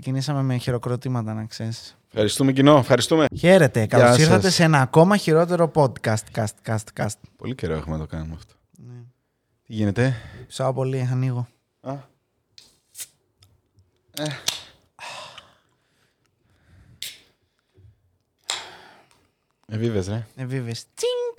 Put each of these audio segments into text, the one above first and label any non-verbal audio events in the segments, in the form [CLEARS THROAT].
Ξεκινήσαμε με χειροκροτήματα, να ξέρεις. Ευχαριστούμε κοινό, ευχαριστούμε. Χαίρετε, καλώς σας. ήρθατε σε ένα ακόμα χειρότερο podcast. Cast, cast, cast. Πολύ καιρό έχουμε να το κάνουμε αυτό. Ναι. Τι γίνεται; Ψάω πολύ, ανοίγω. Α. Ε. Εβίβες ρε. Εβίβες. Τσίνκ.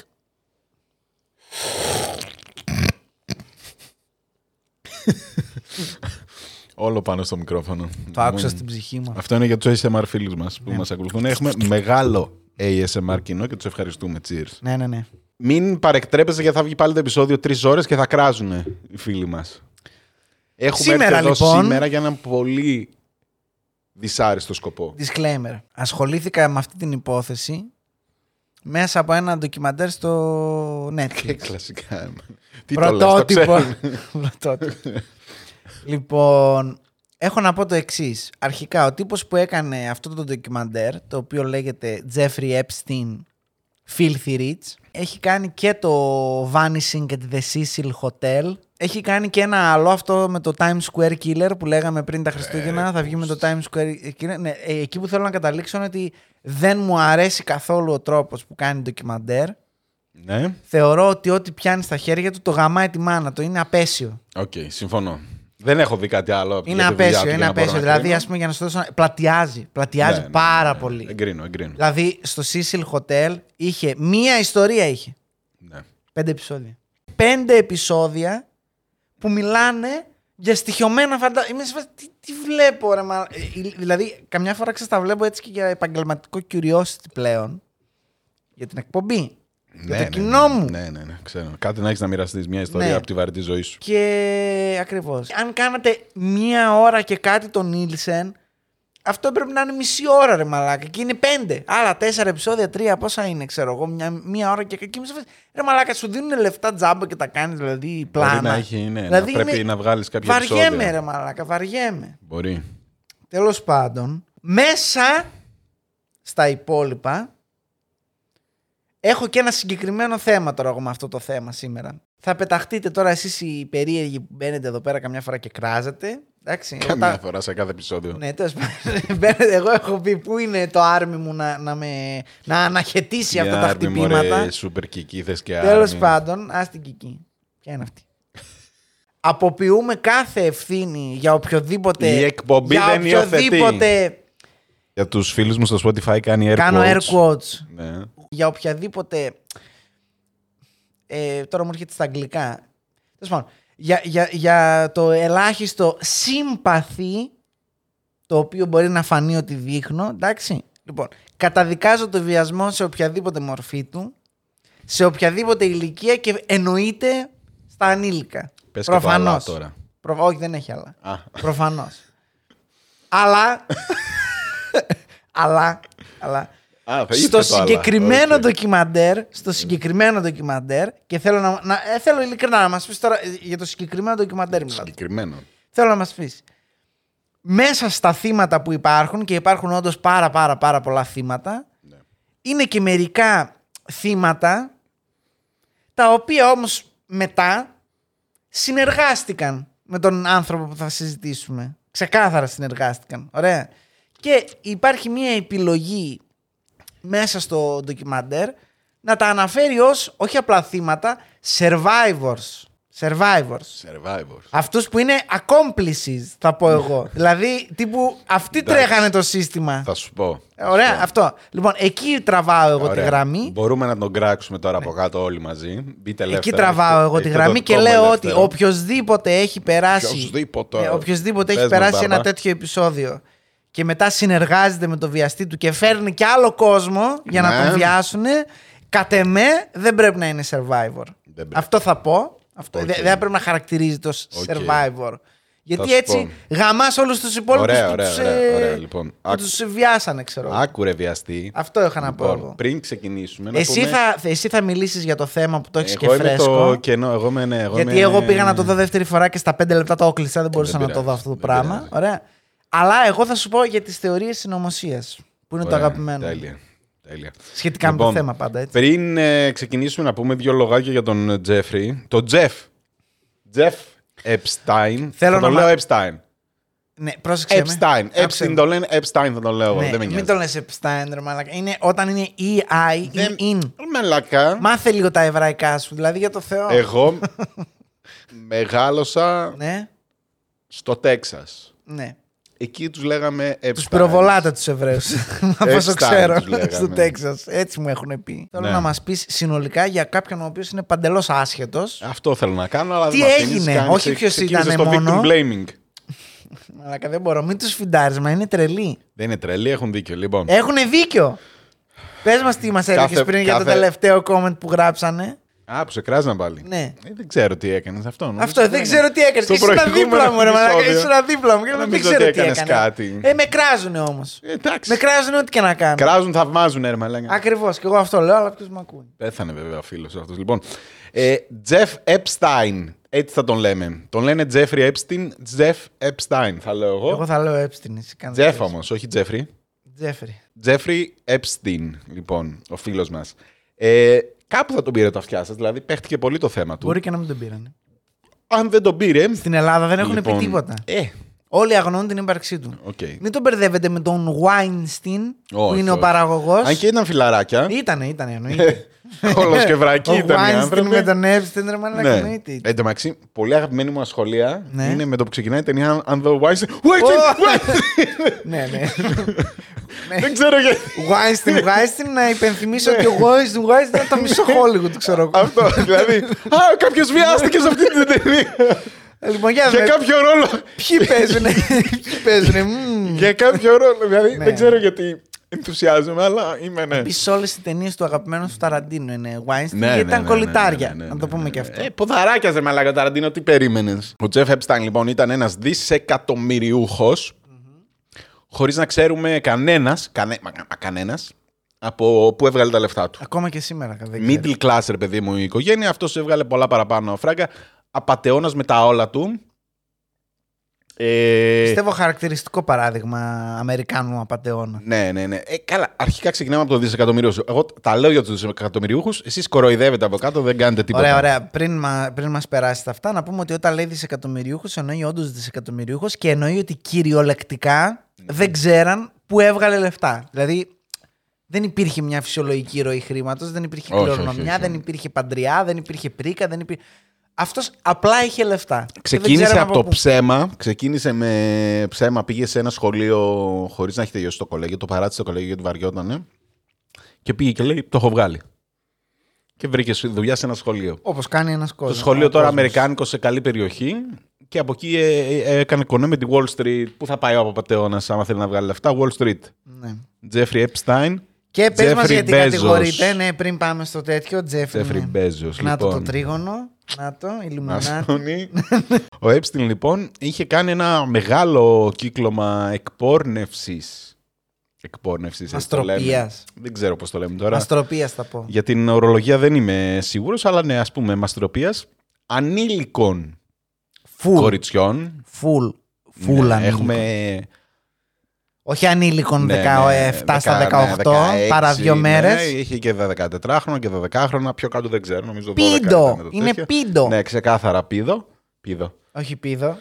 Όλο πάνω στο μικρόφωνο. Το άκουσα Μόνο- στην ψυχή μου. Αυτό είναι για τους ASMR φίλους μας που Ναι. μας ακολουθούν. Έχουμε μεγάλο ASMR κοινό και τους ευχαριστούμε. Cheers. Ναι, ναι, ναι. Μην παρεκτρέπεσαι γιατί θα βγει πάλι το επεισόδιο τρεις ώρες και θα κράζουν οι φίλοι μας. Έχουμε Σήμερα, έρθει εδώ λοιπόν- σήμερα για έναν πολύ δυσάρεστο σκοπό. Disclaimer. Ασχολήθηκα με αυτή την υπόθεση μέσα από ένα ντοκιμαντέρ στο [LAUGHS] Και Netflix. κλασικά. ε, Τι το λες, το Πρωτότυπο. [LAUGHS] ξέρουμε. Πρωτότυπο. λοιπόν, έχω να πω το εξής. Αρχικά, ο τύπος που έκανε αυτό το ντοκιμαντέρ, το οποίο λέγεται Jeffrey Epstein Filthy Rich, έχει κάνει και το Vanishing at the Cecil Hotel. Έχει κάνει και ένα άλλο αυτό με το Times Square Killer που λέγαμε πριν τα Χριστούγεννα. θα βγει με το Times Square Killer. Ναι, ε, εκεί που θέλω να καταλήξω είναι ότι δεν μου αρέσει καθόλου ο τρόπος που κάνει ντοκιμαντέρ. Ναι, Θεωρώ ότι ό,τι πιάνει στα χέρια του το γαμάει τη μάνα του. Είναι απαίσιο. οκ, συμφωνώ. Δεν έχω δει κάτι άλλο. Είναι για τη δουλειά απαίσιο, του για είναι να μπορώ απαίσιο. να Δηλαδή, κρίνω. ας πούμε, για να σου δώσω. ένα- Πλατιάζει. Πλατιάζει Ναι, ναι, πάρα ναι, ναι. πολύ. Εγκρίνω, εγκρίνω. Δηλαδή, στο Cecil Hotel είχε μία ιστορία είχε. Ναι. Πέντε επεισόδια. Πέντε επεισόδια που μιλάνε για στοιχειωμένα φαντάσματα. Είμαι σε φάση, τι, τι βλέπω, ρε, μα... ε, Δηλαδή, καμιά φορά ξέρεις, τα βλέπω έτσι και για επαγγελματικό curiosity πλέον. Για την εκπομπή. Για το κοινό μου. Ναι, ναι, ναι, ξέρω. Κάτι να έχεις να μοιραστείς μια ιστορία Ναι. από τη βαρετή ζωής σου. Και ακριβώς. Αν κάνατε μία ώρα και κάτι τον Νίλσεν, αυτό πρέπει να είναι μισή ώρα ρε μαλάκα. Και είναι πέντε. Άλλα τέσσερα επεισόδια, τρία, πόσα είναι, ξέρω εγώ. Μια, μία ώρα και εκεί. μισή φάση, Ρε μαλάκα, σου δίνουν λεφτά τζάμπα και τα κάνεις δηλαδή πλάνα. Μπορεί να έχει, ναι, Δηλαδή να πρέπει είναι- να βγάλεις κάποια Βαριέμαι επεισόδια. ρε μαλάκα, βαριέμαι. Μπορεί. Τέλος πάντων, μέσα στα υπόλοιπα έχω και ένα συγκεκριμένο θέμα τώρα εγώ με αυτό το θέμα σήμερα. Θα πεταχτείτε τώρα εσείς οι περίεργοι που μπαίνετε εδώ πέρα καμιά φορά και κράζετε. Εντάξει, εγώ Καμιά τα- φορά σε κάθε επεισόδιο. Ναι, τέλος πάντων. [LAUGHS] Μπαίνετε, εγώ έχω πει πού είναι το άρμι μου να, να, με, να αναχαιτήσει αυτά τα χτυπήματα. Σούπερ κικήθες και Τέλος άρμη. πάντων, ας την κική. Ποια είναι αυτή; Αποποιούμε κάθε ευθύνη για οποιοδήποτε. Η εκπομπή για δεν υιοθετεί. οποιοδήποτε. Για τους φίλους μου στο Spotify κάνει air Κάνω quotes. air quotes. Ναι. Για οποιαδήποτε. Ε, τώρα μου έρχεται στα αγγλικά. Τέλος πάντων, για, για, για το ελάχιστο σύμπαθη το οποίο μπορεί να φανεί ότι δείχνω. Εντάξει. Λοιπόν, καταδικάζω το βιασμό σε οποιαδήποτε μορφή του, σε οποιαδήποτε ηλικία και εννοείται στα ανήλικα. Πες και το Προφανώς. αλλά τώρα. Προ- Όχι, δεν έχει άλλα. Α, Προφανώς. αλλά. [LAUGHS] αλλά. αλλά Α, θα στο ήρθε το αλλά. συγκεκριμένο Οκ. ντοκιμαντέρ, στο συγκεκριμένο ντοκιμαντέρ και θέλω να, να ε, θέλω ειλικρινά να μας πεις τώρα ε, για το συγκεκριμένο ντοκιμαντέρ μιλάω. Συγκεκριμένο. Θέλω να μας πεις. Μέσα στα θύματα που υπάρχουν και υπάρχουν όντως πάρα πάρα πάρα πολλά θύματα Ναι. είναι και μερικά θύματα τα οποία όμως μετά συνεργάστηκαν με τον άνθρωπο που θα συζητήσουμε. Ξεκάθαρα συνεργάστηκαν. Ωραία. Και υπάρχει μια επιλογή μέσα στο ντοκιμαντέρ να τα αναφέρει ως όχι απλά θύματα, survivors. Survivors. Survivors. Αυτούς που είναι accomplices, θα πω εγώ. [LAUGHS] δηλαδή, τύπου, αυτοί Εντάξει. τρέχανε το σύστημα. Θα σου πω. Ε, Ωραία, Θα σου πω. αυτό. Λοιπόν, εκεί τραβάω εγώ τη Ωραία. γραμμή. Μπορούμε να τον κράξουμε τώρα από κάτω όλοι μαζί. Μπείτε ελεύθερα. Εκεί τραβάω εγώ τη Έχετε γραμμή το και δικό μου λέω ότι ελεύθερο. οποιοδήποτε έχει περάσει. Οποιοσδήποτε. ε, οποιοσδήποτε έχει Πες μας, περάσει ένα Μπάρμπα. τέτοιο επεισόδιο και μετά συνεργάζεται με το βιαστή του και φέρνει και άλλο κόσμο για να Ναι. τον βιάσουν, κατ' εμέ δεν πρέπει να είναι survivor. πρέπει. Αυτό θα πω. Αυτό. Οκ. Δεν δεν πρέπει να χαρακτηρίζεται ως Οκ. survivor. Γιατί σου έτσι γαμάς όλους τους υπόλοιπους Ωραία, που, ωραία, τους, ωραία, ε, ωραία, λοιπόν. που Άκου- τους βιάσανε, ξέρω. εγώ. Άκουρε βιαστή. Αυτό είχα να πω Λοιπόν, εγώ. πριν ξεκινήσουμε. να Εσύ πούμε- θα, εσύ θα μιλήσεις για το θέμα που το έχεις και Εγώ είμαι φρέσκο. το κενό. Εγώ είμαι, ναι, εγώ Γιατί είμαι- εγώ πήγα να το δω δεύτερη φορά και στα πέντε λεπτά το έκλεισα, δεν μπορούσα δεν να το πειράζει, δω αυτό το δεν πράγμα. πειράζει. Ωραία. Αλλά εγώ θα σου πω για τις θεωρίες συνωμοσίας. Που είναι το Ωραία, αγαπημένο. μου. Τέλεια. τέλεια. Σχετικά με Λοιπόν, το θέμα πάντα, έτσι. Πριν ε, ξεκινήσουμε να πούμε δύο λογάκια για τον Τζέφρι. Το Τζεφ. Τζεφ Epstein. Θέλω θα το να λέω μα- Epstein. Ναι, πρόσεξε με. Epstein. Άκουσε Epstein με. το λένε, Epstein θα το λέω εγώ. Ναι, δεν με μην νοιάζει. το λες Epstein, ρε μαλάκα. Είναι, όταν είναι EI, Δεν- in, in. Μαλακά. Μάθε λίγο τα εβραϊκά σου, δηλαδή για το Θεό. Εγώ [LAUGHS] μεγάλωσα Ναι, στο Τέξας. ναι. Εκεί τους λέγαμε Epstein. Τους πυροβολάτε τους Εβραίους. Από όσο Epstein ξέρω. τους λέγαμε. Στο Τέξας. Έτσι μου έχουν πει. Θέλω Ναι. να μας πεις συνολικά για κάποιον ο οποίος είναι παντελώς άσχετος. Αυτό θέλω να κάνω, αλλά Τι δεν μ' αφήνεις, έγινε, κάνεις- όχι ποιος ξεκίνησες ήτανε στο μόνο. victim blaming. [LAUGHS] Αλλά δεν μπορώ, μην τους φιντάρεις, μα είναι τρελή. Δεν είναι τρελή, έχουν δίκιο. Λοιπόν, Έχουν δίκιο. Πες μας τι μας έλεγες Κάθε- πριν για το κάθε- τελευταίο comment που γράψανε. Α, που σε κράζαν πάλι. Ναι. Ε, δεν ξέρω τι έκανες αυτό. νομίζω Αυτό δεν είναι. ξέρω τι έκανες. Στο Ήσουν προηγούμενο δίπλα μου, ρε μαλάκα. επεισόδιο. Ήσουν δίπλα μου. και Δεν Δεν νομίζω ξέρω ότι τι έκανες έκανε. κάτι. Ε, με κράζουν όμως. Ε, εντάξει. Με κράζουν ό,τι και να κάνω. Κράζουν, θαυμάζουν, ρε μαλάκα. Ακριβώς. Και εγώ αυτό λέω, αλλά ποιος με ακούει. Πέθανε βέβαια ο φίλος αυτός. Λοιπόν. Ε, Jeff Epstein. Έτσι θα τον λέμε. Τον λένε Jeffrey Epstein. Jeff Epstein, θα λέω εγώ. Εγώ θα λέω Epstein. Εσύ κάνεις Jeff έτσι. όμως, όχι Jeffrey. Jeffrey. Jeffrey Epstein, λοιπόν, ο φίλος μας. Ε, κάπου θα τον πήρε το αυτιά σας, δηλαδή παίχτηκε πολύ το θέμα του. Μπορεί και να μην τον πήρανε. Αν δεν τον πήρε. Στην Ελλάδα δεν έχουν λοιπόν, πει τίποτα. Ε, Όλοι αγνοούν την ύπαρξή του. οκ. Μην τον μπερδεύετε με τον Weinstein που Όχι, είναι ο όχι. παραγωγός. Αν και ήταν φιλαράκια. Ήτανε, ήτανε, εννοείται. [LAUGHS] [LAUGHS] Κολοσκευρακοί ο ήταν οι Weinstein άνθρωποι. με τον Epstein, ρε μαλάκα, Ναι. εννοείται. Εν τω μεταξύ, πολύ αγαπημένη μου ασχολία Ναι. είναι με το που ξεκινάει η ταινία Αν the Weinstein. Weinstein! Weinstein! Ναι, ναι. [LAUGHS] Δεν ξέρω γιατί. Weinstein, Weinstein, να υπενθυμίσω ότι ο Weinstein, Weinstein είναι το μισό Hollywood, ξέρω εγώ. Αυτό, δηλαδή. Α, κάποιος βιάστηκε σε αυτή την ταινία. Ε, Λοιπόν, για Για δούμε. κάποιο ρόλο. Ποιοι παίζουνε, [LAUGHS] ποιοι παίζουνε. μμμ. Για κάποιο ρόλο. Δηλαδή, Ναι. δεν ξέρω γιατί ενθουσιάζομαι, αλλά είμαι ναι. Επίσης, όλες οι ταινίες του αγαπημένου του Ταραντίνου είναι Weinstein Ναι, γιατί ναι, ήταν ναι, κολλητάρια. ναι, ναι, ναι, Να το ναι, πούμε ναι, και ναι. αυτό. Ε, ποδαράκια σε μαλάκα Ταραντίνο, τι περίμενες; Ο Τζεφ Epstein λοιπόν ήταν ένας δισεκατομμυριούχος, χωρίς να ξέρουμε κανένας, κανε, μα, μα κανένας, από πού έβγαλε τα λεφτά του. Ακόμα και σήμερα. δεν ξέρω. Middle class, ρε παιδί μου, η οικογένεια. Αυτός έβγαλε πολλά παραπάνω φράγκα. Απαταιώνας με τα όλα του. Ε, Πιστεύω χαρακτηριστικό παράδειγμα Αμερικάνου απαταιώνα. Ναι, ναι, ναι. Ε, καλά, αρχικά ξεκινάμε από το δισεκατομμύριο σου. Εγώ τα λέω για τους δισεκατομμυριούχους. Εσείς κοροϊδεύετε από κάτω, δεν κάνετε τίποτα. Ωραία, ωραία. Πριν, μα, πριν μας περάσεις αυτά, να πούμε ότι όταν λέει δισεκατομμυριούχος εννοεί όντως δισεκατομμυριούχος και εννοεί ότι κυριολεκτικά δεν ξέραν που έβγαλε λεφτά. Δηλαδή δεν υπήρχε μια φυσιολογική ροή χρήματος, δεν υπήρχε Όχι, κληρονομιά, όχι, όχι. δεν υπήρχε παντριά, δεν υπήρχε πρίκα, δεν υπήρχε. Αυτός απλά είχε λεφτά. Και δεν Ξεκίνησε ξέραν από το πού. ψέμα. Ξεκίνησε με ψέμα. Πήγε σε ένα σχολείο χωρίς να έχει τελειώσει το κολέγιο. Το παράτησε το κολέγιο γιατί βαριότανε. Και πήγε και λέει: Το έχω βγάλει. Και βρήκε δουλειά σε ένα σχολείο. Όπως κάνει ένας κόσμος. Το σχολείο ο τώρα κόσμος. αμερικάνικο σε καλή περιοχή. Και από εκεί ε, ε, έκανε κονέ με τη Wall Street. Πού θα πάει ο απαταιώνα, άμα θέλει να βγάλει λεφτά; Wall Street. Ναι. Jeffrey Epstein. Και πες μας Jeffrey γιατί Bezos. κατηγορείται, ναι, πριν πάμε στο τέτοιο, Τζέφρι. Jeffrey ναι. Bezos. Να το το λοιπόν. τρίγωνο, να το, Illuminati. Άστονη. Ο Epstein λοιπόν είχε κάνει ένα μεγάλο κύκλωμα εκπόρνευσης. Εκπόρνευσης, έτσι το λέμε. Μαστροπίας. Δεν ξέρω πώς το λέμε τώρα. Αστροπίας θα πω. Για την ορολογία δεν είμαι σίγουρος, αλλά ναι, ας πούμε, μαστροπίας ανήλικων Φουλ. κοριτσιών. Φουλ. Φουλ Ναι, ανήλικων. Έχουμε Όχι ανήλικων ναι, 17 ναι, στα 10, 18, ναι, 16, παρά δύο ναι, μέρες. είχε και 14χρονα και 12χρονα, πιο κάτω δεν ξέρω, νομίζω 12 Πίντο. ήταν το Είναι τέτοιο. πίντο. Ναι, ξεκάθαρα πίδο. Πίδο. Όχι πίδο.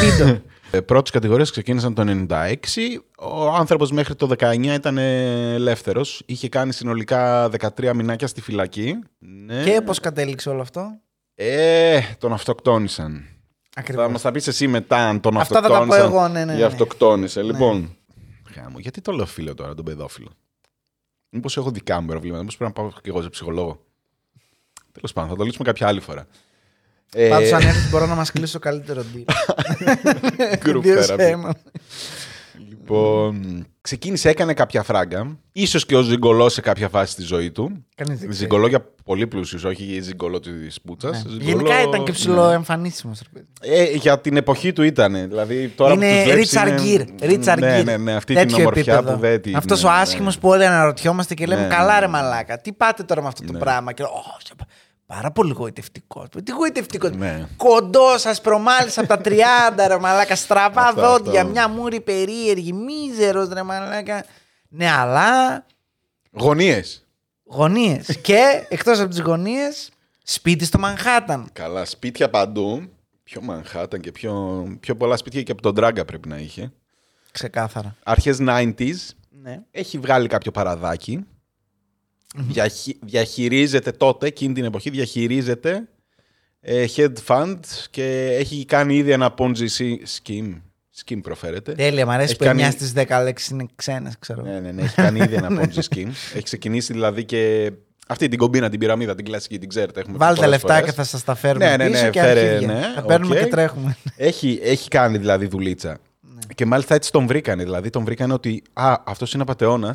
Πίντο. Ε, πρώτες κατηγορίες ξεκίνησαν το 96. Ο άνθρωπος μέχρι το 19 ήταν ελεύθερος. Είχε κάνει συνολικά 13 μηνάκια στη φυλακή. Ναι. Και πώς κατέληξε όλο αυτό; Ε, τον αυτοκτόνησαν. Θα Ακριβώς. μας τα πεις εσύ μετά αν τον Αυτά θα τα πω αυτοκτόνησαν. εγώ, ναι, ναι, Ή ναι. αυτοκτόνησε. Λοιπόν, γάμο, γιατί το λέω φίλο τώρα, τον παιδόφιλο; Μήπως έχω δικά μου προβλήματα, μήπως πρέπει να πάω και εγώ σε ψυχολόγο; Τέλος πάντων, θα το λύσουμε κάποια άλλη φορά. Ε, Πάντως αν έρθεις μπορώ να μας κλείσει το καλύτερο deal. [LAUGHS] group Δύο σε therapy. Ένα. Λοιπόν, ξεκίνησε, έκανε κάποια φράγκα. Ίσως και ο ζυγκολό σε κάποια φάση στη ζωή του. Κανείς δεν ξέρει. Ζυγκολό για πολύ πλούσιου, όχι ζυγκολό της πούτσα. Ναι. Γενικά ήταν και ψηλό εμφανίσιμος. ρε παιδί. Ε, για την εποχή του ήταν. Δηλαδή, τώρα Είναι που τους βλέπεις Richard είναι- Gere. Richard ναι, Gere. ναι, ναι, αυτή Τέτοιο την ομορφιά επίπεδο. που δεν την. Αυτός ναι, ο ναι. άσχημος που όλοι αναρωτιόμαστε και λέμε Ναι, καλά ναι, ρε ναι. μαλάκα. Τι πάτε τώρα με αυτό το Ναι. πράγμα. Και λέω, «Ω, σε- Πάρα πολύ γοητευτικό. Τι γοητευτικό. Ναι. Κοντό, ασπρομάλη από τα 30 ρε μαλάκα. Στραβά Αυτό, δόντια, αυτό. μια μούρη περίεργη, μίζερος ρε μαλάκα. Ναι, αλλά Γωνίες. γωνίες. και εκτός από τις γωνίες, σπίτι στο Μανχάταν. Καλά, σπίτια παντού. Πιο Manhattan και πιο, πιο πολλά σπίτια και από τον Τράγκα πρέπει να είχε. Ξεκάθαρα. Αρχές 90s. Ναι. Έχει βγάλει κάποιο παραδάκι. Διαχει- διαχειρίζεται τότε, εκείνη την εποχή, διαχειρίζεται ε, hedge fund και έχει κάνει ήδη ένα Ponzi scheme. Scheme προφέρεται. Τέλεια, μ' αρέσει Έχει που κάνει- 9 στι 10 λέξεις είναι ξένες, ξέρω. Ναι, ναι, ναι, έχει κάνει ήδη ένα [LAUGHS] Ponzi scheme. έχει ξεκινήσει δηλαδή και αυτή την κομπίνα, την πυραμίδα, την κλασική, την ξέρετε. Έχουμε πει Βάλτε πολλές λεφτά φορές. και θα σας τα φέρουμε Ναι, ναι, ναι, πίσω και φέρε, αρχίδια. ναι, Θα παίρνουμε οκ. και τρέχουμε. Έχει, έχει κάνει δηλαδή δουλίτσα. Ναι. Και μάλιστα έτσι τον βρήκανε. Δηλαδή τον βρήκανε ότι Α, αυτός είναι απαταιώνα,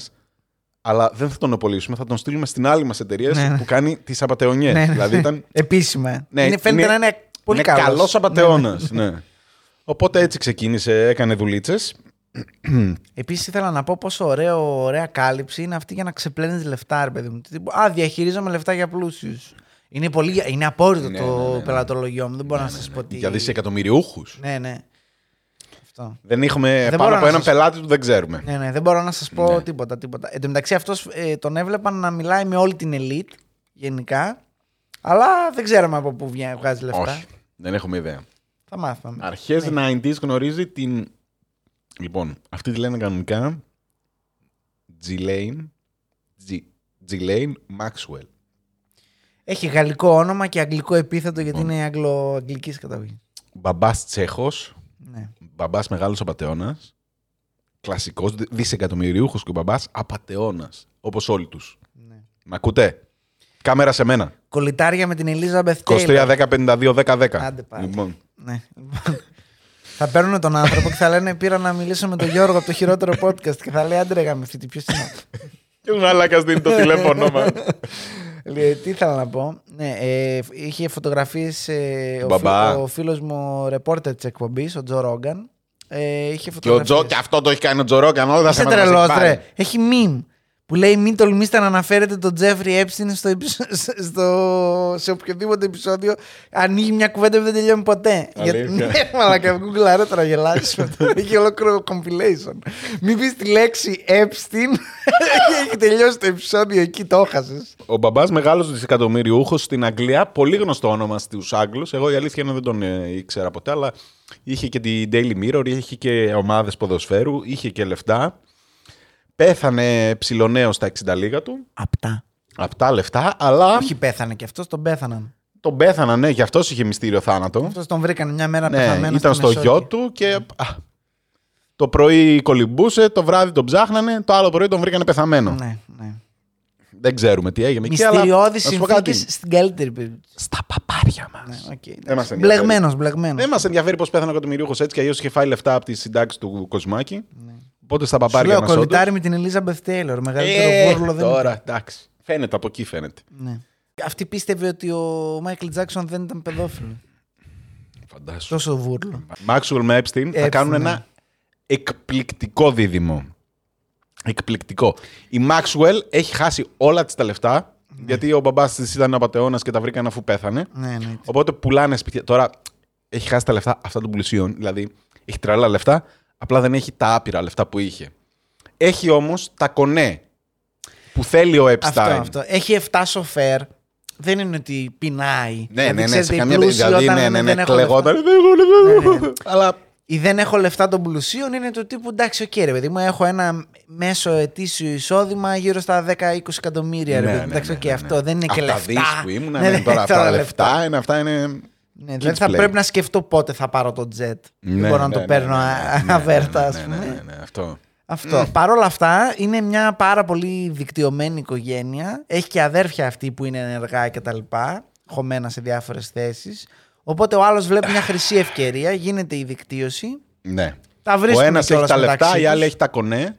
αλλά δεν θα τον απολύσουμε, θα τον στείλουμε στην άλλη μας εταιρεία Ναι, ναι. που κάνει τις απαταιωνιές. Ναι, ναι. Δηλαδή ήταν. [LAUGHS] Επίσημα. Ναι, είναι, φαίνεται είναι- να είναι πολύ είναι καλός. καλός απαταιώνας, [LAUGHS] ναι. Οπότε έτσι ξεκίνησε, έκανε δουλίτσες. [CLEARS THROAT] Επίσης ήθελα να πω πόσο ωραίο, ωραία κάλυψη είναι αυτή για να ξεπλένεις λεφτά, ρε παιδί μου. Τύπου, Α, διαχειρίζομαι λεφτά για πλούσιους. Είναι, πολύ, είναι απόρριτο Ναι, το ναι, ναι, ναι. πελατολογιό μου. Δεν μπορώ να σας πω τι. Για δισεκατομμυριούχους. Ναι, ναι. Αυτό. Δεν έχουμε Δεν πάνω μπορώ από να έναν σας- πελάτη του, δεν ξέρουμε. Ναι, ναι, δεν μπορώ να σας πω Ναι. τίποτα, τίποτα. Εν τω μεταξύ αυτός τον έβλεπαν να μιλάει με όλη την elite γενικά. Αλλά δεν ξέραμε από πού βγαίνει, βγάζει λεφτά. Όχι, δεν έχουμε ιδέα. Θα μάθουμε. Αρχές Ναι. 90s γνωρίζει την. Λοιπόν, αυτή τη λένε κανονικά. Ghislaine. G- Ghislaine Maxwell. Έχει γαλλικό όνομα και αγγλικό επίθετο γιατί Λοιπόν. είναι αγγλο-αγγλικής καταγωγής. Μπαμπάς Τσέχος. Ναι. Μπαμπάς μεγάλος απαταιώνα. Κλασικός δισεκατομμυριούχος και ο μπαμπάς απαταιώνα. Όπως όλοι τους. ναι. Μ' ακούτε; Κάμερα σε μένα. Κολυτάρια με την Elizabeth Taylor. 23, 10, 52, 10, 10. Άντε πάλι. Λοιπόν, Ναι. λοιπόν. θα παίρνουν τον άνθρωπο και θα λένε πήρα να μιλήσω με τον Γιώργο από το χειρότερο podcast και θα λέει άντρε με αυτή ποιος είναι αυτό; και ο Μαλάκας δίνει το τηλέφωνο μας. [LAUGHS] Λέει, τι ήθελα να πω. Ναι, ε, είχε φωτογραφίες ε, ο, Μπαμπά. φι- ο φίλος μου ρεπόρτερ της εκπομπής, ο Τζο Ρόγκαν. Ε, είχε και ο φωτογραφίες. Τζο, και αυτό το έχει κάνει ο Τζορόκαν. Όλα τα Είσαι θέματα μας τρελός, έχει πάρει. ρε. Έχει meme που λέει μην τολμήστε να αναφέρετε τον Τζέφρι Epstein στο, επεισο- [LAUGHS] στο, σε οποιοδήποτε επεισόδιο. Ανοίγει μια κουβέντα που δεν τελειώνει ποτέ. Αλήθεια. Γιατί, ναι, μαλακα, Google ρε τώρα γελάσεις με [LAUGHS] το. Έχει ολόκληρο compilation. Μην πεις τη λέξη Epstein και [LAUGHS] έχει τελειώσει το επεισόδιο εκεί, το έχασες. Ο μπαμπάς μεγάλος δισεκατομμυριούχος στην Αγγλία. Πολύ γνωστό όνομα στους Άγγλους. Εγώ η αλήθεια είναι δεν τον ε, ήξερα ποτέ, αλλά είχε και την Daily Mirror, είχε και ομάδες ποδοσφαίρου, είχε και λεφτά. Πέθανε ψηλονέο στα 60 λίγα του. Απτά. Αυτά λεφτά, αλλά Όχι πέθανε και αυτός τον πέθαναν. τον πέθαναν, ναι, γι' αυτό είχε μυστήριο θάνατο. Αυτός τον βρήκαν μια μέρα Ναι, πεθαμένος ήταν στη στο Μεσόγειο. γιο του και α, το πρωί κολυμπούσε, το βράδυ τον ψάχνανε, το άλλο πρωί τον βρήκανε πεθαμένο. Ναι, ναι. Δεν ξέρουμε τι έγινε εκεί, αλλά Μυστηριώδεις να σου πω κάτι. συνθήκες στην καλύτερη περίπτωση. Στα παπάρια μας. Ναι, οκ, εντάξει. Δεν μας ενδιαφέρει. Μπλεγμένος, μπλεγμένος. Δεν μας ενδιαφέρει πώς πέθανε ο εκατομμυριούχος έτσι και αλλιώς είχε φάει λεφτά από τη συντάξη του κοσμάκη. Οπότε στα Ναι. Σου παπάρια λέω μας. κολλητάρι με την Elizabeth Taylor. Μεγαλύτερο Ε, βούρλο δεν τώρα, ήταν. εντάξει. Φαίνεται από εκεί φαίνεται. Ναι. Αυτή πίστευε ότι ο Μάικλ Τζάξον δεν ήταν παιδόφιλος. Φαντάσου. Τόσο βούρλο. Μάξουελ με Epstein θα Epstein, κάνουν ναι. ένα εκπληκτικό δίδυμο. Εκπληκτικό. Η Μάξουελ έχει χάσει όλα της τα λεφτά. Ναι. Γιατί ο μπαμπάς της ήταν απαταιώνα και τα βρήκαν αφού πέθανε. Ναι, ναι. Οπότε πουλάνε σπίτια. Τώρα έχει χάσει τα λεφτά αυτά των πλουσίων. Δηλαδή έχει τρελά λεφτά, απλά δεν έχει τα άπειρα λεφτά που είχε. Έχει όμως τα κονέ που θέλει ο Αυτό, Epstein. αυτό. Έχει 7 σοφέρ. Δεν είναι ότι πεινάει. Ναι, ναι, ναι, ξέρετε, σε οι καμία πλούσιοι Δηλαδή, όταν ναι, λένε, ναι, ναι, δεν έχω κλεγόταν. λεφτά. «Δεν έχω λεφτά». Ναι, ναι. Αλλά Ή δεν έχω λεφτά των πλουσίων είναι το τύπου εντάξει, οκ, ρε παιδί μου, έχω ένα μέσο ετήσιο εισόδημα γύρω στα 10-20 εκατομμύρια. Ρε, Ναι, παιδί. ναι, εντάξει, ναι, οκ, ναι, ναι. αυτό δεν είναι και Αυτά λεφτά. δις που ήμουν, Ναι, ναι, ναι, τώρα αυτά [LAUGHS] τώρα τα λεφτά, είναι, αυτά είναι... Ναι, kids δεν θα play. πρέπει να σκεφτώ πότε θα πάρω το jet. δεν Ναι, μπορώ να ναι, το ναι, παίρνω ναι, α- ναι, ναι, αβέρτα, ναι, ας ναι, πούμε. ναι, ναι, ναι, αυτό. Αυτό. Παρ' όλα αυτά είναι μια πάρα πολύ δικτυωμένη οικογένεια. Έχει και αδέρφια αυτή που είναι ενεργά και τα λοιπά, χωμένα σε διάφορες θέσεις. Οπότε ο άλλος βλέπει μια χρυσή ευκαιρία, γίνεται η δικτύωση. Ναι. Τα Ο βρίσκουν ένας έχει κιόλας τα μεταξύ λεφτά, η τους άλλη έχει τα κονέ.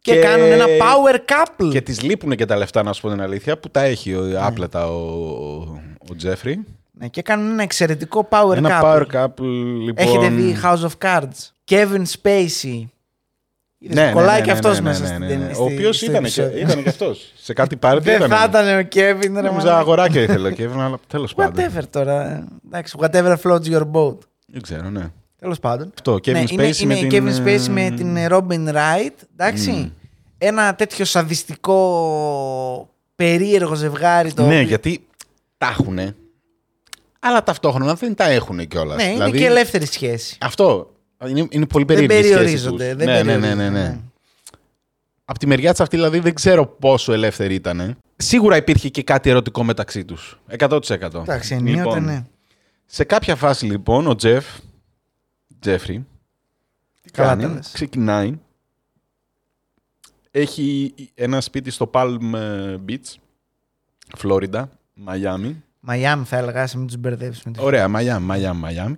και, και- κάνουν ένα power couple. Και τη λείπουν και τα λεφτά, να σου πω την αλήθεια, που τα έχει ο, άπλετα ο, ο, ο Τζέφρι. Ναι, και κάνουν ένα εξαιρετικό power Ένα couple. power couple, λοιπόν. Έχετε δει House of Cards; Kevin Spacey. Είδες, Ναι, ναι, κολλάει ναι, και ναι, αυτός ναι, μέσα ναι, στην ναι, ταινία- ναι. στη- Ο οποίος στο ήταν, και- επεισόδιο. ήταν και αυτός. Σε κάτι πάρτι [LAUGHS] Δεν ήταν. θα ήταν ο Kevin, ρε Νόμιζα μαλάκα. αγοράκια ήθελε ο Kevin, αλλά τέλος πάντων. Whatever τώρα. Εντάξει, whatever floats your boat. Δεν ξέρω, ναι. Τέλος πάντων. Αυτό, Kevin Ναι, είναι, Spacey με είναι την, Kevin Spacey με ε, την Robin Wright. Εντάξει. Ένα τέτοιο σαδιστικό περίεργο ζευγάρι το Ναι, οποίο- γιατί τα έχουνε. Αλλά ταυτόχρονα δεν τα έχουν κιόλας. Ναι, είναι και ελεύθερη σχέση. Αυτό. Είναι, είναι πολύ Δεν περίεργη η σχέση περιορίζονται. τους. Δεν ναι, ναι, ναι, περιορίζονται, ναι, ναι. Από τη μεριά της αυτή δηλαδή δεν ξέρω πόσο ελεύθερη ήταν. Σίγουρα υπήρχε και κάτι ερωτικό μεταξύ τους. 100%. Εντάξει, ενίοτε Λοιπόν, ναι. Σε κάποια φάση λοιπόν ο Τζεφ, Τζέφρι, τι Καλά κάνει, τα λες. ξεκινάει, έχει ένα σπίτι στο Palm ε, Beach, Φλόριντα, Μαϊάμι. Μαϊάμι θα έλεγα, άσε μην τους μπερδεύει με τη Ωραία, Μαϊάμι, Μαϊάμι, Μαϊάμι.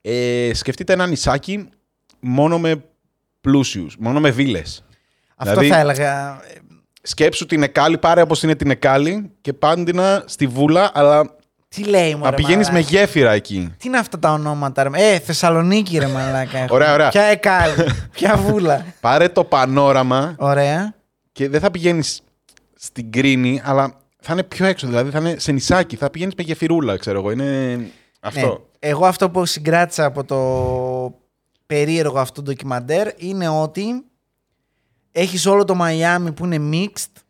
Ε, σκεφτείτε ένα νησάκι μόνο με πλούσιους, μόνο με βίλες. Αυτό Δηλαδή- θα έλεγα. ε, Σκέψου την Εκάλη, πάρε όπως είναι την Εκάλη και πάντινα στη Βούλα, αλλά Τι λέει μου, να πηγαίνεις με γέφυρα εκεί. Τι είναι αυτά τα ονόματα, ρε; Ε, Θεσσαλονίκη, ρε μαλάκα. έχουμε. Ωραία, ωραία. Ποια εκάλη, [LAUGHS] ποια βούλα. Πάρε το πανόραμα Ωραία. και δεν θα πηγαίνεις στην Κρίνη, αλλά θα είναι πιο έξω, δηλαδή θα είναι σε νησάκι, θα πηγαίνεις με γεφυρούλα, ξέρω εγώ. Είναι αυτό. Ναι. Εγώ αυτό που συγκράτησα από το περίεργο αυτό το ντοκιμαντέρ είναι ότι έχεις όλο το Μαϊάμι που είναι mixed,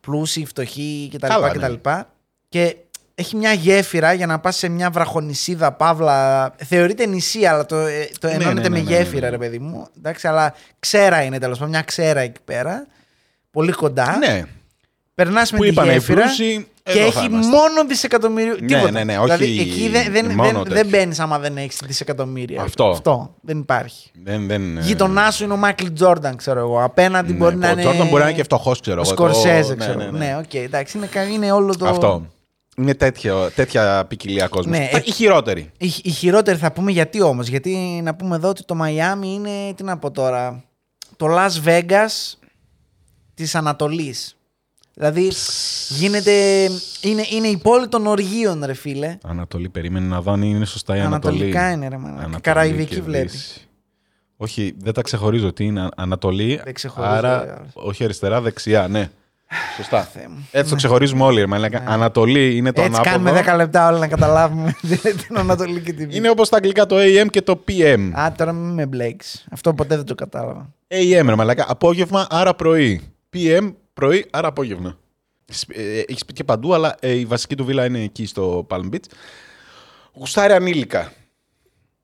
πλούσιοι, φτωχοί κτλ. Καλά, Και, ναι. τα λοιπά. και έχει μια γέφυρα για να πας σε μια βραχονισίδα, παύλα. Θεωρείται νησί, αλλά το, ε, το Ναι, ενώνεται ναι, ναι, με ναι, ναι, γέφυρα, ναι. ρε παιδί μου. Εντάξει, αλλά ξέρα είναι τέλος πάντων, μια ξέρα εκεί πέρα. Πολύ κοντά. Ναι, Περνάς με που τη είπανε οι γέφυρα. πλούσιοι, Και εδώ θα έχει είμαστε. μόνο δισεκατομμύριο. Ναι, τίποτα. ναι, ναι, όχι δηλαδή εκεί δεν, δεν, μόνο δεν, τέτοιο. δεν μπαίνεις άμα δεν έχεις δισεκατομμύρια. Αυτό. Αυτό. Δεν υπάρχει. Δεν, δεν, Γειτονά σου είναι ο Μάικλ Τζόρνταν, ξέρω εγώ. Απέναντι ναι, μπορεί να ο είναι. Τζόρνταν μπορεί να είναι και φτωχός, ξέρω Ο εγώ. Σκορσέζε, Το- ξέρω. ναι, εγώ. ναι, ναι. Ναι, οκ, εντάξει. Είναι, κα- είναι όλο το. Αυτό. Είναι τέτοιο, τέτοια ποικιλία κόσμου. Ναι, ε- η χειρότερη. Η, η χειρότερη θα πούμε γιατί όμως; Γιατί να πούμε εδώ ότι το Μαϊάμι είναι. Τι να πω τώρα. Το Las Vegas της Ανατολής. Δηλαδή γίνεται. Είναι, είναι η πόλη των οργείων, ρε φίλε. Ανατολή, περίμενε να δω αν είναι σωστά η Ανατολή. Ανατολικά είναι, ρε μάνα. Ανατολή Καραϊβική και βλέπει. Δύση. Όχι, δεν τα ξεχωρίζω. Τι είναι Ανατολή. Δεν ξεχωρίζω, Άρα, ρε. όχι αριστερά, δεξιά, ναι. Σωστά. Θεέ μου. Έτσι το ξεχωρίζουμε όλοι. Ρε, μαλάκα. Ανατολή είναι το Έτσι ανάποδο. κάνουμε 10 λεπτά όλοι να καταλάβουμε [LAUGHS] την Ανατολή και την Είναι όπως τα αγγλικά το AM και το PM. Α, τώρα μην με μπλέξεις. Αυτό ποτέ δεν το κατάλαβα. AM, ρε μαλάκα. Απόγευμα, άρα πρωί. PM, πρωί, άρα απόγευμα. Ε, Έχεις σπίτι και παντού, αλλά ε, η βασική του βίλα είναι εκεί στο Palm Beach. Γουστάρει ανήλικα.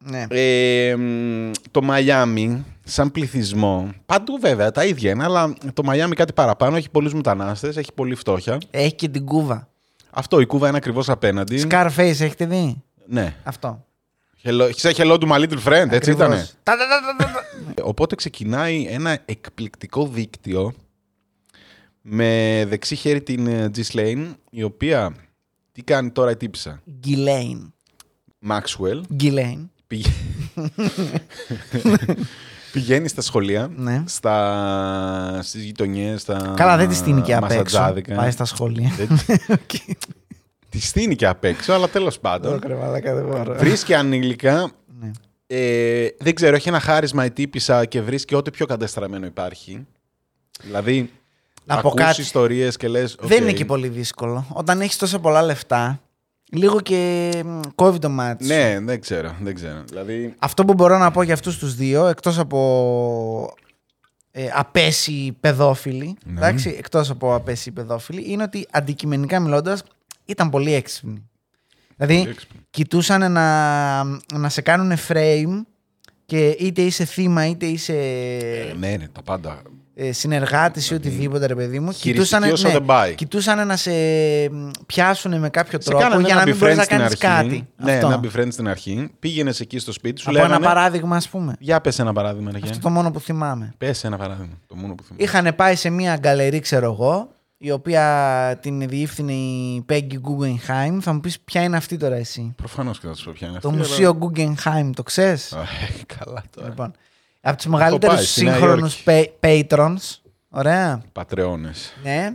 Ναι. Ε, μ, το Μαϊάμι, σαν πληθυσμό, παντού βέβαια τα ίδια είναι, αλλά το Μαϊάμι κάτι παραπάνω, έχει πολλούς μετανάστες, έχει πολλή φτώχεια. Έχει και την Κούβα. Αυτό, η Κούβα είναι ακριβώς απέναντι. Scarface, έχετε δει; Ναι. Αυτό. Hello, say hello to my little friend, έτσι Ακριβώς. ήτανε. Τα, τα, τα, τα, τα. Οπότε ξεκινάει ένα εκπληκτικό δίκτυο με δεξί χέρι την ε, G Slane, η οποία τι κάνει τώρα η τύπησα; Γκυλέιν. Maxwell Γκυλέιν. πηγα- [LAUGHS] πηγαίνει στα σχολεία, Ναι. στα... στις γειτονιές, στα Καλά, δεν τη στείνει και απ' έξω. μασατζάδικα. Πάει στα σχολεία. Δεν- [LAUGHS] Τη στείνει και απ' έξω, αλλά τέλος πάντων. Ωραία, μαλάκα, δεν μπορώ. Βρίσκει ανήλικα. Ναι. Ε, δεν ξέρω, έχει ένα χάρισμα η τύπησα και βρίσκει ό,τι πιο κατεστραμμένο υπάρχει. Δηλαδή, Να πω ακούς κάτι. ιστορίες και λες... Δεν «Οκ». είναι και πολύ δύσκολο. Όταν έχεις τόσα πολλά λεφτά, λίγο και μ, κόβει το μάτι σου. Ναι, δεν ξέρω, δεν ξέρω. Δηλαδή, Αυτό που μπορώ να πω για αυτούς τους δύο, εκτός από ε, απαίσιοι παιδόφιλοι, Ναι. εντάξει, εκτός από απαίσιοι παιδόφιλοι, είναι ότι αντικειμενικά μιλώντας ήταν πολύ έξυπνοι. Δηλαδή, Πολύ έξυπνοι. κοιτούσαν να, να σε κάνουν frame και είτε είσαι θύμα είτε είσαι ε, ναι, ναι, τα πάντα. Ε, συνεργάτης ή οτιδήποτε ρε παιδί μου. Χειριστική όσο δεν πάει. κοιτούσαν να σε πιάσουν με κάποιο Σε τρόπο κάνανε για ένα να μην μπορείς befriend να στην κάνεις αρχή. κάτι. Ναι, Αυτό. ένα befriend στην αρχή. Πήγαινες εκεί στο σπίτι σου, Από λέγανε... ένα παράδειγμα ας πούμε. Για πες ένα παράδειγμα, ρε Αυτό Γιάννη. το μόνο που θυμάμαι. Πες ένα παράδειγμα, το μόνο που θυμάμαι. Είχαν πάει σε μια γκαλερί, ξέρω εγώ, η οποία την διεύθυνε η Peggy Guggenheim. Θα μου πεις ποια είναι αυτή τώρα εσύ; Προφανώς και θα σου πω ποια είναι Το αυτή, Μουσείο Guggenheim, το ξέρεις; αλλά- Α, ε, Καλά τώρα. Λοιπόν, από τους μεγαλύτερους πάει, στη Νέα σύγχρονους pa- patrons. Ωραία. Πατρεώνες. Ναι.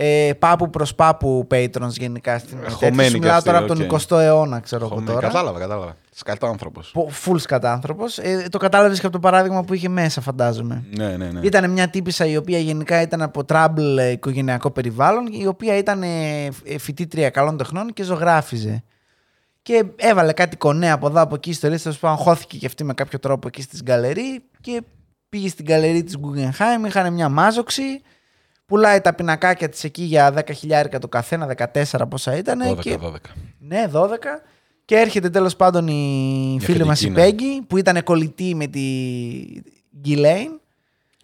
Ε, πάππου προς πάππου patrons γενικά στην Χωμένοι τέτοια. Σου μιλάω τώρα από καστήρι, τον οκ. 20ο αιώνα, ξέρω εγώ Χωμέ- τώρα. Κατάλαβα, κατάλαβα. Σκατάνθρωπος. Φουλ σκατάνθρωπος. Ε, το κατάλαβες και από το παράδειγμα που είχε μέσα, φαντάζομαι. Ναι, ναι, ναι. Ήταν μια τύπισσα η οποία γενικά ήταν από troubled ε, οικογενειακό περιβάλλον, η οποία ήταν ε, ε, φοιτήτρια καλών τεχνών και ζωγράφιζε. Και έβαλε κάτι κονέ από εδώ από εκεί ιστορίες, τέλο πάντων χώθηκε και αυτή με κάποιο τρόπο εκεί στη γκαλερί και πήγε στην γκαλερί της Guggenheim, είχαν μια μάζοξη, πουλάει τα πινακάκια της εκεί για 10 χιλιάρικα το καθένα, 14 πόσα ήταν. 12, και 12. ναι, 12. Και έρχεται τέλος πάντων η Η φίλη μας η αφεντική, ναι. Πέγγι, που ήταν κολλητή με τη Γκυλέιν.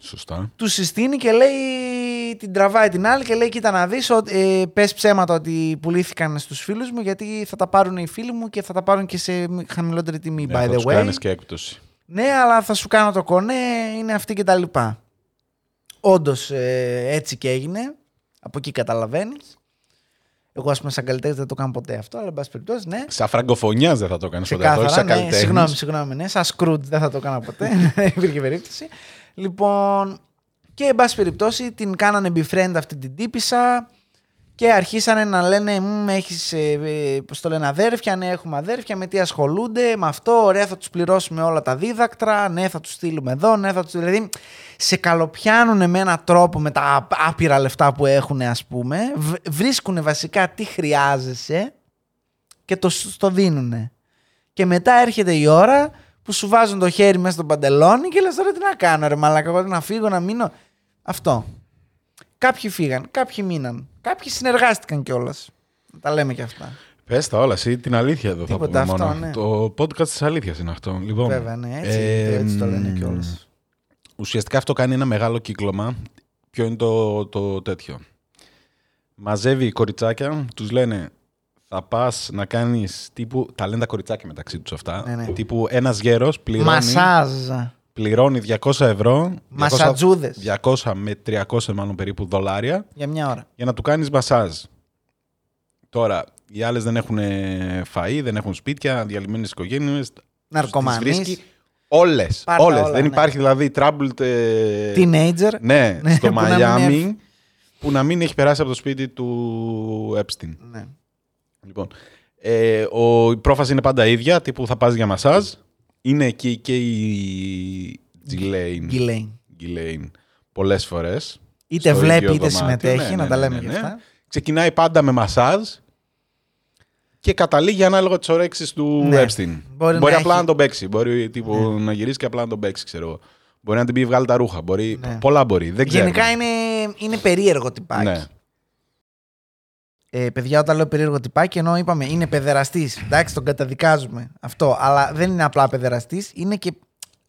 Σωστά. Του συστήνει και λέει, την τραβάει την άλλη και λέει: Κοίτα να δεις, ε, πες ψέματα ότι πουλήθηκαν στους φίλους μου, γιατί θα τα πάρουν οι φίλοι μου και θα τα πάρουν και σε χαμηλότερη τιμή, Ναι, by θα the τους way. κάνεις και έκπτωση. Ναι, αλλά θα σου κάνω το κονέ, είναι αυτή και τα λοιπά. Όντως έτσι και έγινε. Από εκεί καταλαβαίνεις. Εγώ, ας πούμε, σαν καλλιτέχνη δεν το κάνω ποτέ αυτό, αλλά εν πάση περιπτώσει, ναι. Σαν φραγκοφωνιά δεν θα το κάνεις ποτέ αυτό, όχι Ξεκάθαρα, σαν ναι. καλλιτέχνης. Συγγνώμη, συγγνώμη, ναι. Σαν Σκρούτ δεν θα το έκανα ποτέ. δεν [LAUGHS] υπήρχε περίπτωση. Λοιπόν, και εν πάση περιπτώσει την κάνανε befriend αυτή την τύπησα και αρχίσανε να λένε «Μμ, έχεις, ε, ε, πώς το λένε, αδέρφια, ναι έχουμε αδέρφια, με τι ασχολούνται, με αυτό, ωραία θα τους πληρώσουμε όλα τα δίδακτρα, ναι θα τους στείλουμε εδώ, ναι θα τους... Δηλαδή σε καλοπιάνουν με έναν τρόπο με τα άπειρα λεφτά που έχουν ας πούμε, βρίσκουν βασικά τι χρειάζεσαι και το, σου το δίνουνε. Και μετά έρχεται η ώρα που σου βάζουν το χέρι μέσα στο παντελόνι και λες τώρα τι να κάνω ρε μαλάκα, εγώ να φύγω, να μείνω. Αυτό. Κάποιοι φύγαν, κάποιοι μείναν. Κάποιοι συνεργάστηκαν κιόλας. Τα λέμε κι αυτά. Πες τα όλα, εσύ την αλήθεια εδώ θα Τίποτα πούμε αυτό, μόνο. ναι. Το podcast της αλήθειας είναι αυτό. Λοιπόν, Βέβαια, ναι, έτσι, ε, έτσι το λένε κιόλας. Ουσιαστικά αυτό κάνει ένα μεγάλο κύκλωμα. Ποιο είναι το, το τέτοιο. Μαζεύει κοριτσάκια, τους λένε θα πας να κάνεις τύπου, τα λένε τα κοριτσάκια μεταξύ τους αυτά, Ναι, ναι. τύπου ένας γέρος πληρώνει, Μασάζ. πληρώνει 200 ευρώ, 200, Μασατζούδες. 200 με 300 μάλλον περίπου δολάρια Για μια ώρα. για να του κάνεις μασάζ. Τώρα, οι άλλες δεν έχουν φαΐ, δεν έχουν σπίτια, διαλυμένες οικογένειες. Ναρκωμανείς. Όλες, Πάρ' τα όλες. όλα, δεν ναι. υπάρχει δηλαδή troubled... ε, Teenager. ναι, Ναι, στο που να μην Μαϊάμι έρθει. που να μην έχει περάσει από το σπίτι του Epstein. Ναι. Λοιπόν, ε, ο, η πρόφαση είναι πάντα ίδια, τύπου θα πας για μασάζ. Είναι εκεί και η Ghislaine, Γκυλέιν. Ghislaine πολλές φορές. Είτε στο βλέπει ίδιο είτε δωμάτιο. συμμετέχει, Ναι, να ναι, τα ναι, λέμε ναι, κι ναι. αυτά. Ξεκινάει πάντα με μασάζ και καταλήγει ανάλογα τις ωρέξεις του Ναι. Epstein. Μπορεί Μπορεί, να απλά έχει- να τον παίξει. Μπορεί τύπου, να γυρίσει και απλά να τον παίξει, ξέρω εγώ. Μπορεί να την πει βγάλει τα ρούχα. Μπορεί, Ναι. Πολλά μπορεί. Δεν ξέρω. Γενικά είναι, είναι περίεργο τυπάκι. Ναι. Ε, παιδιά, όταν λέω περίεργο τυπάκι, ενώ είπαμε είναι παιδεραστής. Εντάξει, τον καταδικάζουμε. Αυτό. Αλλά δεν είναι απλά παιδεραστής, είναι και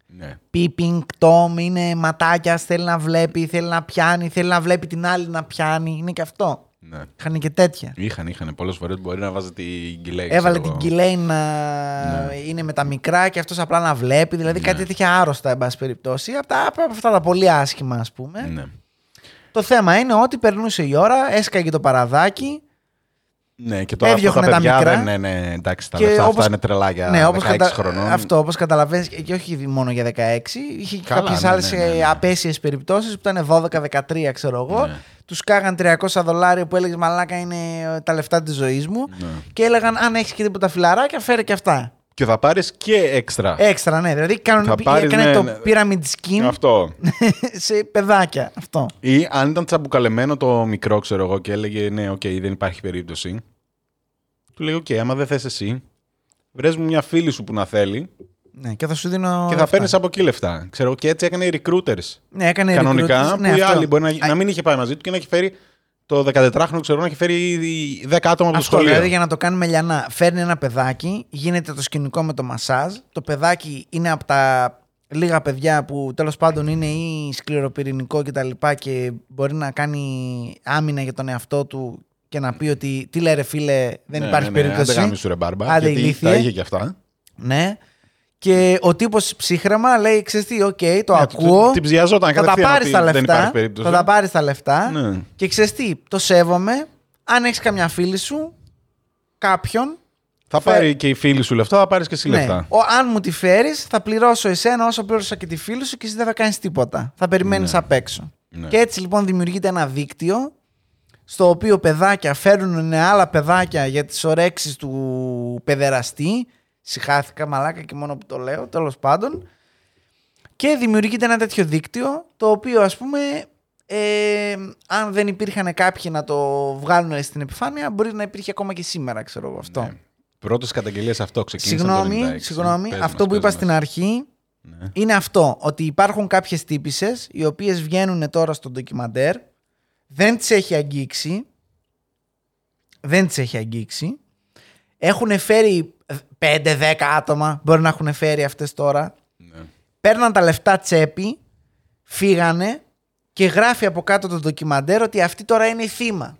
ναι. peeping tom, είναι ματάκια, θέλει να βλέπει, θέλει να πιάνει, θέλει να βλέπει την άλλη να πιάνει. Είναι και αυτό. ναι. Είχαν και τέτοια. Είχαν, είχαν. Πολλές φορές μπορεί να βάζει την γκυλέη. Έβαλε ξέρω την εγώ. Κιλέιν να είναι με τα μικρά και αυτός απλά να βλέπει. Δηλαδή κάτι τέτοια άρρωστα, εν πάση περιπτώσει. Από, τα, από αυτά τα πολύ άσχημα, ας πούμε. Ναι. Το θέμα είναι ότι περνούσε η ώρα, έσκαγε το παραδάκι. Ναι, και τώρα αυτά Έδιωχνε τα τα παιδιά μικρά. δεν είναι. Ναι, εντάξει, τα Και λεφτά όπως- αυτά είναι τρελά για ναι, 16 όπως κατα... χρονών. Αυτό, όπως καταλαβαίνεις, και όχι μόνο για 16. Είχε και Καλά, κάποιες ναι, άλλες ναι, ναι, ναι. απέσιες περιπτώσεις που ήταν 12-13, ξέρω εγώ. Ναι. Τους σκάγαν 300 δολάρια που έλεγες Μαλάκα είναι ε, τα λεφτά της ζωής μου. Ναι. Και έλεγαν Αν έχεις και τίποτα φιλαράκια, φέρε και αυτά. Και θα πάρεις και έξτρα. Έξτρα, ναι. Δηλαδή κάνουν, Θα πάρεις, έκανε ναι, το ναι. pyramid scheme Αυτό. [LAUGHS] σε παιδάκια. Αυτό. Ή αν ήταν τσαμπουκαλεμένο το μικρό, ξέρω εγώ, και έλεγε Ναι, οκ, δεν υπάρχει περίπτωση. Του λέει: Οκ, άμα δεν θες εσύ, βρες μου μια φίλη σου που να θέλει Ναι, και θα σου δίνω. και θα λεφτά. παίρνεις από εκεί λεφτά. Ξέρω, και έτσι έκανε οι recruiters. Ναι, έκανε κανονικά, recruiters. που ναι, οι αυτό. άλλοι μπορεί να, να μην είχε πάει μαζί του και να έχει φέρει το 14χρονο, ξέρω, να έχει φέρει 10 άτομα από το Αυτό σχολείο. δηλαδή για να το κάνουμε λιανά. Φέρνει ένα παιδάκι, γίνεται το σκηνικό με το μασάζ. Το παιδάκι είναι από τα λίγα παιδιά που τέλος πάντων είναι ή σκληροπυρηνικό κτλ. Και, τα λοιπά και μπορεί να κάνει άμυνα για τον εαυτό του και να πει ότι τι λέει ρε φίλε, δεν Ναι, υπάρχει ναι, ναι, περίπτωση. Άντε γαμήσου, ρε μπάρμπα. Άντε, γιατί ηλίθιε. τα είχε και αυτά. Ναι. Και ο τύπος ψύχραιμα λέει: Ξέρεις τι, οκ, το Ναι, ακούω. Την ψιαζόταν Θα τα κατευθείαν πάρεις ότι τα Δεν λεφτά. υπάρχει περίπτωση. Θα τα πάρεις τα λεφτά. Ναι. Και ξέρεις τι, το σέβομαι. Αν έχεις καμιά φίλη σου, κάποιον. Θα Φε- πάρει και η φίλη σου λεφτά, θα πάρεις και εσύ Ναι, λεφτά. ο, αν μου τη φέρεις, θα πληρώσω εσένα όσο πλήρωσα και τη φίλη σου και εσύ δεν θα κάνεις τίποτα. Θα περιμένεις απ' έξω. Ναι. Και έτσι λοιπόν δημιουργείται ένα δίκτυο στο οποίο παιδάκια φέρνουν άλλα παιδάκια για τις ορέξεις του παιδεραστή. Συχάθηκα μαλάκα και μόνο που το λέω, τέλος πάντων. Και δημιουργείται ένα τέτοιο δίκτυο, το οποίο ας πούμε, ε, αν δεν υπήρχαν κάποιοι να το βγάλουν στην επιφάνεια, μπορεί να υπήρχε ακόμα και σήμερα, ξέρω εγώ αυτό. Ναι. Πρώτες καταγγελίες αυτό ξεκίνησε. Συγγνώμη, συγγνώμη. αυτό που είπα στην αρχή Ναι. είναι αυτό. Ότι υπάρχουν κάποιες τύπησες οι οποίες βγαίνουν τώρα στο ντοκιμαντέρ. Δεν τις έχει αγγίξει. Δεν τις έχει αγγίξει. Έχουν φέρει 5-10 άτομα μπορεί να έχουν φέρει αυτές τώρα. Ναι. Παίρναν τα λεφτά τσέπη, φύγανε και γράφει από κάτω το ντοκιμαντέρ ότι αυτή τώρα είναι η θύμα.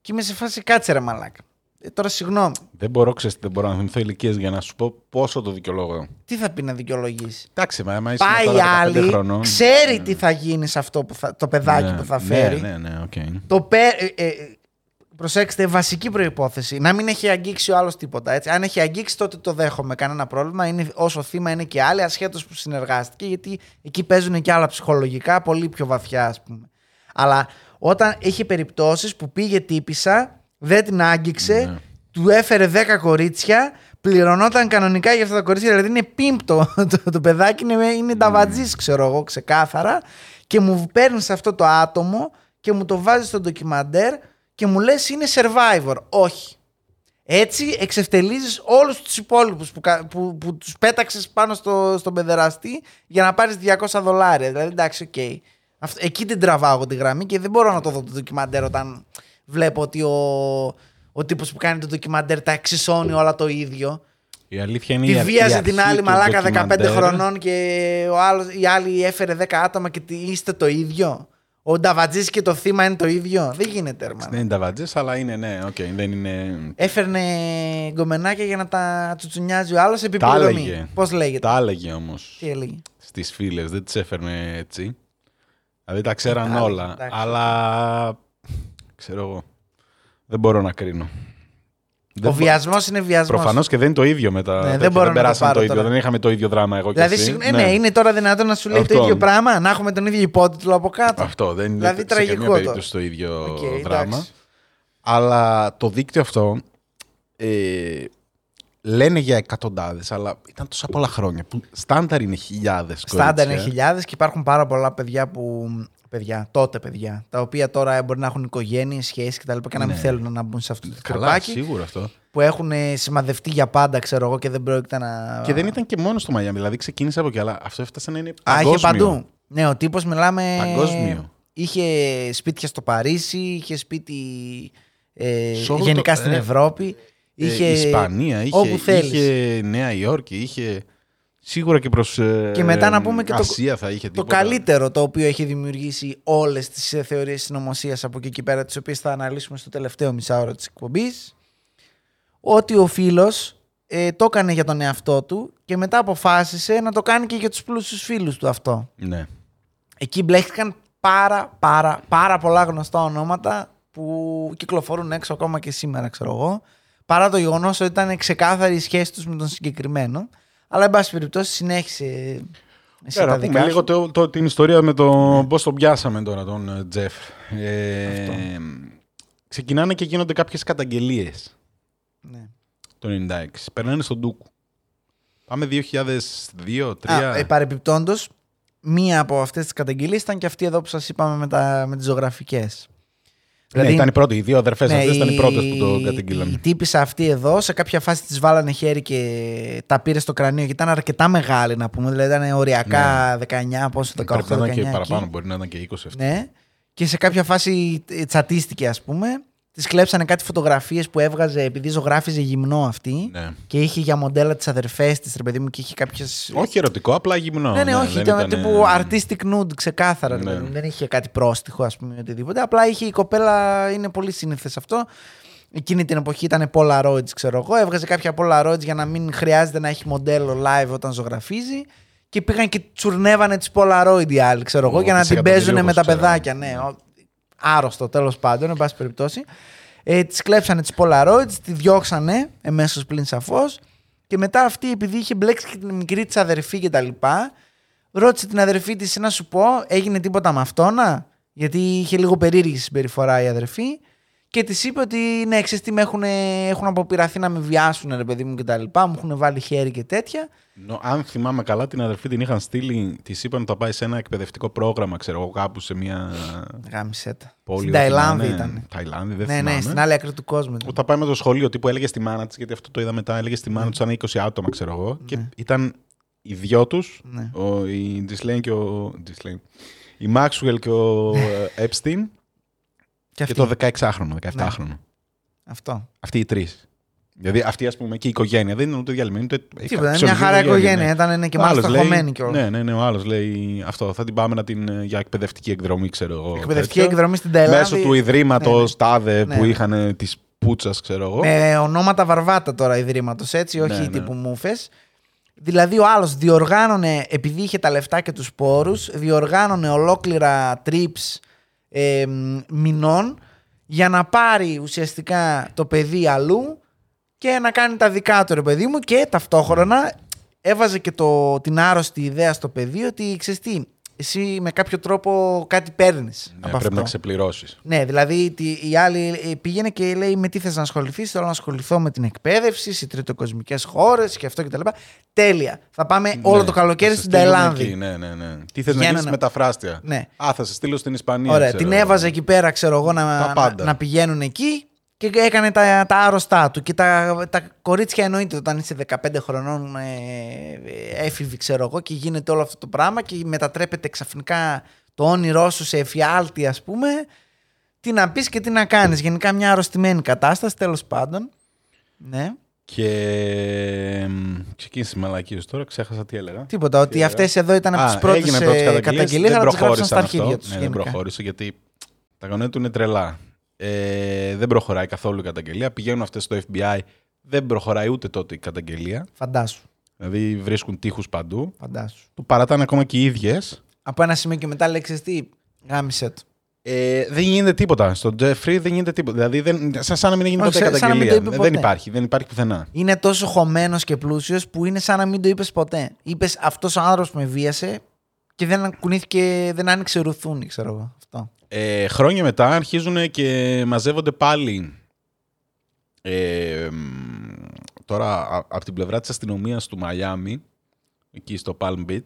Και είμαι σε φάση κάτσε ρε μαλάκα. Ε, τώρα συγγνώμη. Δεν μπορώ, ξέρεις, δεν μπορώ να θυμηθώ ηλικίες για να σου πω πόσο το δικαιολόγω. Τι θα πει να δικαιολογήσει. Εντάξει, μα άμα είσαι Πάει μετά 15 άλλη, χρονών. ξέρει τι θα γίνει σε αυτό που θα, το παιδάκι Ναι, που θα φέρει. Ναι, ναι, ναι, οκ. Το πέ, ε, ε, προσέξτε, βασική προϋπόθεση. Να μην έχει αγγίξει ο άλλος τίποτα. Έτσι. Αν έχει αγγίξει, τότε το δέχομαι. Κανένα πρόβλημα. Είναι, όσο θύμα είναι και άλλοι, ασχέτως που συνεργάστηκε, γιατί εκεί παίζουν και άλλα ψυχολογικά, πολύ πιο βαθιά, ας πούμε. Αλλά όταν είχε περιπτώσεις που πήγε τύπησα, δεν την άγγιξε, Ναι. του έφερε 10 κορίτσια, πληρωνόταν κανονικά για αυτά τα κορίτσια. Δηλαδή είναι πίμπτο [LAUGHS] το, το παιδάκι, είναι, είναι ταβατζής, ξέρω εγώ, ξεκάθαρα. Και μου παίρνεις αυτό το άτομο και μου το βάζεις στο ντοκιμαντέρ και μου λες είναι survivor. Όχι. Έτσι εξευτελίζεις όλους τους υπόλοιπους που, κα- που, που τους πέταξες πάνω στο, στον παιδεραστή για να πάρεις 200 δολάρια. Δηλαδή εντάξει, οκ. Αυτό- Εκεί την τραβάω εγώ τη γραμμή και δεν μπορώ να το δω το ντοκιμαντέρ όταν βλέπω ότι ο, ο τύπος που κάνει το ντοκιμαντέρ τα εξισώνει όλα το ίδιο. Η αλήθεια είναι Τη η αρ- η βίαζε αρχή την άλλη του μαλάκα 15 ντοκιμαντέρ. χρονών και ο άλλος, η άλλη έφερε 10 άτομα και τι- είστε το ίδιο; Ο Νταβατζής και το θύμα είναι το ίδιο; Δεν γίνεται, ρε μάνα. Δεν είναι νταβατζής, αλλά είναι ναι, οκ, δεν είναι. Έφερνε γκομενάκια για να τα τσουτσουνιάζει ο άλλος Τα επί πληρωμή. έλεγε. Πώς λέγεται; Τα έλεγε όμως Τι έλεγε; στις φίλες, δεν τις έφερνε έτσι. Δηλαδή τα ξέραν Τα έλεγε, όλα. εντάξει. Αλλά. ξέρω εγώ. Δεν μπορώ να κρίνω. Ο βιασμός είναι βιασμός. Προφανώς και δεν είναι το ίδιο μετά. Ναι, δεν τέτοια. μπορώ να το περάσαμε πάρω το ίδιο. τώρα. Δεν είχαμε το ίδιο δράμα εγώ Δηλαδή, και εσύ. συγγ- ναι, ναι, είναι τώρα δυνατόν να σου λέει Αυτό. το ίδιο πράγμα, να έχουμε τον ίδιο υπότιτλο από κάτω. Αυτό δεν είναι Δηλαδή, σε τραγικό καμία το. περίπτωση το ίδιο Οκ, δράμα. εντάξει. Αλλά το δίκτυο αυτό ε, λένε για εκατοντάδες, αλλά ήταν τόσα πολλά χρόνια που στάνταρ είναι χιλιάδες. Στάνταρ είναι χιλιάδες και υπάρχουν πάρα πολλά παιδιά που. Παιδιά, τότε παιδιά, τα οποία τώρα μπορεί να έχουν οικογένειες, σχέσεις κτλ. Και, να μην Ναι. θέλουν να μπουν σε αυτό το Καλά, τρυπάκι. σίγουρα αυτό. Που έχουν σημαδευτεί για πάντα, ξέρω εγώ, και δεν πρόκειται να. Και δεν ήταν και μόνο στο Μαϊάμι, δηλαδή ξεκίνησε από εκεί, αλλά αυτό έφτασε να είναι Α, είχε παγκόσμιο. παντού. Ναι, ο τύπος μιλάμε. Παγκόσμιο. Είχε σπίτια στο Παρίσι, είχε σπίτι ε, Σε όλο γενικά το- στην ε, Ευρώπη. Ε, Είχε Ισπανία, είχε, όπου θέλεις. είχε Νέα Υόρκη, είχε σίγουρα και προς ε, Και μετά να πούμε και το- Ασία θα είχε το τίποτα. καλύτερο το οποίο έχει δημιουργήσει όλες τις ε, θεωρίες συνωμοσίας από εκεί και πέρα, τις οποίες θα αναλύσουμε στο τελευταίο μισάωρο της εκπομπής, ότι ο φίλος ε, το έκανε για τον εαυτό του και μετά αποφάσισε να το κάνει και για τους πλούσιους φίλους του αυτό. Ναι. Εκεί μπλέχτηκαν πάρα πάρα πάρα πολλά γνωστά ονόματα που κυκλοφορούν έξω ακόμα και σήμερα ξέρω εγώ παρά το γεγονός ότι ήταν ξεκάθαρη η σχέση τους με τον συγκεκριμένο αλλά εν πάση περιπτώσει συνέχισε εσύ Πέρα, τα να δικά πούμε σου. λίγο το, το- την ιστορία με το πώς τον πιάσαμε τώρα τον ε, Τζεφ. Ε, ξεκινάνε και γίνονται κάποιες καταγγελίες Ναι. το 96. Περνάνε στον Ντούκου. Πάμε 2002, 2003. Α, ε, παρεπιπτόντως, μία από αυτές τις καταγγελίες ήταν και αυτή εδώ που σας είπαμε με, τα, με τις ζωγραφικές. ναι, ήταν οι πρώτοι, οι δύο αδερφές ναι, αυτές ήταν οι η- πρώτες που το Η καταγγείλανε. τύπησα αυτή εδώ, σε κάποια φάση της βάλανε χέρι και τα πήρε στο κρανίο και ήταν αρκετά μεγάλη να πούμε. Δηλαδή ήταν οριακά 19, πόσο, 18, Ναι. Πρέπει να ήταν 19 και εκεί. παραπάνω, μπορεί να ήταν και 20 αυτή. Ναι. Και σε κάποια φάση ε, τσατίστηκε ας πούμε. Τη κλέψανε κάτι φωτογραφίες που έβγαζε επειδή ζωγράφιζε γυμνό αυτή. Ναι. Και είχε για μοντέλα τις αδερφές της, ρε παιδί μου, και είχε κάποιες Όχι ερωτικό, απλά γυμνό. ναι, ναι, όχι. δεν Ήταν ήταν, τύπου ε, artistic nude, ξεκάθαρα. Ναι. δηλαδή. Δεν είχε κάτι πρόστιχο, ας πούμε, οτιδήποτε. Απλά είχε η κοπέλα, είναι πολύ σύνηθες αυτό. Εκείνη την εποχή ήταν Polaroids, ξέρω εγώ. Έβγαζε κάποια Polaroids για να μην χρειάζεται να έχει μοντέλο live όταν ζωγραφίζει. Και πήγαν και τσουρνεύανε τις Polaroid οι άλλοι, ξέρω εγώ, Ο, για να της την παίζουν με εκατομμυρίουχος, τα ξέρω. παιδάκια. Ναι, ο- άρρωστο τέλος πάντων, εν πάση περιπτώσει. Ε, τη κλέψανε τις Polaroids, τη διώξανε εμέσως πλην σαφώς. Και μετά αυτή, επειδή είχε μπλέξει και την μικρή της αδερφή και τα λοιπά, ρώτησε την αδερφή της να σου πω, έγινε τίποτα με αυτόνα, γιατί είχε λίγο περίεργη συμπεριφορά η αδερφή. Και της είπε ότι ναι, ξέρεις τι με έχουν, έχουν αποπειραθεί να με βιάσουν, ρε παιδί μου και τα λοιπά. Μου έχουν βάλει χέρι και τέτοια. Νο- αν θυμάμαι καλά, την αδερφή την είχαν στείλει, της είπαν ότι θα πάει σε ένα εκπαιδευτικό πρόγραμμα, ξέρω εγώ, κάπου σε μια Γάμισε τα. πόλη. Στην δεν Ταϊλάνδη θυμάμαι. ήταν. Ταϊλάνδη, δεν Ναι, θυμάμαι. ναι, στην άλλη άκρη του κόσμου. ήταν. Που θα πάει με το σχολείο, τύπου έλεγε στη μάνα της, γιατί αυτό το είδα μετά, έλεγε στη μάνα τους, ήταν 20 άτομα, ξέρω εγώ. Και ήταν οι δυο τους, Ναι. η Τζισλέν και ο. Ghislaine, η Μάξουελ και ο ε, Epstein Και, και αυτή. το 16χρονο, 17χρονο. Αυτό. Αυτοί οι τρεις. Δηλαδή αυτή ας πούμε και η οικογένεια δεν είναι ούτε διαλυμένη ούτε. έχει Τίποτα, είναι φυσιολογική μια χαρά οικογένεια. ναι. Ήταν και Ο άλλος μάλιστα λέει- χωμένη κιόλα. Ναι, ναι, ναι. Ο άλλος λέει αυτό. Θα την πάμε να την, ε, για εκπαιδευτική εκδρομή, ξέρω εγώ. Εκπαιδευτική τέτοιο. εκδρομή στην Ταϊλάνδη. Μέσω του ιδρύματο Ναι, ναι. τάδε Ναι, που ναι. είχαν της πούτσας, ξέρω εγώ. Με ονόματα βαρβάτα τώρα ιδρύματος, έτσι, όχι Ναι, ναι. τύπου μούφες. Δηλαδή ο άλλος διοργάνωνε, επειδή είχε τα λεφτά και τους πόρους, διοργάνωνε ολόκληρα trips ε, μ, μηνών για να πάρει ουσιαστικά το παιδί αλλού και να κάνει τα δικά του ρε παιδί μου και ταυτόχρονα έβαζε και το, την άρρωστη ιδέα στο παιδί ότι ξέρεις τι, εσύ με κάποιο τρόπο κάτι παίρνεις Ναι, από πρέπει αυτό. να ξεπληρώσεις. Ναι, δηλαδή τι- η άλλη ε, πήγαινε και λέει με τι θες να ασχοληθείς, θέλω να ασχοληθώ με την εκπαίδευση, σε τριτοκοσμικές χώρες και αυτό και τα λοιπά. Τέλεια. Θα πάμε όλο το καλοκαίρι στην Ταϊλάνδη. Ναι, ναι, ναι. Τι θες να Πηγαίνανε- γίνεις μεταφράστια. Ναι. Α, θα σε στείλω στην Ισπανία. Ωραία, ξέρω την εγώ. έβαζε εκεί πέρα, ξέρω εγώ, να, Τα να, πάντα. να πηγαίνουν εκεί και έκανε τα, τα άρρωστά του. Και τα, τα κορίτσια εννοείται όταν είσαι 15 χρονών ε, ε, έφηβη, ξέρω εγώ, και γίνεται όλο αυτό το πράγμα και μετατρέπεται ξαφνικά το όνειρό σου σε εφιάλτη, ας πούμε. Τι να πεις και τι να κάνεις. Γενικά μια αρρωστημένη κατάσταση, τέλος πάντων. Ναι. Και. μ, Ξεκίνησε η μαλακή τώρα, ξέχασα τι έλεγα. Τίποτα, ότι έλεγα; αυτές εδώ ήταν από τις πρώτες έγινε πρώτες ε, καταγγελίες, αλλά τις γράψαν στα αρχίδια αυτό. τους. Ναι, δεν γενικά. προχώρησε γιατί τα γονέα του είναι τρελά. Ε, δεν προχωράει καθόλου η καταγγελία. Πηγαίνουν αυτές στο FBI. Δεν προχωράει ούτε τότε η καταγγελία. Φαντάσου, Δηλαδή βρίσκουν τείχους παντού. φαντάσου. Που παρατάνε ακόμα και οι ίδιες. Από ένα σημείο και μετά λέξεις τι, γάμισε το. Ε, δεν γίνεται τίποτα. Στον Τζέφρι δεν γίνεται τίποτα. Δηλαδή, δεν, σαν, σαν να μην έγινε Όχι, ποτέ σαν να μην το καταγγελία. είπε δεν ποτέ. υπάρχει. Δεν υπάρχει πουθενά. είναι τόσο χωμένος και πλούσιος που είναι σαν να μην το είπες ποτέ. Είπες αυτός ο άνθρωπος με βίασε και δεν κουνήθηκε, δεν άνοιξε ρουθούνι, ξέρω εγώ. Αυτό. Ε, χρόνια μετά αρχίζουν και μαζεύονται πάλι ε, μ, τώρα α- από την πλευρά της αστυνομίας του Μαϊάμι εκεί στο Palm Beach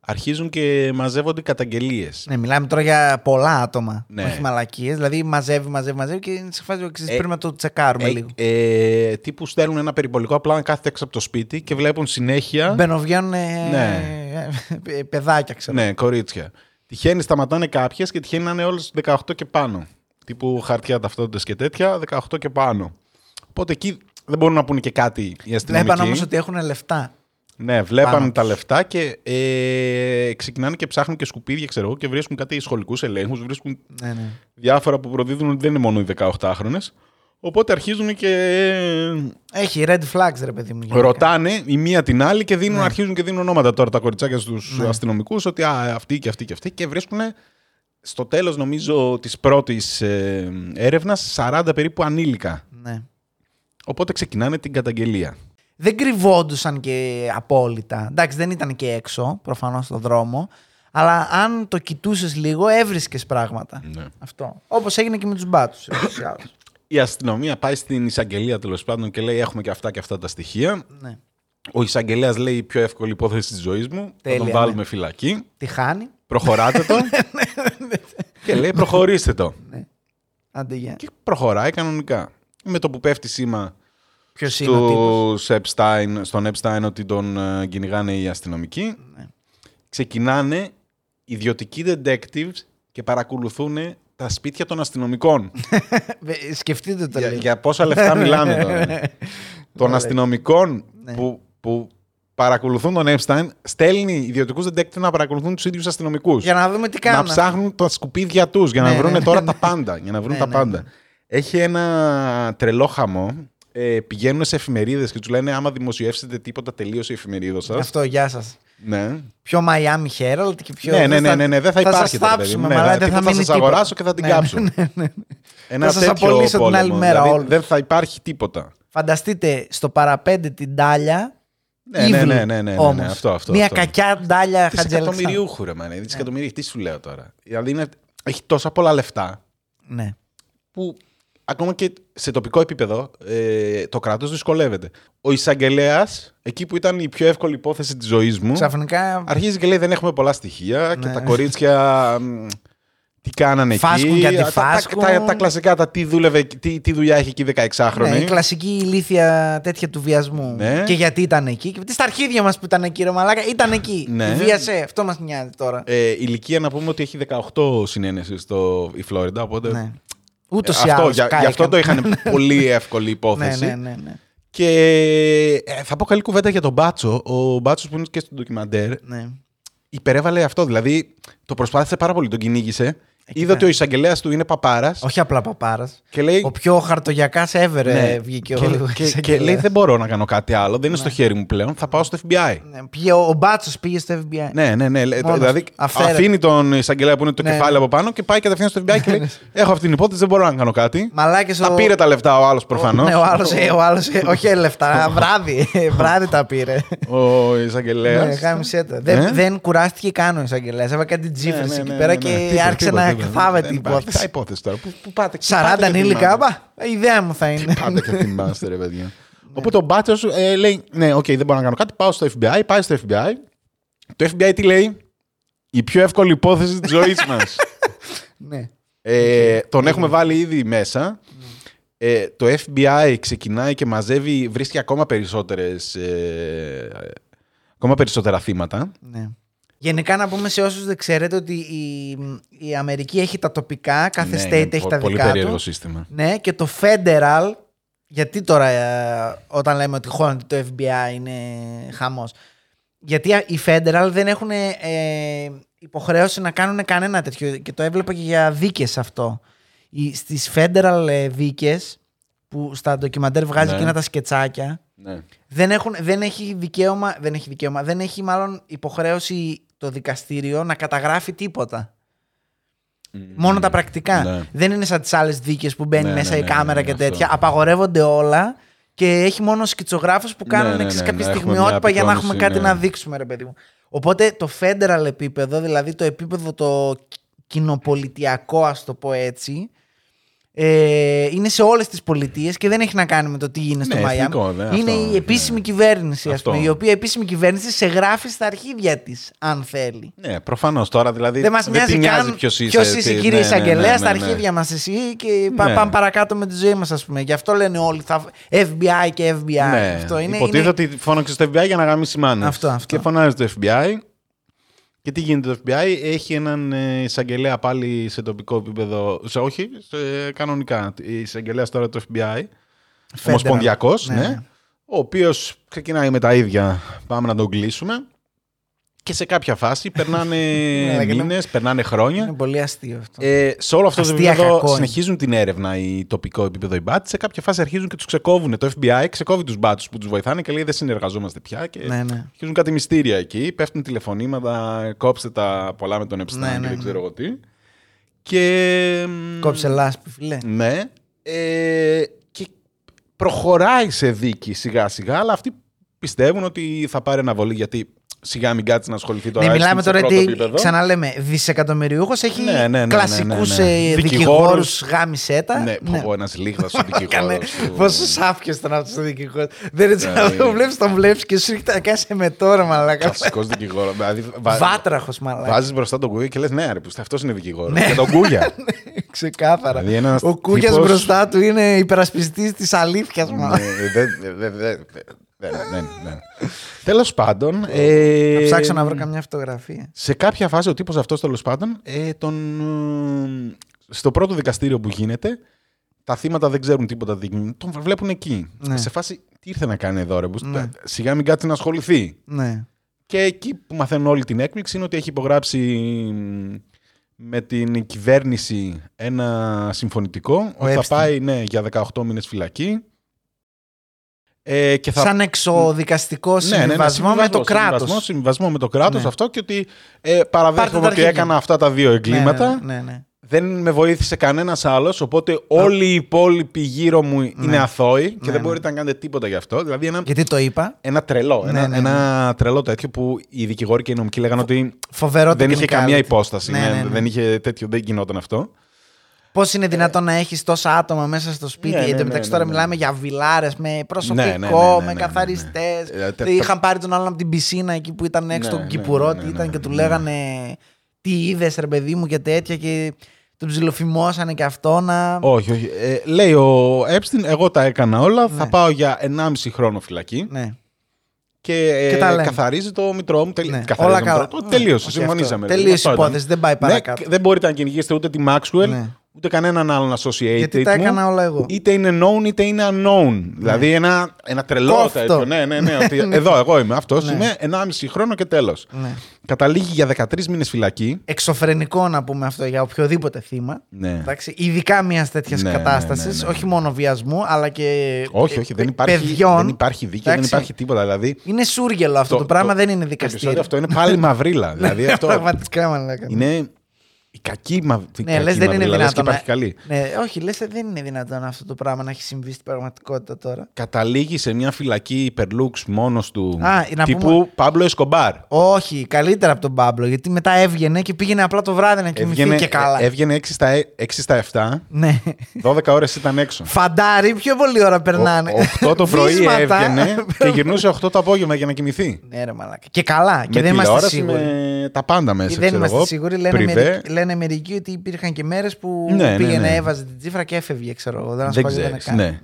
αρχίζουν και μαζεύονται καταγγελίες. Ναι, μιλάμε τώρα για πολλά άτομα. Ναι. Όχι μαλακίες. Δηλαδή μαζεύει, μαζεύει, μαζεύει και είναι σε φάση που Ε, πρέπει να το τσεκάρουμε Ε, λίγο. ε, τύπου στέλνουν ένα περιπολικό απλά να κάθεται έξω από το σπίτι και βλέπουν συνέχεια Μπαινοβγαίνουν Ναι. ε, παιδάκια, ξέρω. ναι, κορίτσια. Τυχαίνει σταματάνε κάποιες και τυχαίνει να είναι όλες 18 και πάνω. Τύπου χαρτιά ταυτότητες και τέτοια, 18 και πάνω. Οπότε εκεί δεν μπορούν να πούνε και κάτι οι αστυνομικοί. Βλέπαν όμως ότι έχουν λεφτά. Ναι, βλέπαν πάνω τα τους. λεφτά και ε, ξεκινάνε και ψάχνουν και σκουπίδια, ξέρω εγώ, και βρίσκουν κάτι σχολικούς ελέγχους, βρίσκουν Ναι, ναι. διάφορα που προδίδουν ότι δεν είναι μόνο οι 18χρονε. Οπότε αρχίζουν και ε, Έχει red flags, ρε παιδί μου. γενικά. ρωτάνε η μία την άλλη και δίνουν, Ναι. αρχίζουν και δίνουν ονόματα τώρα τα κοριτσάκια στους Ναι. αστυνομικούς ότι α, αυτή και αυτή και αυτή και βρίσκουν στο τέλος νομίζω της πρώτης ε, έρευνας 40 περίπου ανήλικα. Ναι. Οπότε ξεκινάνε την καταγγελία. δεν κρυβόντουσαν και απόλυτα. Εντάξει, δεν ήταν και έξω, προφανώς στον δρόμο. Αλλά αν το κοιτούσες λίγο, έβρισκες πράγματα. Ναι. Αυτό. Όπως έγινε και με τους μπάτσου. Η αστυνομία πάει στην εισαγγελία τέλος πάντων και λέει: Έχουμε και αυτά και αυτά τα στοιχεία. ναι. Ο εισαγγελέας λέει: Η πιο εύκολη υπόθεση της ζωής μου. Τέλεια, θα τον βάλουμε ναι. φυλακή. Τι χάνει. Προχωράτε το. [LAUGHS] και λέει: Προχωρήστε το. Ναι. Άντε για. Και προχωράει κανονικά. Με το που πέφτει σήμα Ποιος είναι ο τύπος; στους Epstein, στον Epstein ότι τον ε, κυνηγάνε οι αστυνομικοί, Ναι. ξεκινάνε ιδιωτικοί detectives και παρακολουθούν τα σπίτια των αστυνομικών. [LAUGHS] Σκεφτείτε το για, λίγο. για πόσα λεφτά μιλάμε τώρα. [LAUGHS] των Ωραία. αστυνομικών Ναι. που, που παρακολουθούν τον Epstein, στέλνει ιδιωτικούς detectives να παρακολουθούν τους ίδιους αστυνομικούς. Για να δούμε τι Να κάνουν. ψάχνουν τα σκουπίδια τους για να Ναι, βρουν ναι, τώρα ναι, τα ναι. πάντα. Για να βρουν Ναι, τα ναι, πάντα. ναι. Έχει ένα τρελό χαμό. Ε, πηγαίνουν σε εφημερίδες και τους λένε: Άμα δημοσιεύσετε τίποτα, τελείωσε η εφημερίδα σας. Αυτό, γεια σας. Ναι. Πιο Miami Herald και πιο. ναι, ναι, ναι, ναι, ναι, δεν θα σας υπάρχει. ρε παιδί μου. θάψουμε, Ναι, μαλάκα, θα- δεν τίποτα θα θα μείνει σας τίποτα. αγοράσω και θα την Ναι, κάψω. ναι, ναι, ναι. Ένα Θα σας τέτοιο απολύσω την άλλη πόλεμο. μέρα Δηλαδή, όλους. Δεν θα υπάρχει τίποτα. Φανταστείτε στο παραπέντε την τάλια. Ναι, ναι, evil ναι, ναι, ναι, ναι, όμως. αυτό, αυτό, Μια αυτό. κακιά ντάλια χατζελεξά. Δισεκατομμυριούχου, ρε μάνε. Δισεκατομμυρίου, τι σου λέω τώρα. Δηλαδή είναι, έχει τόσα πολλά λεφτά Ναι. που ακόμα και σε τοπικό επίπεδο ε, το κράτος δυσκολεύεται. Ο εισαγγελέας, εκεί που ήταν η πιο εύκολη υπόθεση της ζωής μου, Ξαφνικά αρχίζει και λέει: Δεν έχουμε πολλά στοιχεία και Ναι. τα κορίτσια. μ, Τι κάνανε Φάσκουν εκεί. και Τα- τα, αντιφάσκουν. τα, τα κλασικά, τα τι, δούλευε, τι, τι δουλειά έχει εκεί 16χρονη. Ναι, η κλασική ηλίθια τέτοια του βιασμού. Ναι. Και γιατί ήταν εκεί. Και τι στα αρχίδια μας που ήταν εκεί, ρε Μαλάκα, ήταν εκεί. Ναι. Βίασε, αυτό μας νοιάζει τώρα. Ε, ηλικία να πούμε ότι έχει 18 συνένεση στο, η Φλόριντα. Οπότε ναι. Ούτως ή αυτό, άλλως. για, γι' αυτό το είχαν [LAUGHS] πολύ εύκολη υπόθεση. Ναι, ναι, ναι, ναι. Και ε, θα πω καλή κουβέντα για τον Μπάτσο. Ο Μπάτσος που είναι και στο ντοκιμαντέρ Ναι. υπερέβαλε αυτό. Δηλαδή το προσπάθησε πάρα πολύ, τον κυνήγησε. Είδε ότι ο εισαγγελέας του είναι παπάρας. Όχι απλά παπάρας. Και λέει. Ο πιο χαρτογιακάς ever Ναι. ε, βγήκε και, ο και, και, εισαγγελέας. λέει δεν μπορώ να κάνω κάτι άλλο, δεν είναι στο χέρι μου πλέον, θα πάω στο FBI. Ναι, πήγε, ο Μπάτσος πήγε στο FBI. Ναι, ναι, ναι. Μόνος. δηλαδή Αυθαίρετα. αφήνει τον εισαγγελέα που είναι το Ναι, κεφάλι ναι. από πάνω και πάει κατευθείαν στο FBI και λέει: [LAUGHS] Έχω αυτή την υπόθεση, δεν μπορώ να κάνω κάτι. Μαλάκες Τα ο- πήρε τα λεφτά ο άλλος προφανώς. Ναι, ο άλλος, ο άλλος, ε, όχι ε, λεφτά, [LAUGHS] βράδυ. βράδυ τα πήρε. Ο Ναι, εισαγγελέα. γάμισε το. Δεν, Ε; δεν κουράστηκε καν ο εισαγγελέας. Έβαλε κάτι τζίφρες Ναι, ναι, εκεί ναι, πέρα ναι, και ναι. Τίποτα, άρχισε τίποτα, να τίποτα. εκθάβεται Δεν η υπάρχει. υπόθεση. Ποια υπόθεση τώρα. Πού, πού πάτε, 40 πάτε και ανήλικα, θυμάστε. μπα, η ιδέα μου θα είναι. Πάτε και θυμάστε, ρε παιδιά. Οπότε ο Μπάτσος ε, λέει: Ναι, οκ, δεν μπορώ να κάνω κάτι. Πάω στο FBI. Πάει στο FBI. Το FBI τι λέει, Η πιο εύκολη υπόθεση της ζωής μας. [LAUGHS] Ναι. Ε, τον έχουμε βάλει ήδη μέσα. Ε, το FBI ξεκινάει και μαζεύει, βρίσκει ακόμα περισσότερες, ε, ακόμα περισσότερα θύματα. Ναι. Γενικά να πούμε σε όσους δεν ξέρετε ότι η, η Αμερική έχει τα τοπικά, κάθε Ναι, state είναι έχει πο- τα πολύ δικά περίεργο τους. σύστημα. Ναι, και το federal, γιατί τώρα ε, όταν λέμε ότι χώνεται το FBI είναι χαμός. Γιατί α- οι federal δεν έχουν ε, υποχρέωση να κάνουν κανένα τέτοιο και το έβλεπα και για δίκες αυτό. Οι, στις federal ε, δίκες που στα ντοκιμαντέρ βγάζει Ναι. εκείνα τα σκετσάκια Ναι. δεν, έχουν, δεν έχει δικαίωμα, δεν έχει δικαίωμα, δεν έχει μάλλον υποχρέωση το δικαστήριο να καταγράφει τίποτα. Μόνο τα πρακτικά. Ναι. Δεν είναι σαν τις άλλες δίκες που μπαίνει Ναι, μέσα ναι, η ναι, κάμερα ναι, και αυτό. τέτοια. Απαγορεύονται όλα και έχει μόνο σκητσογράφου που Ναι, κάνουν ναι, ξέρεις, ναι, κάποια ναι, έχουμε στιγμιότυπα μια για να έχουμε απεικόνηση, κάτι ναι. να δείξουμε, ρε παιδί μου. Οπότε το federal επίπεδο, δηλαδή το επίπεδο το κοινοπολιτιακό, ας το πω έτσι, ε, είναι σε όλες τις πολιτείες και δεν έχει να κάνει με το τι γίνεται στο Ναι, Μαϊάμι. εθνικό, ναι, είναι αυτό, η επίσημη κυβέρνηση, ας Αυτό. πούμε, η οποία επίσημη κυβέρνηση σε γράφει στα αρχίδια της, αν θέλει. Ναι, προφανώς τώρα δηλαδή. Δεν μας τη νοιάζει καν ποιος είσαι. ποιος είσαι, τι- κύριε ναι, ναι, Εισαγγελέα, ναι, στα ναι, ναι. αρχίδια μας εσύ και πά- Ναι. πάμε παρακάτω με τη ζωή μας, ας πούμε. Γι' αυτό λένε όλοι θα... FBI και FBI. Ναι, Αυτό είναι. υποτίθεται είναι... ότι φώναξες στο FBI για να γαμίσει μάνες. Αυτό, αυτό. Και φωνάζεις το FBI. Και τι γίνεται το FBI, έχει έναν ε, εισαγγελέα πάλι σε τοπικό επίπεδο. Σε, όχι, σε, κανονικά. Η εισαγγελέας τώρα το FBI. Ομοσπονδιακός, Ναι, ναι, ναι. Ο οποίος ξεκινάει με τα ίδια. Πάμε να τον κλείσουμε. Και σε κάποια φάση περνάνε Αλλά [LAUGHS] και μήνες, περνάνε χρόνια. Είναι πολύ αστείο αυτό. Ε, σε όλο αυτό το Αστεία επίπεδο κακό είναι. συνεχίζουν την έρευνα η τοπικό επίπεδο οι μπάτσοι. Σε κάποια φάση αρχίζουν και τους ξεκόβουν. Το FBI ξεκόβει τους μπάτσου που τους βοηθάνε και λέει δεν συνεργαζόμαστε πια. Και Ναι, ναι. αρχίζουν κάτι μυστήρια εκεί. Πέφτουν τηλεφωνήματα, κόψτε τα πολλά με τον Επστάν Ναι, και ναι, δεν ναι. ξέρω εγώ τι. Και. μ, Κόψε λάσπη, φιλέ. Ναι. Ε, και προχωράει σε δίκη σιγά σιγά, αλλά αυτοί πιστεύουν ότι θα πάρει αναβολή γιατί σιγά μην κάτσεις να ασχοληθεί τώρα. Ναι, έστω μιλάμε σε τώρα πρώτο τι. επίπεδο. Ξαναλέμε, δισεκατομμυριούχος έχει Ναι, ναι, ναι, ναι, κλασικούς ναι, ναι. δικηγόρους Δικηγόρους. γάμισέτα. Ναι, πω, ένας λίγδας ο [LAUGHS] δικηγόρος του. Πόσο σάφιο ήταν αυτό ο δικηγόρο. Δεν έτσι Δηλαδή- να το βλέπεις, τον βλέπεις και σου έρχεται να κάνει με τώρα, μαλάκα. Κλασικός δικηγόρος. Δηλαδή, βα... Βάτραχος, μαλάκα. Βάζεις μπροστά τον Κούγια και λες: Ναι, ρε, αυτός είναι δικηγόρος. Ναι. Και τον Κούγια. [LAUGHS] Ξεκάθαρα. Δηλαδή, ένας Ο Κούγιας τύπος- μπροστά του είναι υπερασπιστής της αλήθειας, μαλάκα. Τέλος πάντων. ε, Να ψάξω να βρω καμιά φωτογραφία. Σε κάποια φάση ο τύπος αυτός τέλος πάντων, ε, τον, ε, στο πρώτο δικαστήριο που γίνεται, τα θύματα δεν ξέρουν τίποτα, δεν- τον βλέπουν εκεί. Ναι. Σε φάση, τι ήρθε να κάνει εδώ ρε, που- Ναι. σιγά μην κάτσει να ασχοληθεί. Ναι. Και εκεί που μαθαίνουν όλη την έκπληξη είναι ότι έχει υπογράψει μ, με την κυβέρνηση ένα συμφωνητικό ότι θα Epstein. πάει ναι, για 18 μήνες φυλακή. Ε, και θα... Σαν εξοδικαστικό Ναι, ναι, ναι, συμβιβασμό με το συμβιβασμό, κράτος. Συμβιβασμό, συμβιβασμό με το κράτος Ναι. αυτό και ότι ε, Πάρτε παραδέχομαι τα ότι αρχίδια. έκανα αυτά τα δύο εγκλήματα. Ναι, ναι, ναι. Δεν με βοήθησε κανένας άλλος, οπότε όλοι οι υπόλοιποι γύρω μου είναι Ναι. αθώοι και Ναι, δεν ναι. μπορείτε να κάνετε τίποτα γι' αυτό. Δηλαδή ένα, Γιατί το είπα. ένα τρελό, Ναι, ένα, ναι, ένα τρελό τέτοιο που οι δικηγόροι και οι νομικοί λέγανε ότι Φοβερό δεν είχε technicality. καμία υπόσταση. Ναι, ναι, ναι, ναι. Δεν είχε τέτοιο, δεν γινόταν αυτό. Πώς είναι δυνατόν να έχεις τόσα άτομα μέσα στο σπίτι. Ναι, ναι, Εν τω ναι, μεταξύ ναι, τώρα ναι. μιλάμε για βιλάρες με προσωπικό, Ναι, ναι, ναι, ναι, ναι, με ναι, καθαριστές. ναι. Ε, τε- Είχαν πάρει τον άλλον από την πισίνα εκεί που ήταν έξω Ναι, στον ναι, Κυπουρό, ναι, τι ναι, ήταν ναι, και του ναι. λέγανε τι είδες, ρε παιδί μου και τέτοια. Και τον ψιλοφημώσανε και αυτό να. Όχι, όχι. Ε, λέει ο Epstein, εγώ τα έκανα όλα, θα Ναι. πάω για 1,5 χρόνο φυλακή. Ναι. Και, ε, Και τα λένε. καθαρίζει το μητρό μου. Τελει... Ναι, καθαρίζει όλα το καλά. μητρό του. Ναι, Τελείωσε, όχι συμφωνήσαμε. αυτό. ρε. Τελείωσε η Αυτό ήταν. υπόθεση, δεν πάει Ναι, παρακάτω. και δεν μπορείτε να κυνηγήσετε ούτε τη Maxwell, Ναι. Ούτε κανέναν άλλον associated Γιατί τα μου. έκανα όλα εγώ. Είτε είναι known είτε είναι unknown. Δηλαδή ένα, ένα τρελό Κόφτο. τέτοιο. Ναι, ναι, ναι. ότι [LAUGHS] εδώ εγώ είμαι. Αυτός Ναι. είμαι 1,5 χρόνο και τέλος. Ναι. Καταλήγει για 13 μήνες φυλακή. Εξωφρενικό να πούμε αυτό για οποιοδήποτε θύμα. Ναι. Εντάξει, ειδικά μιας τέτοιας Ναι, ναι, κατάστασης, ναι, ναι. όχι μόνο βιασμού, αλλά και Όχι, ε, όχι, δεν ε, υπάρχει, παιδιών. δεν υπάρχει δίκαιο, δεν Εντάξει. υπάρχει τίποτα. Δηλαδή, Είναι σούργελο αυτό το, πράγμα, δεν είναι το επεισόδιο δικαστήριο. αυτό είναι πάλι μαυρίλα. [LAUGHS] δηλαδή αυτό Πραγματικά μαλάκα. είναι η κακή, μα... η Ναι, κακή λες δεν είναι μαυρίλα, λες και δυνατόν. υπάρχει να- καλή. Ναι, όχι, λες δεν είναι δυνατόν αυτό το πράγμα να έχει συμβεί στην πραγματικότητα τώρα. Καταλήγει σε μια φυλακή υπερλούξ μόνος του. Α, να τύπου πούμε- Παύλο Εσκομπάρ. Όχι, καλύτερα από τον Παύλο, γιατί μετά έβγαινε και πήγαινε απλά το βράδυ να κοιμηθεί Έβγαινε, και καλά. ε, έβγαινε 6 στα, 6 στα 7, Ναι. 12 ώρες ήταν έξω. Φαντάρι, πιο πολύ ώρα περνάνε. 8 το πρωί Βίσματα. έβγαινε και [LAUGHS] γυρνούσε 8 το απόγευμα για να κοιμηθεί. Ναι, ρε μαλάκα. Και καλά. Και με δεν είμαστε τηλεόραση, σίγουροι. με τα πάντα μέσα. δεν ξέρω είμαστε εγώ, σίγουροι. Λένε, πριβέ. μερικοί, λένε μερικοί ότι υπήρχαν και μέρες που Ναι, ναι, πήγαινε, ναι. έβαζε την τσίφρα και έφευγε, ξέρω εγώ. Δεν, Δεν ασχολιόταν ξέρεις, καν. ναι.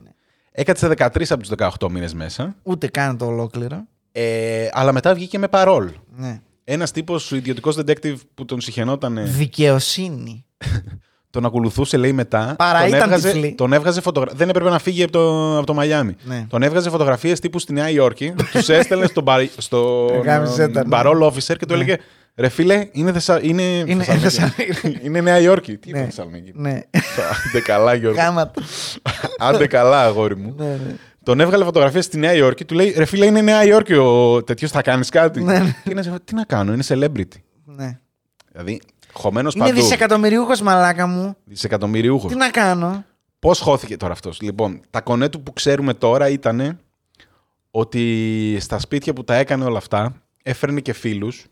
Έκατσε 13 από τους 18 μήνες μέσα. Ούτε καν το ολόκληρο. Ε, αλλά μετά βγήκε με παρόλ. Ναι. Ένας τύπος ιδιωτικός detective που τον συχαινόταν. Δικαιοσύνη. [LAUGHS] Τον ακολουθούσε, λέει μετά. Παρά τον ήταν έβγαζε, τυφλή. τον έβγαζε φωτογρα... Δεν έπρεπε να φύγει από το, από το Μαϊάμι. Ναι. Τον έβγαζε φωτογραφίες τύπου στη Νέα Υόρκη. [LAUGHS] τους έστελνε στον παρ... στο Γάμισε τα, ναι. παρόλο officer και του έλεγε Ρε φίλε, είναι, Θεσα... είναι... Είναι Θεσσαλονίκη. είναι Νέα Υόρκη. Τι είναι Ναι. Θεσσαλονίκη; ναι. Άντε καλά, Γιώργο. Γάματα. Άντε καλά, αγόρι μου. ναι, ναι. Τον έβγαλε φωτογραφία στη Νέα Υόρκη, του λέει Ρε φίλε, είναι Νέα Υόρκη ο τέτοιος, θα κάνεις κάτι. Ναι, ναι. Και είναι σε- τι να κάνω, είναι celebrity. ναι. Δηλαδή, χωμένος Είναι παντού. δισεκατομμυριούχος μαλάκα μου. Δισεκατομμυριούχος. Τι να κάνω; Πώς χώθηκε τώρα αυτός; Λοιπόν, τα κονέ του που ξέρουμε τώρα ήταν ότι στα σπίτια που τα έκανε όλα αυτά έφερνε και φίλους.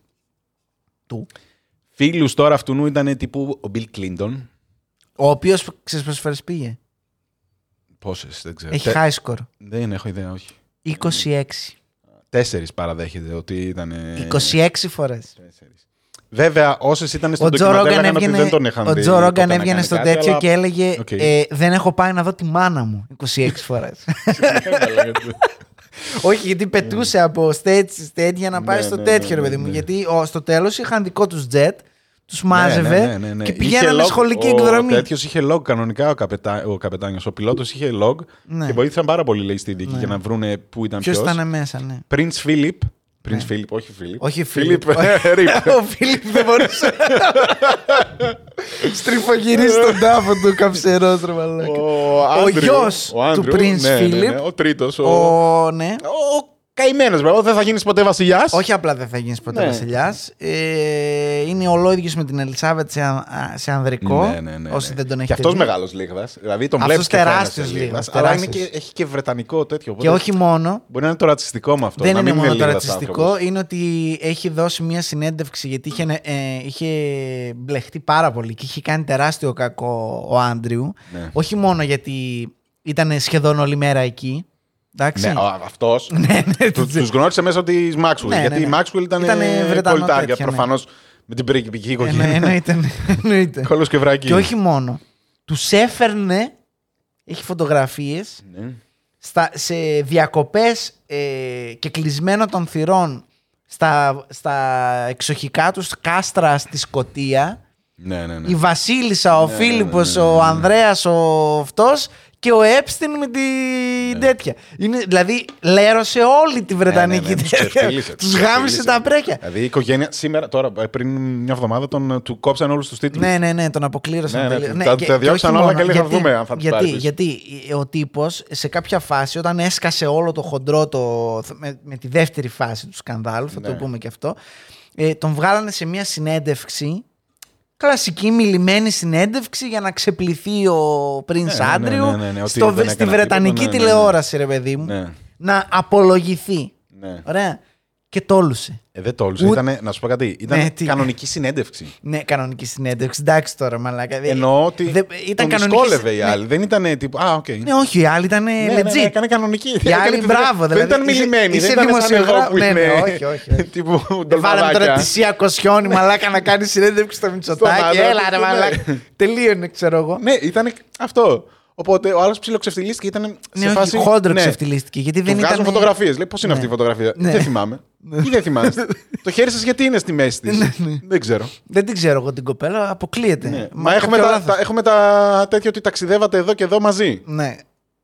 Του. Φίλους τώρα αυτού ήταν τύπου ο Bill Clinton. Ο οποίος ξέρεις πόσες φορές πήγε; Πόσες, δεν ξέρω. Έχει Τε- high score. Δεν έχω ιδέα, όχι. 26. Τέσσερις παραδέχεται ότι ήταν. 26 φορές. Βέβαια, όσες ήταν στο Ο Τζο ντοκιμαντέρ Ρόγκαν λέγανε ότι έβγαινε, δεν τον είχαν ο δει Τζο ποτέ Ρόγκαν να έβγαινε κάνει στο κάτι, τέτοιο αλλά- και έλεγε Οκ. ε, Δεν έχω πάει να δω τη μάνα μου 26 φορές. [LAUGHS] Όχι, γιατί πετούσε από stage σε stage για να πάει Ναι, στο ναι, τέτοιο, ναι, ρε ναι, παιδί μου. ναι. Γιατί ο, στο τέλος είχαν δικό τους jet, τους μάζευε Ναι, ναι, ναι, ναι. και Είχε πηγαίνανε log- σχολική ο εκδρομή. τέτοιος είχε log κανονικά ο, καπετά, ο καπετάνιος. Ο πιλότος είχε log Ναι. και βοήθησαν πάρα πολύ λέει, στη δίκη Ναι. για να βρούνε πού ήταν Ποιος ποιος. ήταν μέσα, ναι. Prince Philip. Prince Philip, όχι Philip. Όχι Philip. Φίλιπ. [LAUGHS] [LAUGHS] Rip. Ο Φίλιπ δεν μπορούσε. [LAUGHS] Στριφογυρίσει τον τάφο του καψερός, ρε μαλάκα. Ο, Ο Άντριου, γιος ο Άντριου, του Prince ναι, ναι, ναι, Philip. Ο τρίτος. Ο, Ο, ναι. ο καημένος, βέβαια. Δεν θα γίνεις ποτέ βασιλιάς. Όχι απλά δεν θα γίνεις ποτέ Ναι. βασιλιάς. Ε, είναι ολόιδιος με την Ελισάβετ σε, α- σε ανδρικό. Ναι, ναι, ναι, Όσοι ναι. δεν τον Και έχετε αυτός δει. μεγάλος λίγδας. Δηλαδή τον Αυτός βλέπεις και τεράστιος φαίνεσαι λίγδας, λίγδας. Αλλά είναι τεράστιος. και, έχει και βρετανικό τέτοιο. Και όχι μόνο. Μπορεί να είναι το ρατσιστικό με αυτό. δεν να είναι μην μόνο το λίγδας ρατσιστικό, άνθρωπος. είναι ότι έχει δώσει μια συνέντευξη γιατί είχε, ε, είχε μπλεχτεί πάρα πολύ και είχε κάνει τεράστιο κακό ο Άντριου. Ναι. Όχι μόνο γιατί ήταν σχεδόν όλη μέρα εκεί. Εντάξει. Ναι, ο- αυτός [LAUGHS] ναι, ναι, Του του- τους γνώρισε μέσω τη Maxwell. Ναι, γιατί ναι, ναι. η Maxwell ήταν Ήτανε Βρετανό πολιτάρια. τέτοια, ναι. Προφανώς με την πριγκιπική Ε, ναι, οικογένεια. εννοείται, ναι, εννοείται. [LAUGHS] Κόλο και βράκι. Και όχι μόνο. Τους έφερνε, έχει φωτογραφίες, Ναι. στα, σε διακοπές ε, και κλεισμένο των θυρών στα, στα εξοχικά τους κάστρα στη Σκοτία. Ναι, ναι, ναι. Η Βασίλισσα, ο Ναι, Φίλιππος, ναι, ναι, ναι, ο ναι. Ανδρέας, ο αυτός και ο Έπστιν με την Ναι. τέτοια. Είναι, δηλαδή λέρωσε όλη τη Βρετανική Ναι, ναι, ναι, τους τέτοια. ξεφτύλισε, Τους τους γάμισε ξεφτύλισε. τα πρέκια. Δηλαδή η οικογένεια σήμερα, τώρα ε, πριν μια εβδομάδα, τον, του κόψαν όλους τους τίτλους. Ναι, ναι, ναι, τον αποκλήρωσαν. Ναι, ναι, τελείως. τα- και- τα και διώξαν όχι όλα μόνο, και λέει, θα γιατί- δούμε αν θα τους γιατί, πάρει πίσω. γιατί ο τύπος σε κάποια φάση, όταν έσκασε όλο το χοντρό το, με, με τη δεύτερη φάση του σκανδάλου, θα το Ναι. πούμε και αυτό, ε, τον βγάλανε σε μια συνέντευξη. Κλασική μιλημένη συνέντευξη για να ξεπληθεί ο Prince Ναι, ναι, Άντριου ναι, ναι, ναι, ότι στο- δεν στη έκανα Βρετανική τίποτα, ναι, ναι, ναι. τηλεόραση, ρε παιδί μου. Ναι, Να απολογηθεί. ναι. Ωραία. Και τόλουσε. Ε, δεν τόλουσε. Ούτε- Ήτανε, να σου πω κάτι. Ήταν Ναι, τι- κανονική συνέντευξη. Ναι, κανονική συνέντευξη. Εντάξει τώρα, μαλάκα. Ε, Εννοώ ότι δεν- τον δυσκόλευε η ναι. άλλη. Δεν ήταν τύπου. Α, οκ. Ναι, όχι, οι άλλοι ήταν Ναι, ναι, ναι, legit. έκανε κανονική. Οι άλλοι, Έκανε- μπράβο, Δεν δηλαδή. ήταν Είσαι- μιλημένη. είσαι Δεν ήταν σαν εγώ δημοσιογράφος. που Ναι, είναι. ναι, όχι, όχι, όχι. [LAUGHS] Τύπου Δεν βάλαμε τώρα ντολμαδάκια. τη Σία Κοσιώνη μαλάκα να κάνει συνέντευξη στο Μητσοτάκι. άντρα Έλα του, ρε ναι. μαλάκα. Τελείωνε, ξέρω εγώ. Ναι, ήταν αυτό. Οπότε ο άλλος ψιλοξεφτυλίστηκε ήταν σε Ναι, όχι, φάση. χοντρό ναι. ξεφτυλίστηκε. Γιατί Του δεν βγάζουν ήταν. φωτογραφίες. Λέει πώς είναι Ναι. αυτή η φωτογραφία; Ναι. Δεν θυμάμαι. Τι δεν θυμάστε. το χέρι σας γιατί είναι στη μέση της; Ναι, δεν ξέρω. Δεν την ξέρω εγώ την κοπέλα, αποκλείεται. Ναι. Μα Μα έχουμε κάποιο τα, λάθος. τα- έχουμε τα τέτοια ότι ταξιδεύατε εδώ και εδώ μαζί. Ναι.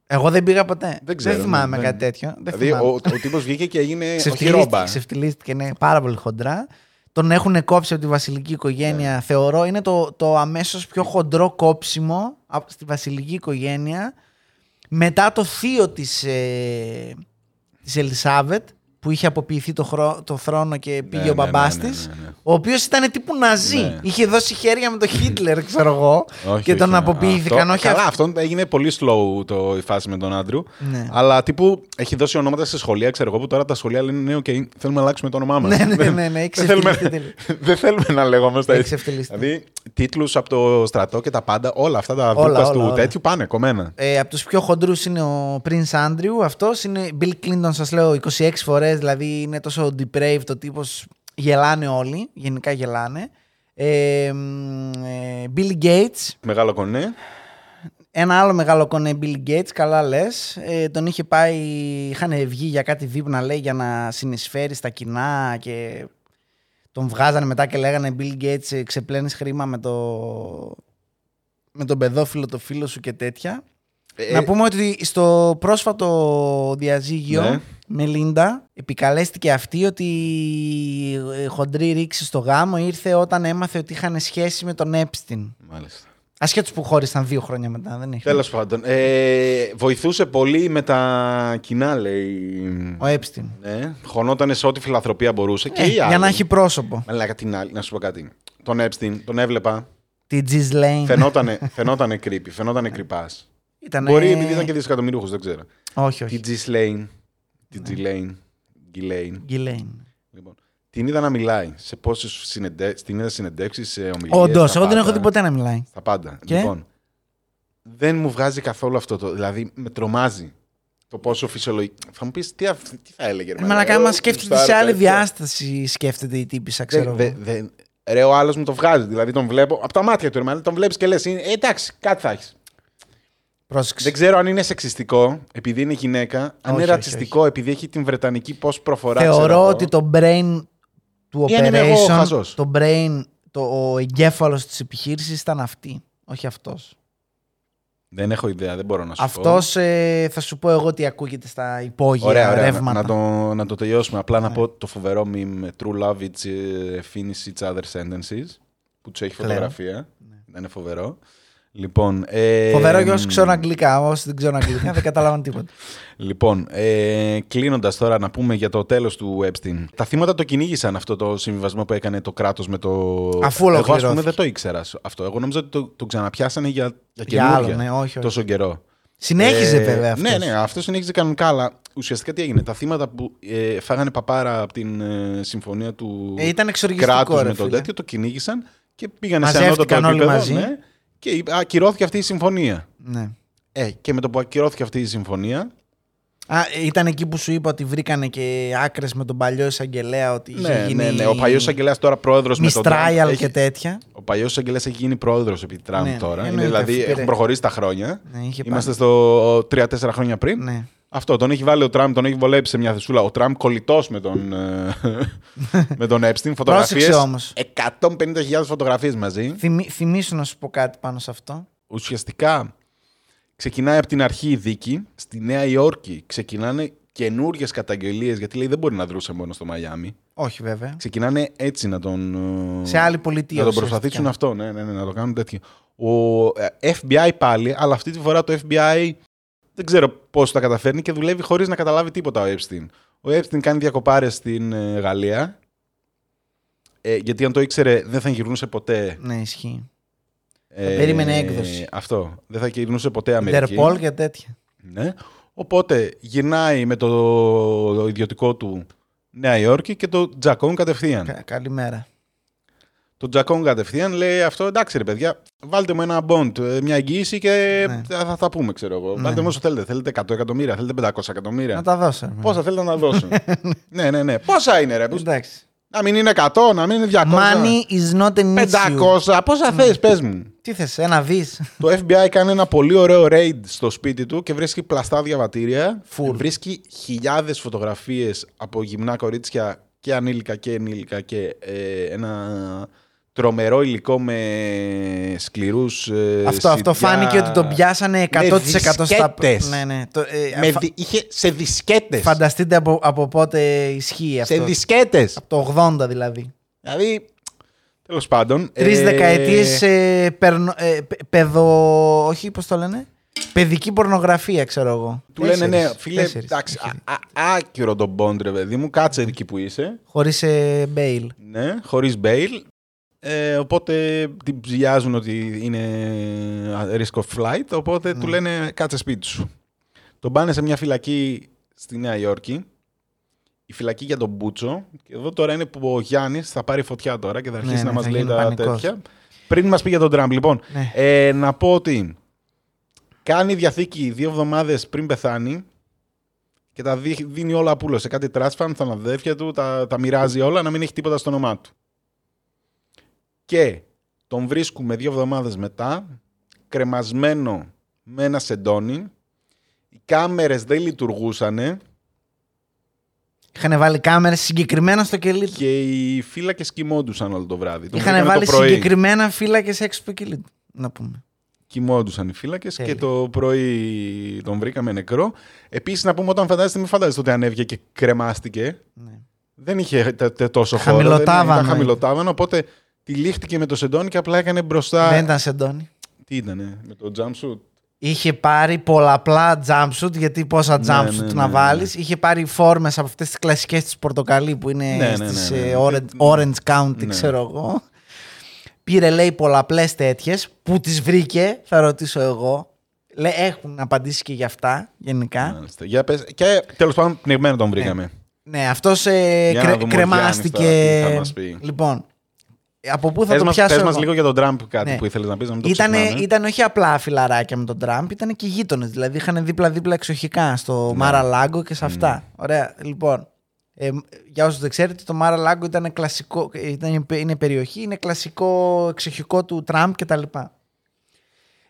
Εγώ δεν πήγα ποτέ. Δεν ξέρω, θυμάμαι ναι, κάτι δεν- τέτοιο. Δεν Δηλαδή, θυμάμαι. ο, ο τύπος βγήκε και έγινε. όχι Ξεφτυλίστηκε, ρόμπα. ξεφτυλίστηκε, είναι πάρα πολύ χοντρά. Τον έχουν κόψει από τη βασιλική οικογένεια. Ναι. Θεωρώ είναι το, το αμέσως πιο χοντρό κόψιμο από- στη βασιλική οικογένεια. Μετά το θείο της, ε, της Ελισάβετ που είχε αποποιηθεί το, χρό- το θρόνο και πήγε Ναι, ο ναι, μπαμπάς ναι, ναι, της, ναι, ναι. ο οποίος ήταν τύπου ναζί. Ναι. Είχε δώσει χέρια με τον Χίτλερ, ξέρω εγώ, [LAUGHS] Όχι, και όχι, τον ναι. αποποιήθηκαν. Αυτό, όχι καλά, αυ- αυτό έγινε πολύ slow το, η φάση με τον Andrew. Ναι. Αλλά τύπου έχει δώσει ονόματα σε σχολεία, ξέρω εγώ, που τώρα τα σχολεία λένε ναι, οκ, θέλουμε να αλλάξουμε το όνομά μας. Ναι, ναι, ναι, ναι, έχει δεν, θέλουμε, ξεφτυλιστεί τελείως. [LAUGHS] δεν θέλουμε να λέγουμε στα Έχει έτσι. ξεφτυλιστεί. Δηλαδή, τίτλους από το στρατό και τα πάντα, όλα αυτά τα Όλα, δίπλα όλα, του όλα. τέτοιου πάνε κομμένα. Ε, από τους πιο χοντρούς είναι ο Prince Andrew. Αυτός είναι Bill Clinton, σας λέω, 26 φορές. Δηλαδή είναι τόσο depraved ο τύπος. Γελάνε όλοι. Γενικά γελάνε. Ε, μ, ε, Bill Gates. Μεγάλο κονέ. Ένα άλλο μεγάλο κονέ Bill Gates, καλά λες. Ε, τον είχε πάει, είχαν βγει για κάτι δείπνα λέει για να συνεισφέρει στα κοινά και τον βγάζανε μετά και λέγανε Bill Gates ε, ξεπλένεις χρήμα με, το... με τον παιδόφιλο το φίλο σου και τέτοια. Ε, Να πούμε ότι στο πρόσφατο διαζύγιο Ναι. με Λίντα επικαλέστηκε αυτή ότι η χοντρή ρήξη στο γάμο ήρθε όταν έμαθε ότι είχαν σχέση με τον Epstein. Μάλιστα. Ασχέτως που χώρισαν δύο χρόνια μετά, δεν έχει. Τέλος πάντων. Ε, βοηθούσε πολύ με τα κοινά, λέει. Ο Epstein. Ναι, χωνόταν σε ό,τι φιλανθρωπία μπορούσε. και Ε, οι άλλοι. για να έχει πρόσωπο. Αλλά την άλλη, να σου πω κάτι. Τον Epstein, τον έβλεπα. Τη Ghislaine. Φαινότανε, φαινότανε creepy, φαινότανε κρυπά. Ήτανε... Μπορεί επειδή ήταν και δισεκατομμυρίουχο, δεν ξέρω. Όχι, όχι. Τη Ghislaine. Τη Ghislaine. Ghislaine. Ghislaine. Λοιπόν, την είδα να μιλάει σε πόσες συνεντε... την είδα συνεντεύξεις, σε ομιλίες. Όντως, εγώ δεν έχω δει ποτέ να μιλάει. Στα πάντα. Και; Λοιπόν, δεν μου βγάζει καθόλου αυτό το. Δηλαδή, με τρομάζει το πόσο φυσιολογικό. Θα μου πεις τι, αυ- τι θα έλεγε. ρε Μα να μάνα, κάνει, ε, μα σκέφτεται γουστάρω σε άλλη τέτοια. διάσταση, σκέφτεται η τύπησα, ξέρω. Δε- εγώ. δε- δε- Ρε, ο άλλος μου το βγάζει. Δηλαδή, τον βλέπω από τα μάτια του, ρε, μάνα, τον βλέπεις και λες: Εντάξει, κάτι θα έχεις. Πρόσεξε. Δεν ξέρω αν είναι σεξιστικό επειδή είναι γυναίκα, αν Όχι, είναι όχι, ρατσιστικό επειδή έχει την βρετανική πώς προφορά. Θεωρώ ξέρω εγώ. ότι το brain του Ή αν είμαι εγώ operation, χαζός. το brain, το, ο εγκέφαλος της επιχείρησης ήταν αυτή. Όχι αυτός. Δεν έχω ιδέα, δεν μπορώ να σου πω. Αυτός ε, θα σου πω εγώ τι ακούγεται στα υπόγεια Ωραία, ωραία. Να, ρεύματα. να, το, να το τελειώσουμε. Απλά να πω το φοβερό meme True love it's uh, finish each other sentences που του έχει Κλαίω. φωτογραφία. Είναι φοβερό. Λοιπόν, ε, Φοβερό για όσου ξέρουν αγγλικά. Όσοι δεν ξέρουν αγγλικά δεν καταλάβαν τίποτα. [LAUGHS] Λοιπόν, ε, κλείνοντας τώρα να πούμε για το τέλος του Epstein. Τα θύματα το κυνήγησαν αυτό το συμβιβασμό που έκανε το κράτος με το. Αφού Εγώ, ας πούμε, ολοκληρώθηκε. δεν το ήξερα αυτό. Εγώ νόμιζα ότι το, το ξαναπιάσανε για, για Για καινούργια. άλλο, ναι, όχι, όχι. Τόσο καιρό. Συνέχιζε Ε, βέβαια αυτός. Ναι, ναι, αυτό συνέχιζε κανονικά, αλλά ουσιαστικά τι έγινε. Τα θύματα που ε, φάγανε παπάρα από την ε, συμφωνία του Ε, ήταν εξοργιστικό, κράτους ρε με τον φίλε. τέτοιο, το κυνήγησαν και πήγανε σε Μαζεύτηκαν ανώτατο όλοι επίπεδο. μαζί. Ναι, και είπα- ακυρώθηκε αυτή η συμφωνία. Ναι. Ε, και με το που ακυρώθηκε αυτή η συμφωνία. Α, ήταν εκεί που σου είπα ότι βρήκανε και άκρες με τον παλιό εισαγγελέα ότι είχε Ναι, γίνει. ναι, ναι. Ο παλιός εισαγγελέας τώρα πρόεδρος με τον Τραμπ. Mistrial έχει- και τέτοια. Ο παλιός εισαγγελέας έχει γίνει πρόεδρος επί Τραμπ Ναι, τώρα. Είναι, εννοείται, δηλαδή πήρε. έχουν προχωρήσει τα χρόνια. Ναι, είχε Είμαστε στο 3-4 χρόνια πριν. Ναι. Αυτό τον έχει βάλει ο Τραμπ, τον έχει βολέψει σε μια θεσούλα. Ο Τραμπ κολλητός με τον, ε, [LAUGHS] με τον Epstein. Φωτογραφίες. Πρόσεξε όμως. 150.000 φωτογραφίες μαζί. Θυμή, θυμήσου να σου πω κάτι πάνω σε αυτό. Ουσιαστικά ξεκινάει από την αρχή η δίκη. Στη Νέα Υόρκη ξεκινάνε καινούριες καταγγελίες, γιατί λέει δεν μπορεί να δρούσε μόνο στο Μαϊάμι. Όχι βέβαια. Ξεκινάνε έτσι να τον. ε, Σε άλλη πολιτεία. Να τον ουσιαστικά. προσπαθήσουν αυτό, ναι, ναι, ναι, να το κάνουν τέτοιο. Ο ε, FBI πάλι, αλλά αυτή τη φορά το FBI δεν ξέρω πώς τα καταφέρνει και δουλεύει χωρίς να καταλάβει τίποτα ο Epstein. Ο Epstein κάνει διακοπάρες στην ε, Γαλλία. Ε, γιατί αν το ήξερε, δεν θα γυρνούσε ποτέ. Ναι, ισχύει. Ε, περίμενε έκδοση. Αυτό. Δεν θα γυρνούσε ποτέ Αμερική. Ιντερπολ και τέτοια. Ναι. Οπότε γυρνάει με το, το ιδιωτικό του Νέα Υόρκη και το Τζακόν κατευθείαν. Κα- καλημέρα. Το Τζακόν κατευθείαν λέει αυτό, εντάξει ρε παιδιά, βάλτε μου ένα bond, ε, μια εγγύηση και Ναι. θα, θα τα πούμε, ξέρω εγώ. Ναι. Βάλτε μου όσο θέλετε. Θέλετε 100 εκατομμύρια, θέλετε 500 εκατομμύρια. Να τα δώσω. ρε. Πόσα θέλετε να δώσω. [LAUGHS] ναι, ναι, ναι. Πόσα είναι ρε. πώς- Εντάξει. Να μην είναι 100, να μην είναι 200. Money is not an issue. 500. Πόσα θες, πες μου. Τι θες, ένα δις; Το FBI κάνει ένα πολύ ωραίο raid στο σπίτι του και βρίσκει πλαστά διαβατήρια. Full. Βρίσκει χιλιάδες φωτογραφίες από γυμνά κορίτσια και ανήλικα και ενήλικα και ε, ένα τρομερό υλικό με σκληρούς ε, Αυτό, αυτό σιδιά, φάνηκε ότι τον πιάσανε 100% στα. δισκέτες. Ναι, ναι. Το, ε, Με φα- δι- είχε σε δισκέτες. Φανταστείτε από, από πότε ισχύει αυτό. Σε δισκέτες. Από το 80 δηλαδή. Δηλαδή, τέλος πάντων. Τρεις ε, δεκαετίες ε, περνο- ε, πε- παιδο. Όχι, πώς το λένε; Παιδική πορνογραφία, ξέρω εγώ. Του λένε ναι, φίλε, Τέσσερις. εντάξει, α- α- άκυρο τον Bond, ρε παιδί μου, κάτσε εκεί που είσαι. Χωρίς ε, μπέιλ. Ναι, χωρίς bail. Ε, οπότε την ψιάζουν ότι είναι risk of flight, οπότε Ναι. του λένε κάτσε σπίτι σου. Τον πάνε σε μια φυλακή στη Νέα Υόρκη, η φυλακή για τον Μπούτσο, και εδώ τώρα είναι που ο Γιάννης θα πάρει φωτιά τώρα και θα αρχίσει Ναι, να ναι, μας θα λέει γίνει τα πανικός. τέτοια. Πριν μας πει για τον Τραμπ, λοιπόν, Ναι. ε, να πω ότι κάνει διαθήκη δύο εβδομάδες πριν πεθάνει και τα δι- δίνει όλα πουλο σε κάτι trust fund, στα αδέρφια του, τα, τα μοιράζει όλα, να μην έχει τίποτα στο όνομά του. Και τον βρίσκουμε δύο εβδομάδες μετά, κρεμασμένο με ένα σεντόνι, οι κάμερες δεν λειτουργούσανε Είχαν βάλει κάμερες συγκεκριμένα στο κελί του. και οι φύλακες κοιμόντουσαν όλο το βράδυ. Τον Είχαν βρήκανε βάλει το πρωί. συγκεκριμένα φύλακες έξω από το κελί του. Να πούμε. Κοιμόντουσαν οι φύλακες και Τέλεια. το πρωί τον βρήκαμε νεκρό. Επίσης, να πούμε όταν φαντάζεστε, μην φαντάζεστε ότι ανέβηκε και κρεμάστηκε. Ναι. Δεν είχε τε- τε- τόσο χώρο. Χαμηλοτάβανο δεν- Ήταν ήταν. χαμηλοτάβανο. Οπότε τη λήχτηκε με το σεντόνι και απλά έκανε μπροστά. Δεν ήταν σεντόνι. Τι ήτανε, με το jumpsuit; Είχε πάρει πολλαπλά jumpsuit, γιατί πόσα Ναι, jumpsuit ναι, ναι, να ναι. βάλεις. Είχε πάρει φόρμες από αυτές τις κλασικές της πορτοκαλί που είναι Ναι, ναι, στις, ναι, ναι. ε, Orange, Orange County, Ναι. ξέρω εγώ. Πήρε, λέει, πολλαπλές τέτοιες που τις βρήκε, θα ρωτήσω εγώ. Λέει, έχουν απαντήσει και για αυτά, γενικά. Μάλιστα. Για πες. Και τέλος πάντων, πνιγμένο τον βρήκαμε. Ναι, αυτός ε, Για να κρε- δούμε ο κρεμάστηκε. Γιάννης τώρα τι θα μας πει. Λοιπόν, από πού θα Πες το μας, πιάσω. πες μας εγώ; λίγο για τον Τραμπ κάτι Ναι. που ήθελες να πεις, να μην το Ήτανε, ξεχνάμε. ήταν όχι απλά φιλαράκια με τον Τραμπ, ήταν και γείτονες. Δηλαδή είχαν δίπλα-δίπλα εξοχικά στο Ναι. Μάρα Λάγκο και σε αυτά. Ωραία. Λοιπόν, ε, για όσους δεν ξέρετε, το Μάρα Λάγκο ήταν κλασικό, ήταν, είναι περιοχή, είναι κλασικό εξοχικό του Τραμπ κτλ.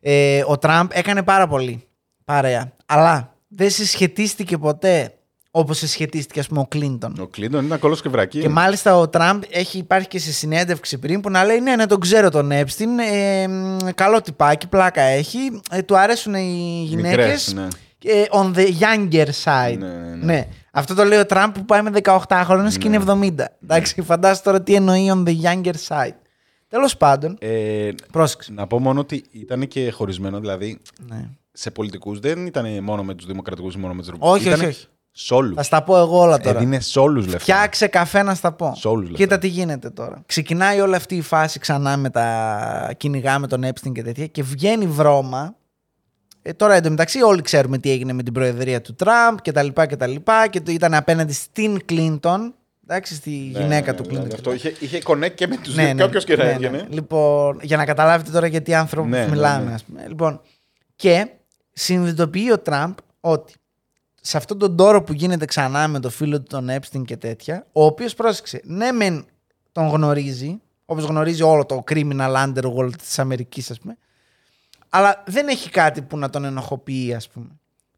Ε, ο Τραμπ έκανε πάρα πολύ παρέα. Αλλά δεν συσχετίστηκε ποτέ όπως συσχετίστηκε, ας πούμε, ο Κλίντον. Ο Κλίντον ήταν κολός και βρακή. Και μάλιστα ο Τραμπ έχει υπάρχει και σε συνέντευξη πριν που να λέει ναι, ναι, τον ξέρω τον Epstein, ε, μ, καλό τυπάκι, πλάκα έχει, ε, του αρέσουν οι γυναίκες Μικρές, ναι. ε, on the younger side. Ναι, ναι, ναι. Ναι. Αυτό το λέει ο Τραμπ που πάει με 18χρονες και είναι 70. Εντάξει, φαντάζεσαι τώρα τι εννοεί on the younger side. Τέλος πάντων, Ε, πρόσεξε. να πω μόνο ότι ήταν και χωρισμένο, δηλαδή Ναι. σε πολιτικούς δεν ήταν μόνο με τους δημοκρατικούς ή μόνο με τους Όχι, όχι, όχι. Σε όλους. Θα στα πω εγώ όλα τώρα. Έδινε σε όλους λεφτά. Φτιάξε καφέ να στα πω. Σε όλους λεφτά. Κοίτα τι γίνεται τώρα. Ξεκινάει όλη αυτή η φάση ξανά με τα κυνηγά με τον Epstein και τέτοια και βγαίνει βρώμα. Ε, τώρα εντωμεταξύ όλοι ξέρουμε τι έγινε με την προεδρία του Τραμπ και τα λοιπά και τα λοιπά και το ήταν απέναντι στην Κλίντον. Εντάξει, στη Ναι, γυναίκα ναι, του ναι, Κλίντον. δηλαδή Αυτό είχε, είχε connect και με τους Ναι, δύο. ναι, Όποιο και να ναι, έβγαινε. ναι. Λοιπόν, για να καταλάβετε τώρα γιατί άνθρωποι Ναι, ναι, μιλάμε, ναι. ας πούμε. Λοιπόν, και συνειδητοποιεί ο Τραμπ ότι σε αυτόν τον τόρο που γίνεται ξανά με το φίλο του τον Epstein και τέτοια, ο οποίος πρόσεξε, ναι, μεν τον γνωρίζει, όπως γνωρίζει όλο το criminal underworld της Αμερικής, ας πούμε, αλλά δεν έχει κάτι που να τον ενοχοποιεί, ας πούμε.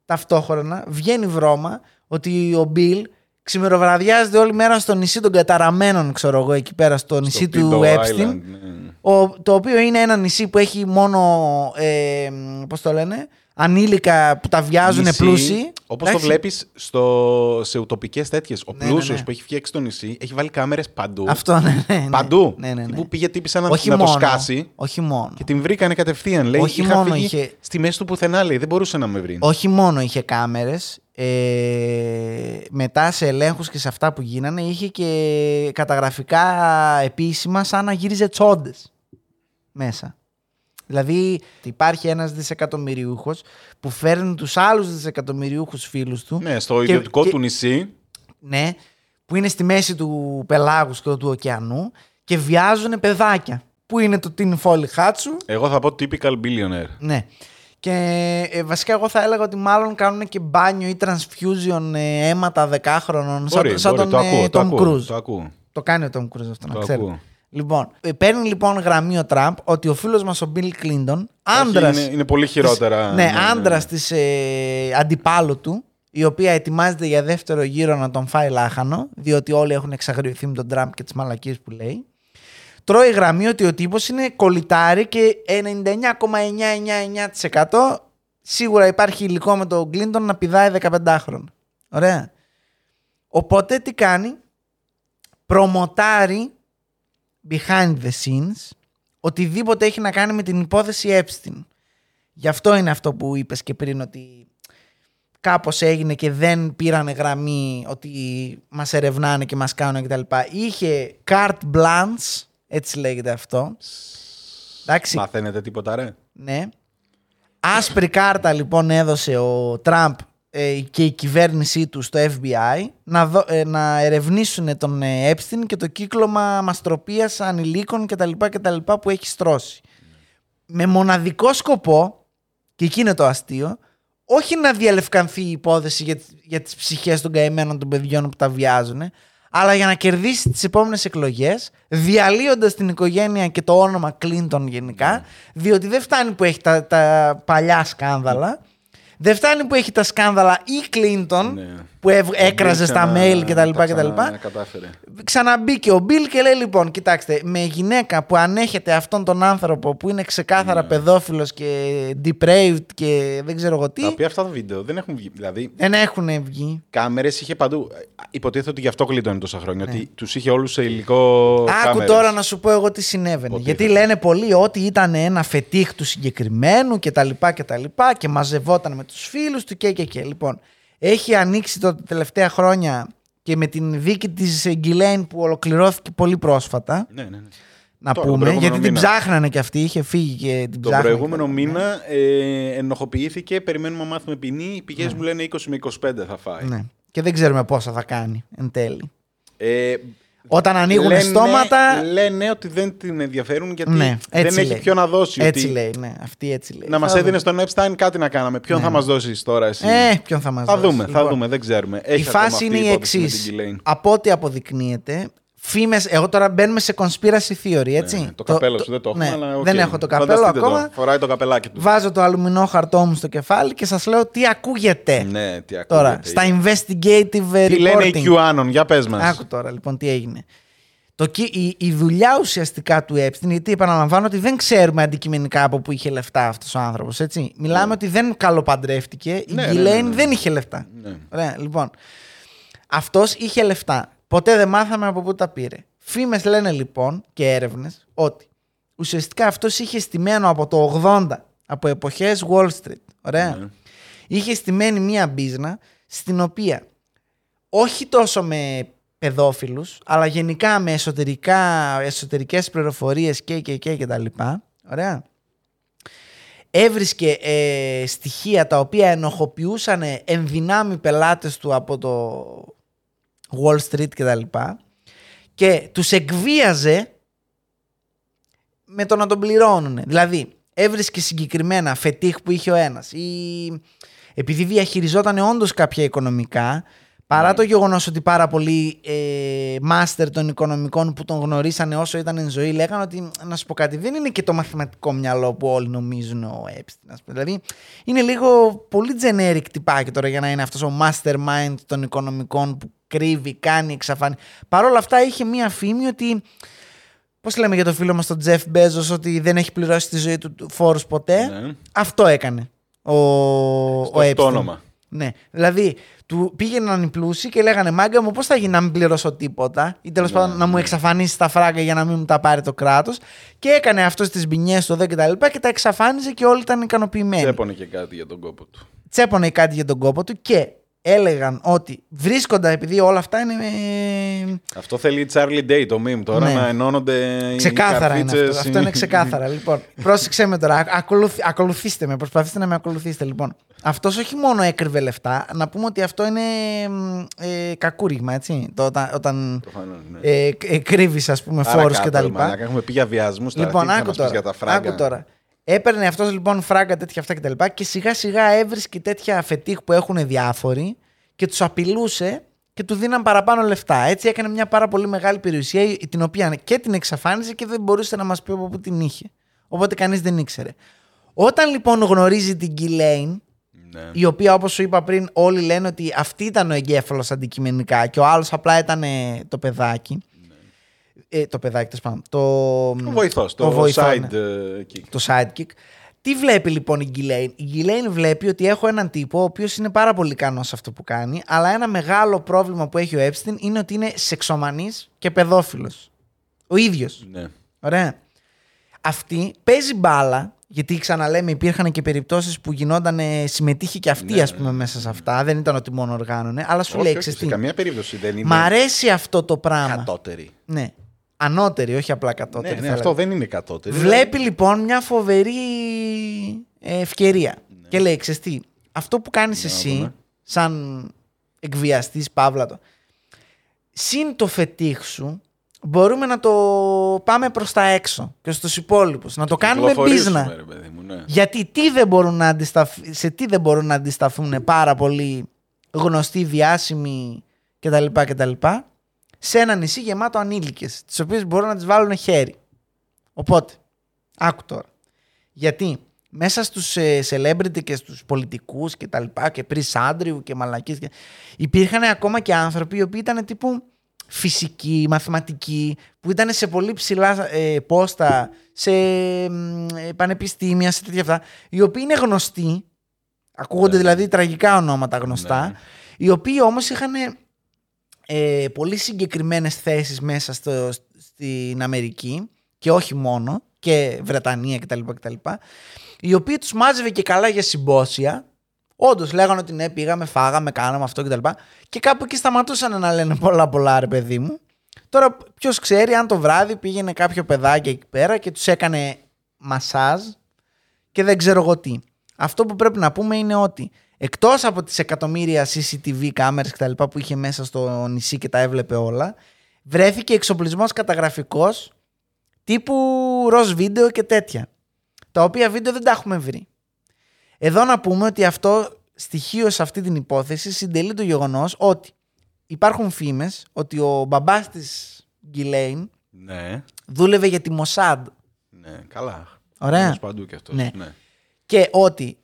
Ταυτόχρονα βγαίνει βρώμα ότι ο Bill ξημεροβραδιάζεται όλη μέρα στο νησί των καταραμένων, ξέρω εγώ, εκεί πέρα στο, νησί του Pido Epstein. Island, ναι. Ο, το οποίο είναι ένα νησί που έχει μόνο, ε, πώς το λένε, ανήλικα που τα βιάζουν Νησί, πλούσιοι. Όπως το Εντάξει. βλέπεις στο, σε ουτοπικές τέτοιες. Ο Ναι, ναι, πλούσιος ναι. που έχει φτιάξει το νησί έχει βάλει κάμερες παντού. Αυτό, ναι, ναι, ναι. Παντού. Ναι, ναι, ναι. Που πήγε τύπησα να, όχι να μόνο, το σκάσει όχι μόνο. και την βρήκανε κατευθείαν. Λέει, Όχι είχα μόνο φύγει είχε- στη μέση του πουθενά, λέει. Δεν μπορούσε να με βρει. Όχι μόνο είχε κάμερες, ε, μετά σε ελέγχους και σε αυτά που γίνανε, είχε και καταγραφικά επίσημα σαν να γύριζε τσόντες μέσα. Δηλαδή υπάρχει ένας δισεκατομμυριούχος που φέρνει τους άλλους δισεκατομμυριούχους φίλους του Ναι, στο και- ιδιωτικό και- του νησί. ναι, που είναι στη μέση του πελάγους και του ωκεανού και βιάζουν παιδάκια. Που είναι το Tin Folly Hatsu; Εγώ θα πω typical billionaire. Ναι. Και ε, βασικά εγώ θα έλεγα ότι μάλλον κάνουν και μπάνιο ή transfusion ε, αίματα δεκάχρονων σαν, Μπορεί, σαν μπορεί, τον το ακούω, ε, το Tom ακούω, Cruise. το ακούω. Το κάνει ο Tom Cruise αυτό, να Το ξέρετε. ακούω. Λοιπόν, ε, παίρνει λοιπόν γραμμή ο Τραμπ ότι ο φίλος μας ο Bill Clinton, Όχι, άντρας... Είναι, είναι πολύ χειρότερα. ναι, άντρας της ε, αντιπάλου του, η οποία ετοιμάζεται για δεύτερο γύρο να τον φάει λάχανο, διότι όλοι έχουν εξαγριωθεί με τον Τραμπ και τις μαλακίες που λέει. Τρώει γραμμή ότι ο τύπος είναι κολλητάρι και 99,999% σίγουρα υπάρχει υλικό με τον Κλίντον να πηδάει 15 χρόνια. Ωραία. Οπότε τι κάνει, προμοτάρει behind the scenes οτιδήποτε έχει να κάνει με την υπόθεση Epstein. Γι' αυτό είναι αυτό που είπες και πριν ότι κάπως έγινε και δεν πήρανε γραμμή ότι μας ερευνάνε και μας κάνουν κτλ. Είχε carte blanche, έτσι λέγεται αυτό. Εντάξει. Μαθαίνετε τίποτα, ρε. Ναι. Άσπρη κάρτα λοιπόν έδωσε ο Τραμπ ε, και η κυβέρνησή τους στο FBI να, δω- ε, να ερευνήσουν τον ε, Epstein και το κύκλωμα μαστροπίας ανηλίκων κτλ. κτλ που έχει στρώσει. Με μοναδικό σκοπό, και εκεί είναι το αστείο, όχι να διαλευκανθεί η υπόθεση για, τις- για τις ψυχές των καημένων των παιδιών που τα βιάζουν, αλλά για να κερδίσει τις επόμενες εκλογές, διαλύοντας την οικογένεια και το όνομα Κλίντον γενικά, διότι δεν φτάνει που έχει τα, τα παλιά σκάνδαλα, δεν φτάνει που έχει τα σκάνδαλα η Κλίντον, Ναι. Που ευ- έκραζε στα Μπήκε mail να- κτλ. τα κτλ. ξανα- Κατάφερε. Ξαναμπήκε ο Μπιλ και λέει λοιπόν, κοιτάξτε, με γυναίκα που ανέχεται αυτόν τον άνθρωπο που είναι ξεκάθαρα παιδόφιλος και depraved και δεν ξέρω εγώ τι, Τα οποία αυτά τα βίντεο δεν έχουν βγει. Δηλαδή, δεν έχουν βγει. κάμερες είχε παντού. Υποτίθεται ότι γι' αυτό γλίτωνε τόσα χρόνια. Ότι τους είχε όλους σε υλικό. Ναι. Άκου κάμερες. τώρα να σου πω εγώ τι συνέβαινε. Υποτίθεται. Γιατί λένε πολλοί ότι ήταν ένα φετίχ του συγκεκριμένου και τα λοιπά και τα λοιπά και μαζευόταν με τους φίλους του και και και. Λοιπόν, έχει ανοίξει το τα τελευταία χρόνια και με την δίκη της Γκυλέιν που ολοκληρώθηκε πολύ πρόσφατα. Ναι, ναι, ναι. Να Τώρα, τον πούμε, γιατί προηγούμενο την μήνα. ψάχνανε και αυτή, είχε φύγει και την Τον ψάχνανε. προηγούμενο και- μήνα ε, ενοχοποιήθηκε. Περιμένουμε να μάθουμε ποινή. Οι πηγές μου λένε 20 με 25 θα φάει. Ναι. Και δεν ξέρουμε πόσα θα κάνει εν τέλει. Ε, Όταν ανοίγουν λένε- στόματα. Λένε ότι δεν την ενδιαφέρουν γιατί Ναι, δεν έτσι έχει λέει. ποιο να δώσει. Έτσι ότι λέει, ναι. Αυτή έτσι λέει. Να μας Θα έδινε δούμε. στον Epstein κάτι να κάναμε. Ποιον θα μας δώσεις τώρα εσύ; Ε, ποιον θα μας θα δώσει. δούμε, θα Λοιπόν, δούμε, δεν ξέρουμε. Η Έχει ακόμα φάση αυτή είναι η υπόθεση με εξής. την Ghislaine. Από ό,τι αποδεικνύεται, φήμες. Εγώ τώρα μπαίνουμε σε conspiracy theory, έτσι. Ναι, το καπέλο σου δεν το έχουμε, ναι, αλλά οκ. Δεν έχω το καπέλο Φανταστείτε το, ακόμα. Φοράει το καπελάκι του. Βάζω το αλουμινό χαρτό μου στο κεφάλι και σας λέω τι ακούγεται Ναι, τι ακούγεται. τώρα στα investigative ε, Τι λένε οι reporting. QAnon, για πες μας. Άκου τώρα λοιπόν τι έγινε. Το, κι- η, η δουλειά ουσιαστικά του Epstein, γιατί επαναλαμβάνω ότι δεν ξέρουμε αντικειμενικά από πού είχε λεφτά αυτός ο άνθρωπος. Μιλάμε ότι δεν καλοπαντρεύτηκε. Η Ναι, ναι, Ghislaine ναι, ναι. δεν είχε λεφτά. Ναι. Ωραία, λοιπόν. Αυτός είχε λεφτά. Ποτέ δεν μάθαμε από πού τα πήρε. Φήμες λένε λοιπόν και έρευνες ότι ουσιαστικά αυτός είχε στημένο από το 80, από εποχές Wall Street. Ωραία. Ναι. Είχε στημένη μία μπίζνα στην οποία όχι τόσο με παιδόφιλους, αλλά γενικά με εσωτερικά, εσωτερικές πληροφορίες και και και και τα λοιπά. Ωραία. Έβρισκε ε, στοιχεία τα οποία ενοχοποιούσαν ενδυνάμει πελάτες του από το Wall Street και τα λοιπά και τους εκβίαζε με το να τον πληρώνουν. Δηλαδή, έβρισκε συγκεκριμένα φετίχ που είχε ο ένας ή επειδή διαχειριζόταν όντως κάποια οικονομικά παρά το γεγονός ότι πάρα πολλοί ε, μάστερ των οικονομικών που τον γνωρίσανε όσο ήταν εν ζωή λέγανε ότι να σου πω κάτι δεν είναι και το μαθηματικό μυαλό που όλοι νομίζουν ο Epstein. ας πούμε. Δηλαδή είναι λίγο πολύ generic τυπάκι τώρα για να είναι αυτός ο mastermind των οικονομικών που κρύβει, κάνει, εξαφάνει. Παρ' όλα αυτά είχε μία φήμη ότι Πώς λέμε για το φίλο μας τον Τζεφ Μπέζο ότι δεν έχει πληρώσει τη ζωή του φόρους ποτέ. Ναι. Αυτό έκανε ο, Στο ο Epstein. Όνομα. Ναι. Δηλαδή, του πήγαιναν οι πλούσιοι και λέγανε Μάγκα μου, πώς θα γίνει να μην πληρώσω τίποτα, ή τέλος Ναι, πάντων να μου ναι. εξαφανίσει τα φράγκα για να μην μου τα πάρει το κράτος. Και έκανε αυτό στις ποινιέ του εδώ και τα λοιπά και τα εξαφάνιζε και όλοι ήταν ικανοποιημένοι. Τσέπωνε και κάτι για τον κόπο του. Τσέπωνε κάτι για τον κόπο του και έλεγαν ότι βρίσκοντα, επειδή όλα αυτά είναι. ε, Αυτό θέλει Charlie Day το meme τώρα Ναι. να ενώνονται Ξεκάθαρα οι είναι καρφίτσες. αυτό. Αυτό είναι ξεκάθαρα. [LAUGHS] λοιπόν, πρόσεξε με τώρα. Ακολουθ- ακολουθήστε με. Προσπαθήστε να με ακολουθήσετε. Λοιπόν, αυτός όχι μόνο έκρυβε λεφτά. Να πούμε ότι αυτό είναι μ, ε, κακούριγμα, έτσι. Το, όταν όταν Προφανώς, ναι. ε, ε, κρύβει, ας πούμε, φόρους Παρακάτω, κτλ. ρε μαλάκα, Έχουμε πει για βιασμούς τώρα. Λοιπόν, τι θα άκου μας πεις τώρα. για τα φράγκα. άκου τώρα. Έπαιρνε αυτός λοιπόν φράγκα τέτοια αυτά κτλ. Και, και σιγά σιγά έβρισκε τέτοια φετίχ που έχουν διάφοροι και τους απειλούσε και του δίναν παραπάνω λεφτά. Έτσι έκανε μια πάρα πολύ μεγάλη περιουσία την οποία και την εξαφάνιζε και δεν μπορούσε να μας πει από πού την είχε. Οπότε κανείς δεν ήξερε. Όταν λοιπόν γνωρίζει την Ghislaine, Ναι. η οποία όπως σου είπα πριν όλοι λένε ότι αυτή ήταν ο εγκέφαλος αντικειμενικά και ο άλλος απλά ήταν ε, το παιδάκι. Ε, το παιδάκι, τέλος πάντων. Το, Ο βοηθός, το, ο βοηθός, side ναι. ε, kick. το sidekick. Τι βλέπει λοιπόν η Γκυλέιν. Η Γκυλέιν βλέπει ότι έχω έναν τύπο ο οποίος είναι πάρα πολύ ικανός σε αυτό που κάνει, αλλά ένα μεγάλο πρόβλημα που έχει ο Epstein είναι ότι είναι σεξομανής και παιδόφιλος. Ο ίδιος. Ναι. Ωραία. Αυτή παίζει μπάλα, γιατί ξαναλέμε υπήρχαν και περιπτώσεις που γινόταν, ε, συμμετείχε και αυτή Ναι, ας πούμε μέσα σε αυτά, δεν ήταν ότι μόνο οργάνωνε, αλλά σου Όχι, λέει, όχι, ξέρεις σε τι, καμία περίπτωση δεν είναι μ' αρέσει αυτό το πράγμα. κατώτερη. Ναι. Ανώτερη, όχι απλά κατώτερη. Ναι, ναι, θα αυτό έλεγα. δεν είναι κατώτερη. Βλέπει λοιπόν μια φοβερή ε, ευκαιρία. Ναι. Και λέει, ξέρεις τι, αυτό που κάνεις να εσύ, δούμε. σαν εκβιαστής, παύλα το, συν το φετίχ σου, μπορούμε να το πάμε προς τα έξω και στους υπόλοιπους. Να το κάνουμε Κυκλοφορήσουμε, μπίζνα. ρε παιδί μου, ναι. Γιατί τι δεν μπορούν να αντισταθ... σε τι δεν μπορούν να αντισταθούν πάρα πολύ γνωστοί, διάσημοι κτλ. κτλ. Σε ένα νησί γεμάτο ανήλικες, τις οποίες μπορούν να τις βάλουν χέρι. Οπότε, άκου τώρα. Γιατί μέσα στους ε, celebrity και στους πολιτικούς και τα λοιπά και Prince Andrew και μαλακίες και... υπήρχαν ακόμα και άνθρωποι οι οποίοι ήταν τύπου φυσικοί, μαθηματικοί που ήταν σε πολύ ψηλά ε, πόστα σε μ, ε, πανεπιστήμια, σε τέτοια αυτά οι οποίοι είναι γνωστοί ακούγονται Ναι. δηλαδή τραγικά ονόματα γνωστά Ναι. οι οποίοι όμως είχαν ε, πολύ συγκεκριμένες θέσεις μέσα στο, στην Αμερική και όχι μόνο και Βρετανία κτλ. κτλ οι οποίοι τους μάζευε και καλά για συμπόσια Όντως λέγανε ότι ναι, πήγαμε, φάγαμε, κάναμε αυτό κτλ. Και κάπου εκεί σταματούσαν να λένε πολλά πολλά ρε παιδί μου. Τώρα ποιος ξέρει αν το βράδυ πήγαινε κάποιο παιδάκι εκεί πέρα και τους έκανε μασάζ και δεν ξέρω εγώ τι. Αυτό που πρέπει να πούμε είναι ότι εκτός από τις εκατομμύρια CCTV κάμερες και τα λοιπά που είχε μέσα στο νησί και τα έβλεπε όλα, βρέθηκε εξοπλισμός καταγραφικός τύπου ροζ βίντεο και τέτοια. Τα οποία βίντεο δεν τα έχουμε βρει. Εδώ να πούμε ότι αυτό στοιχείο σε αυτή την υπόθεση συντελεί το γεγονός ότι υπάρχουν φήμες ότι ο μπαμπάς της Γκυλέιν Ναι, δούλευε για τη Μοσάντ ναι, καλά. Ωραία. Είναι παντού και αυτός. Ναι. Ναι. και ότι ε, ε,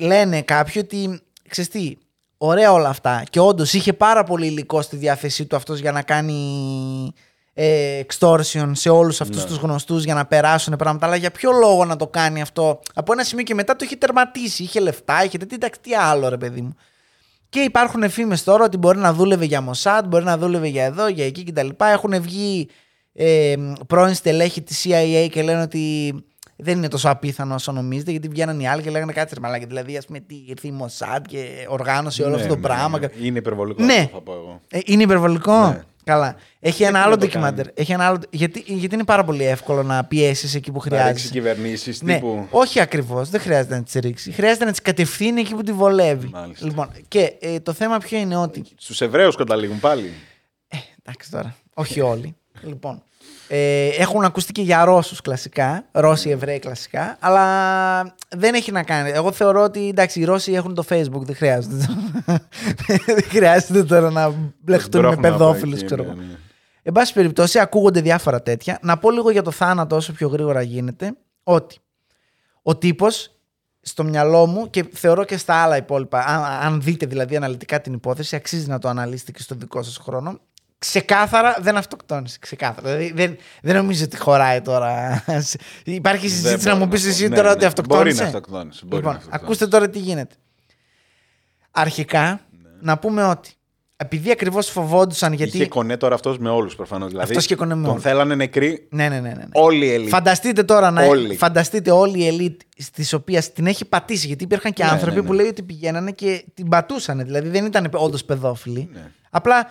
λένε κάποιοι ότι ξέρεις τι, ωραία όλα αυτά και όντως είχε πάρα πολύ υλικό στη διάθεσή του αυτός για να κάνει ε, extortion σε όλους αυτούς Ναι. τους γνωστούς για να περάσουν πράγματα αλλά για ποιο λόγο να το κάνει αυτό; Από ένα σημείο και μετά το είχε τερματίσει είχε λεφτά, είχε τέτοια εντάξει, τι άλλο ρε παιδί μου και υπάρχουν φήμες τώρα ότι μπορεί να δούλευε για Mossad, μπορεί να δούλευε για εδώ, για εκεί κτλ. Έχουν βγει ε, πρώην στελέχη της CIA και λένε ότι δεν είναι τόσο απίθανο όσο νομίζετε, γιατί βγαίναν οι άλλοι και λέγανε κάτσε ρε μαλάκα. Δηλαδή, ας πούμε, τι ήρθε η Mossad και οργάνωσε όλο Ναι, αυτό το ναι, πράγμα. ναι. Είναι υπερβολικό Ναι. αυτό θα πω εγώ. Ε, είναι υπερβολικό. Ναι. Καλά. Έχει ένα να άλλο το ντοκιμαντέρ. Έχει ένα άλλο... Γιατί, γιατί είναι πάρα πολύ εύκολο να πιέσεις εκεί που Να ρίξεις χρειάζεσαι. κυβερνήσεις Ναι, τύπου. όχι ακριβώς. Δεν χρειάζεται να τις ρίξεις. Χρειάζεται να τις κατευθύνει εκεί που τη βολεύει. Μάλιστα. Λοιπόν, και ε, το θέμα ποιο είναι ότι. Στους Εβραίους καταλήγουν πάλι. Ε, εντάξει τώρα. Όχι όλοι. λοιπόν. Ε, έχουν ακουστεί και για Ρώσους κλασικά, Ρώσοι Εβραίοι κλασικά, αλλά δεν έχει να κάνει. Εγώ θεωρώ ότι εντάξει, οι Ρώσοι έχουν το Facebook, δεν χρειάζεται. [LAUGHS] δεν χρειάζεται τώρα να μπλεχτούν με Μπρόχνουν από παιδόφιλους, εκεί, ξέρω ναι, εγώ. ναι. Εν πάση περιπτώσει, ακούγονται διάφορα τέτοια. Να πω λίγο για το θάνατο όσο πιο γρήγορα γίνεται. Ότι ο τύπος στο μυαλό μου και θεωρώ και στα άλλα υπόλοιπα, αν, αν δείτε δηλαδή αναλυτικά την υπόθεση, αξίζει να το αναλύσετε και στο δικό σας χρόνο. Ξεκάθαρα δεν αυτοκτόνησε. Ξεκάθαρα. Δηλαδή δεν, δεν νομίζω ότι χωράει τώρα. Υπάρχει συζήτηση Δεν να μου μπορεί πεις να- εσύ ναι, τώρα ναι. ότι αυτοκτόνησε. Μπορεί να αυτοκτόνησε. μπορεί Λοιπόν, να αυτοκτόνησε. ακούστε τώρα τι γίνεται. Αρχικά, Ναι. να πούμε ότι επειδή ακριβώς φοβόντουσαν γιατί. Είχε κονέ τώρα αυτός με όλους προφανώς. Δηλαδή, Αυτός είχε κονέ με τον όλους. θέλανε νεκροί Ναι, ναι, ναι. ναι, ναι. όλοι οι Ελλήνε. Φανταστείτε τώρα να. Όλοι. Φανταστείτε όλη η ελίτ τη οποία την έχει πατήσει. Γιατί υπήρχαν και Ναι, άνθρωποι ναι, ναι. που λέει ότι πηγαίνανε και την πατούσαν. Δηλαδή δεν ήταν όντως παιδόφιλοι. Ναι. Απλά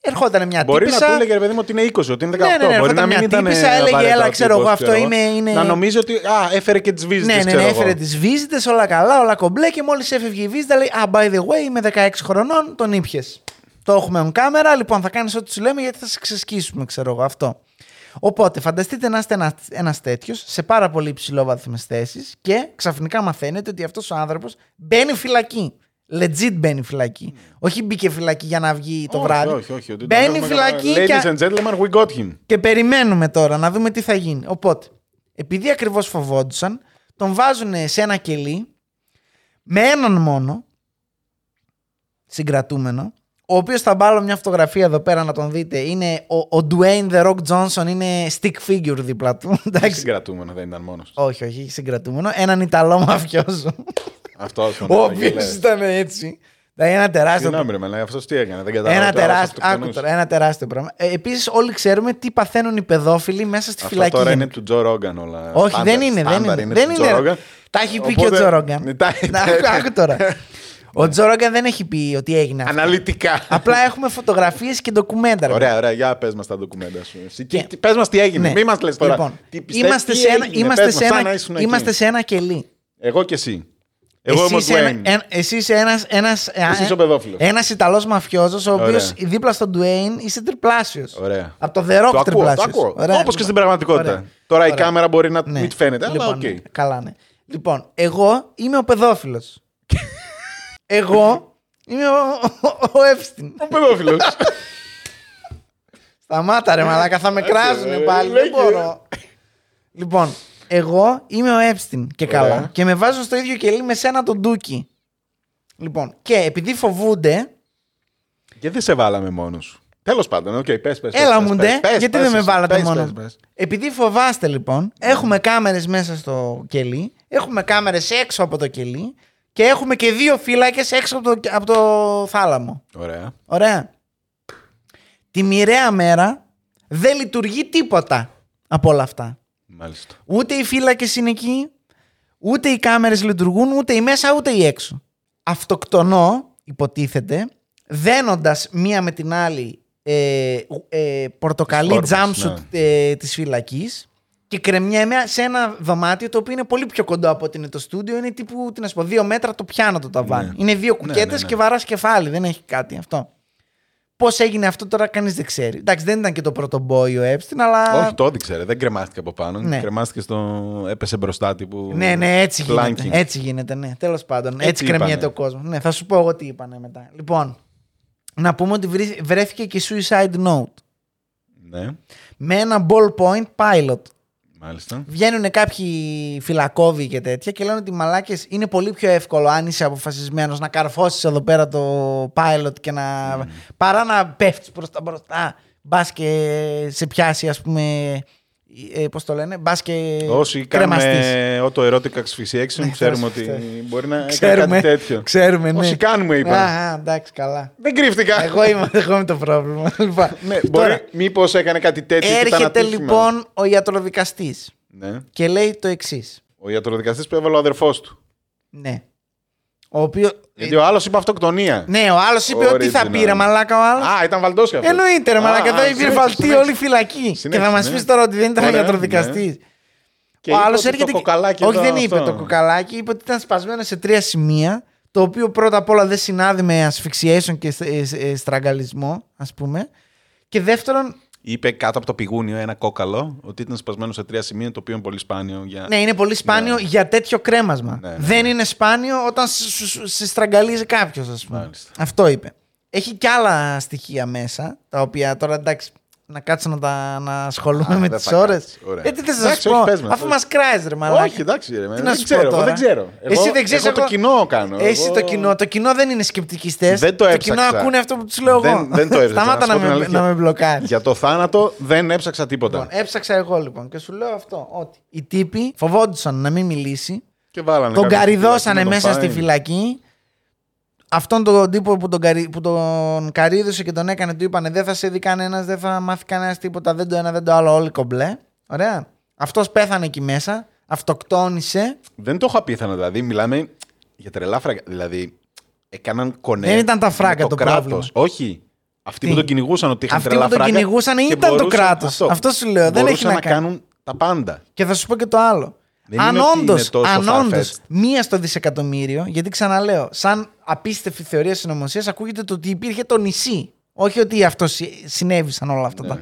ερχόταν μια Μπορεί τύπησα. να του έλεγε ρε παιδί μου ότι είναι 20, ότι είναι 18. Ναι, ναι, ναι, Μπορεί ερχόταν να μην μια ήταν. τύπισσα, έλεγε, απαραίτητα «Έλα, ο ξέρω τύπος, εγώ, αυτό είμαι- είναι- Να νομίζει ότι. Α, έφερε και τις βίζες. Ναι, ναι, ναι, έφερε τις βίζιτε, όλα καλά, όλα κομπλέ και μόλις έφευγε η βίζα λέει Α, by the way, είμαι 16 χρονών, τον ήπιες. Το έχουμε on κάμερα, λοιπόν, θα κάνεις ό,τι σου λέμε γιατί θα σε ξεσκίσουμε, ξέρω εγώ αυτό. Οπότε, φανταστείτε να είστε ένας ένας τέτοιος σε πάρα πολύ υψηλόβαθμες θέσεις και ξαφνικά μαθαίνετε ότι αυτός ο άνθρωπος μπαίνει φυλακή. Legit μπαίνει φυλακή. Όχι μπήκε φυλακή για να βγει το όχι, βράδυ. Όχι, όχι. ότι τον μπαίνει έχουμε φυλακή καλά. και, Ladies and gentlemen, we got him. και περιμένουμε τώρα να δούμε τι θα γίνει. Οπότε, επειδή ακριβώς φοβόντουσαν, τον βάζουν σε ένα κελί με έναν μόνο συγκρατούμενο, ο οποίος θα βάλω μια φωτογραφία εδώ πέρα να τον δείτε. Είναι ο, ο Dwayne The Rock Johnson, είναι stick figure δίπλα του. Εντάξει. Συγκρατούμενο, δεν ήταν μόνος. όχι, όχι, έχει συγκρατούμενο. Έναν Ιταλό μαφιόζο. Αυτός ο οποίο ήταν έτσι. Δηλαδή ένα τεράστιο. Συγγνώμη, ρε, μαλάκα, αυτό τι έκανε. Δεν κατάλαβα. Ένα τώρα, τεράστιο, άκου αυτοκτονούσε. τώρα, ένα τεράστιο πράγμα. Ε, Επίσης, όλοι ξέρουμε τι παθαίνουν οι παιδόφιλοι μέσα στη Αυτό φυλακή. τώρα είναι γενικά. του Τζο Ρόγκαν όλα. Όχι, Στάνταρ, δεν είναι. Δεν στάνταρ είναι. του δεν Τζο είναι. Ρόγκαν. Τα έχει πει και ο Οπότε- Τζο Ρόγκαν. Ναι, τα- Να, άκου, άκου τώρα. Ο Τζο Ρόγκαν δεν έχει πει ότι έγινε αυτό. Αναλυτικά. Απλά έχουμε φωτογραφίες και ντοκουμέντα. ρε Ωραία, ωραία, για πες μας τα ντοκουμέντα σου. Εσύ, Και- τι- Πες μας τι έγινε. Ναι. Μην μας λες τώρα. Λοιπόν, τι πιστεύεις, είμαστε, τι σε ένα, έγινε, είμαστε, πες σε μας, σαν ένα, να ήσουν εκεί. είμαστε σε ένα κελί. Εγώ και εσύ. Εγώ εσύ, είμαι ο είσαι ένα, Dwayne. ένα- εσύ είσαι ένας, ένας, Εσύ είσαι ο παιδόφιλος. ένας Ιταλός μαφιόζος, ο Ωραία. οποίος δίπλα στον Dwayne είσαι τριπλάσιος. Ωραία. Από το The Rock Το ακούω, το τριπλάσιος. ακούω. Ωραία, Όπως και στην λοιπόν. πραγματικότητα. Ωραία. Τώρα η Ωραία. κάμερα μπορεί να Ναι. μην φαίνεται, αλλά Λοιπόν, οκ. ναι. Καλά, ναι. Λοιπόν, εγώ είμαι ο παιδόφιλος. [LAUGHS] εγώ είμαι ο, ο, ο Epstein. Ο παιδόφιλος. [LAUGHS] Σταμάτα ρε μαλάκα, θα με κράζουνε ε, πάλι. λέγε. Δεν μπορώ. λοιπόν, εγώ είμαι ο Epstein και Ωραία. καλά. Και με βάζω στο ίδιο κελί με σένα τον Ντούκι. Λοιπόν, και επειδή φοβούνται, Και δεν σε βάλαμε μόνος σου. Τέλος πάντων, οκ, πες, πες. Έλα μου ντε, γιατί δεν με βάλατε μόνος. Επειδή φοβάστε λοιπόν, έχουμε κάμερες μέσα στο κελί, έχουμε κάμερες έξω από το κελί και έχουμε και δύο φύλακες έξω από το, από το θάλαμο. Ωραία. Ωραία. Τη μοιραία μέρα δεν λειτουργεί τίποτα από όλα αυτά. Μάλιστα. Ούτε οι φύλακες είναι εκεί, ούτε οι κάμερες λειτουργούν, ούτε η μέσα, ούτε η έξω. Αυτοκτονώ, υποτίθεται, δένοντας μία με την άλλη ε, ε, πορτοκαλί Τις φόρμες, jumpsuit ε, της φυλακής και κρεμιέμαι σε ένα δωμάτιο το οποίο είναι πολύ πιο κοντό από ότι είναι το στούντιο. Είναι τύπου, τι να σου πω, δύο μέτρα το πιάνω το ταβάνι. Ναι. Είναι δύο Ναι, κουκέτες ναι, ναι. και βαράς κεφάλι, δεν έχει κάτι αυτό. Πώς έγινε αυτό τώρα, κανείς δεν ξέρει. Εντάξει, δεν ήταν και το πρώτο boy ο Epstein, αλλά. Όχι, το έδειξε, ρε. Δεν κρεμάστηκε από πάνω. Ναι. Κρεμάστηκε στο. έπεσε μπροστά τύπου. Ναι, ναι, έτσι γίνεται. planking. Έτσι γίνεται, ναι. Τέλος πάντων. Έτσι, Έτσι κρεμιέται είπανε. ο κόσμος. Ναι, θα σου πω εγώ τι είπανε μετά. Λοιπόν, να πούμε ότι βρή- βρέθηκε και suicide note. Ναι, Με ένα ballpoint pilot. Μάλιστα. Βγαίνουν κάποιοι φυλακόβοι και τέτοια και λένε ότι οι μαλάκες είναι πολύ πιο εύκολο αν είσαι αποφασισμένος να καρφώσεις εδώ πέρα το pilot και να. παρά να πέφτεις προς τα μπροστά. Μπας και σε πιάσει, ας πούμε. Ε, Πώς το λένε, μπας και. Όσοι κρεμαστείς. κάνουμε auto erotic asphyxiation, Ναι, ξέρουμε θα- ότι θα- μπορεί να κάνει Ξέρουμε, κάτι τέτοιο. ξέρουμε, ναι. Όσοι κάνουμε, είπα. Α, α, εντάξει, καλά. Δεν κρύφτηκα. εγώ, είμαι, [LAUGHS] εγώ είμαι το πρόβλημα. [LAUGHS] Λοιπόν, Ναι, τώρα, μπορεί, μήπως έκανε κάτι τέτοιο και ήταν έρχεται ατύχημα. λοιπόν ο ιατροδικαστής Ναι. και λέει το εξής. Ο ιατροδικαστής που έβαλε ο αδερφός του. Ναι. Ο οποίο. Γιατί ο άλλος είπε αυτοκτονία. Ναι, ο άλλος είπε ότι θα Original. πήρε μαλάκα ο άλλος. Α, ήταν βαλτός και αυτός. Εννοείται, ρε Α, μαλάκα. α, Εδώ υπήρχε συνέχισε, βαλτή συνέχισε. όλη φυλακή. Και Συνέχισε, θα μας ναι. πεις τώρα ότι δεν ήταν Ωραία, ιατροδικαστής. Και Ο είπε άλλος ότι έρχεται. Το κοκαλάκι Όχι, εδώ, δεν είπε αυτό. το κοκαλάκι. Είπε ότι ήταν σπασμένο σε τρία σημεία. Το οποίο πρώτα απ' όλα δεν συνάδει με asphyxiation και ε, ε, στραγγαλισμό, ας πούμε. Και δεύτερον, Είπε κάτω από το πηγούνιο ένα κόκαλο ότι ήταν σπασμένο σε τρία σημεία, το οποίο είναι πολύ σπάνιο για. ναι, είναι πολύ σπάνιο Ναι. για τέτοιο κρέμασμα. Ναι, ναι, δεν είναι σπάνιο όταν σε- σε- σε στραγγαλίζει κάποιος, ας πούμε. Μάλιστα. Αυτό είπε. Έχει και άλλα στοιχεία μέσα, τα οποία τώρα εντάξει. Να κάτσω να, τα, να ασχολούμαι Α, με δεν τις θα ώρες. κάτσεις. Ωραία. Ε, τι θες να Εντάξει, σου όχι, πω, πες μας, αφού πες. μας κράζει, ρε μαλάκα. Όχι, εντάξει, ρε, Τι δεν να σου ξέρω, πω εγώ τώρα. δεν ξέρω. Εσύ Εγώ- δεν ξέρεις. εγώ το κοινό κάνω. Εσύ Εγώ- το κοινό. Το κοινό δεν είναι σκεπτικιστές. Δεν το Το έψαξα. κοινό ακούνε αυτό που τους λέω εγώ. Δεν, δεν το έψαξα. Σταμάτα σου να, πω την με, αλήθεια. να με μπλοκάρεις. Για το θάνατο δεν έψαξα τίποτα. Λοιπόν, έψαξα εγώ λοιπόν και σου λέω αυτό. Ότι οι τύποι φοβόντουσαν να μην μιλήσει. Και βάλανε Τον κάποιον στη καριδώσανε φυλακή να μέσα τον στη φάει. φυλακή. Αυτόν τον τύπο που τον, καρι... που τον καρίδωσε και τον έκανε, του είπανε δεν θα σε δει κανένας, δεν θα μάθει κανένας τίποτα, δεν το ένα, δεν το άλλο, όλοι κομπλέ. Ωραία. Αυτός πέθανε εκεί μέσα, αυτοκτόνησε. Δεν το είχα πίθανο, δηλαδή. Μιλάμε για τρελά φράγκα. Δηλαδή, έκαναν κονέ. Δεν ήταν τα με φράγκα το κράτος. πρόβλημα. Όχι. Αυτοί Τι; που τον κυνηγούσαν ότι είχαν Αυτοί τρελά που τον φράγκα κυνηγούσαν και ήταν το μπορούσαν- κράτος. Αυτό σου λέω, δεν έχει Μπορούσαν να να κάνει. κάνουν τα πάντα. Και θα σου πω και το άλλο. Δεν αν είναι ότι όντω, είναι τόσο αν far-fetched. όντως μία στο δισεκατομμύριο, γιατί ξαναλέω, σαν απίστευτη θεωρία συνωμοσίας, ακούγεται το ότι υπήρχε το νησί. Όχι ότι αυτό συ- συνέβησαν όλα αυτά τα. Ναι.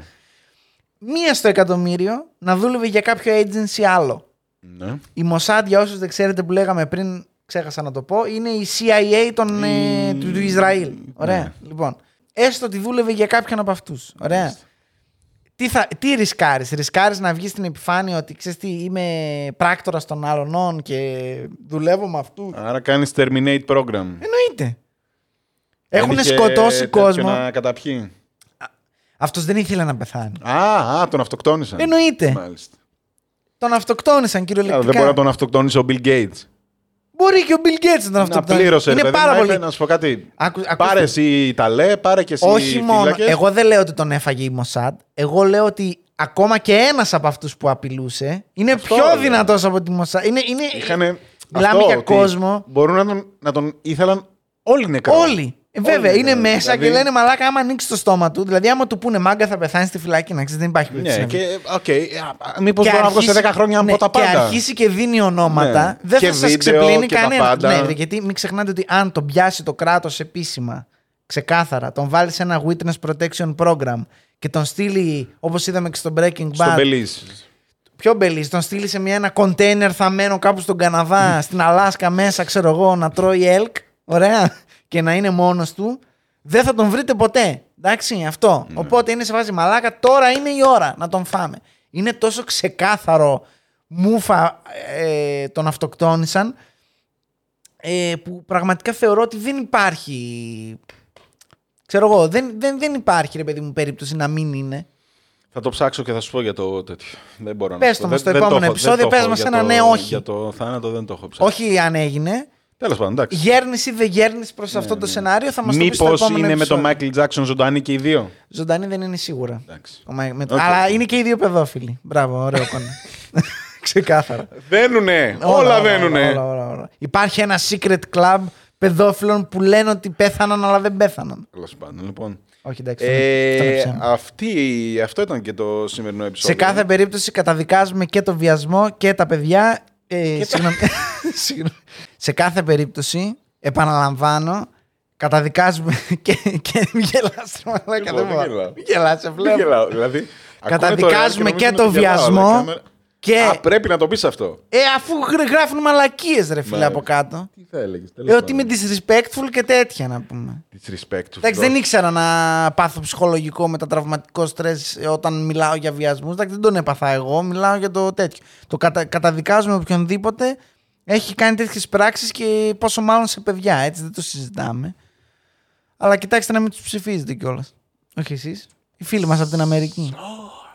Μία στο εκατομμύριο να δούλευε για κάποιο agency άλλο. Ναι. Η Mossad, για όσους δεν ξέρετε που λέγαμε πριν, ξέχασα να το πω, είναι η CIA των, ε, του, του Ισραήλ. Ωραία. Ναι. Λοιπόν, έστω ότι δούλευε για κάποιον από αυτούς. Ωραία. Τι, θα, τι ρισκάρεις, ρισκάρεις να βγεις στην επιφάνεια ότι ξέρεις τι είμαι πράκτορας των άλλων και δουλεύω με αυτού; Άρα κάνεις terminate program. Εννοείται. Έχουν Δεν είχε σκοτώσει τέτοιο κόσμο. Να καταπιεί. Αυτός δεν ήθελε να πεθάνει. Α, α, τον αυτοκτόνησαν. Εννοείται. Μάλιστα. Τον αυτοκτόνησαν Α, κυριολεκτικά. δεν μπορεί να τον αυτοκτόνησε ο Bill Gates. Μπορεί και ο Bill Gates να τον Να αυτοκτόνησε. πλήρωσε. Είναι ρε παιδί πάρα μου, πολύ. είπε, Να σου πω κάτι. Άκου- ακούστε. Πάρε εσύ τα λέ, πάρε και εσύ Όχι μόνο. φύλακες. Εγώ δεν λέω ότι τον έφαγε η Μοσάντ. Εγώ λέω ότι ακόμα και ένας από αυτούς που απειλούσε είναι Αυτό πιο λέω. δυνατός από τη Μοσάντ. Είναι, είναι... Είχανε Μιλάμε αυτό, για ότι κόσμο. Μπορούν να τον, να τον ήθελαν όλοι νεκρό. Όλοι. Ε, βέβαια, Όλοι είναι νεκρό. μέσα Δηλαδή, και λένε μαλάκα άμα ανοίξει το στόμα του. Δηλαδή, άμα του πούνε μάγκα θα πεθάνεις στη φυλακή, να ξέρεις, δεν υπάρχει περίπτωση. Ναι, να βγει. και οκ. Μήπως Και μπορώ να βγω σε αρχίσει- 10 χρόνια να ναι, πω τα Και πάντα. αρχίσει και δίνει ονόματα. Ναι. Δεν Και θα σας βίντεο ξεπλύνει και τα κανένας. πάντα. Ναι, γιατί μην ξεχνάτε ότι αν τον πιάσει το κράτος επίσημα, ξεκάθαρα, τον βάλει σε ένα witness protection program και τον στείλει, όπως είδαμε και στο Breaking Στον Bad. Μπελής. Πιο μπελή, τον στείλει σε μια, ένα κοντέινερ θαμμένο κάπου στον Καναδά, στην Αλάσκα μέσα, ξέρω εγώ, να τρώει ελκ. Ωραία. Και να είναι μόνος του. Δεν θα τον βρείτε ποτέ. Εντάξει, αυτό. Ναι. Οπότε είναι σε φάση μαλάκα. Τώρα είναι η ώρα να τον φάμε. Είναι τόσο ξεκάθαρο μούφα ε, τον αυτοκτόνησαν ε, που πραγματικά θεωρώ ότι δεν υπάρχει. Ξέρω εγώ, δεν, δεν, δεν υπάρχει ρε παιδί μου περίπτωση να μην είναι. Θα το ψάξω και θα σου πω για το τέτοιο. Δεν μπορώ να Πες σου το πω. μας Δεν- στο δεν το επόμενο έχω- δεν επεισόδιο, το πες έχω μας για ένα το- ναι, όχι. Για το θάνατο δεν το έχω ψάξει. Όχι αν έγινε. Τέλος πάντων, εντάξει. Γέρνεις ή δεν γέρνεις προς αυτό το σενάριο θα μας το πεις στο Μήπως επόμενο είναι με τον επεισόδιο. Michael Jackson ζωντανοί και οι δύο; Ζωντανοί δεν είναι σίγουρα. Εντάξει. Ο Μάικ- με- Οκ. Αλλά είναι και οι δύο παιδόφιλοι. Μπράβο, ωραίο κονέ. [LAUGHS] [LAUGHS] Ξεκάθαρα. Δένουνε. Όλα δένουνε. όλα, όλα, όλα. Υπάρχει ένα secret club παιδόφιλων που λένε ότι πέθαναν αλλά δεν πέθαναν. Τέλος πάντων, λοιπόν. Όχι, εντάξει. αυτό είναι Ε, ψέμα. αυτή, αυτό ήταν και το σημερινό Σε επεισόδιο. κάθε περίπτωση καταδικάζουμε και το βιασμό και τα παιδιά. Ε, συγγνώμη. [LAUGHS] Συγγνώμη. Σε κάθε περίπτωση, επαναλαμβάνω, καταδικάζουμε [LAUGHS] και. και μην γελάς, ρε μαλάκα, Εγώ δεν δεν μπορώ. γελάω. Μην γελάς, σε Δεν βλέπω. γελάω, δηλαδή. Καταδικάζουμε ακούνε το και ρεάλ το νομίζουν ότι γελάω, βιασμό αλλά η κάμερα- και- Α, πρέπει να το πεις αυτό. Ε, αφού γρ- γράφουν μαλακίες, ρε φίλε, Ναι. από κάτω. Τι θα έλεγες. Ε, ότι είμαι disrespectful και τέτοια να πούμε. Disrespect. Εντάξει, δεν ήξερα να πάθω ψυχολογικό μετατραυματικό στρες όταν μιλάω για βιασμούς. Εντάξει, δεν τον έπαθα εγώ. Μιλάω για το τέτοιο. Το κατα... καταδικάζουμε οποιονδήποτε έχει κάνει τέτοιες πράξεις και πόσο μάλλον σε παιδιά. Έτσι δεν το συζητάμε. Αλλά κοιτάξτε να μην τους ψηφίζετε κιόλας. Όχι εσείς. Οι φίλοι μας από την Αμερική.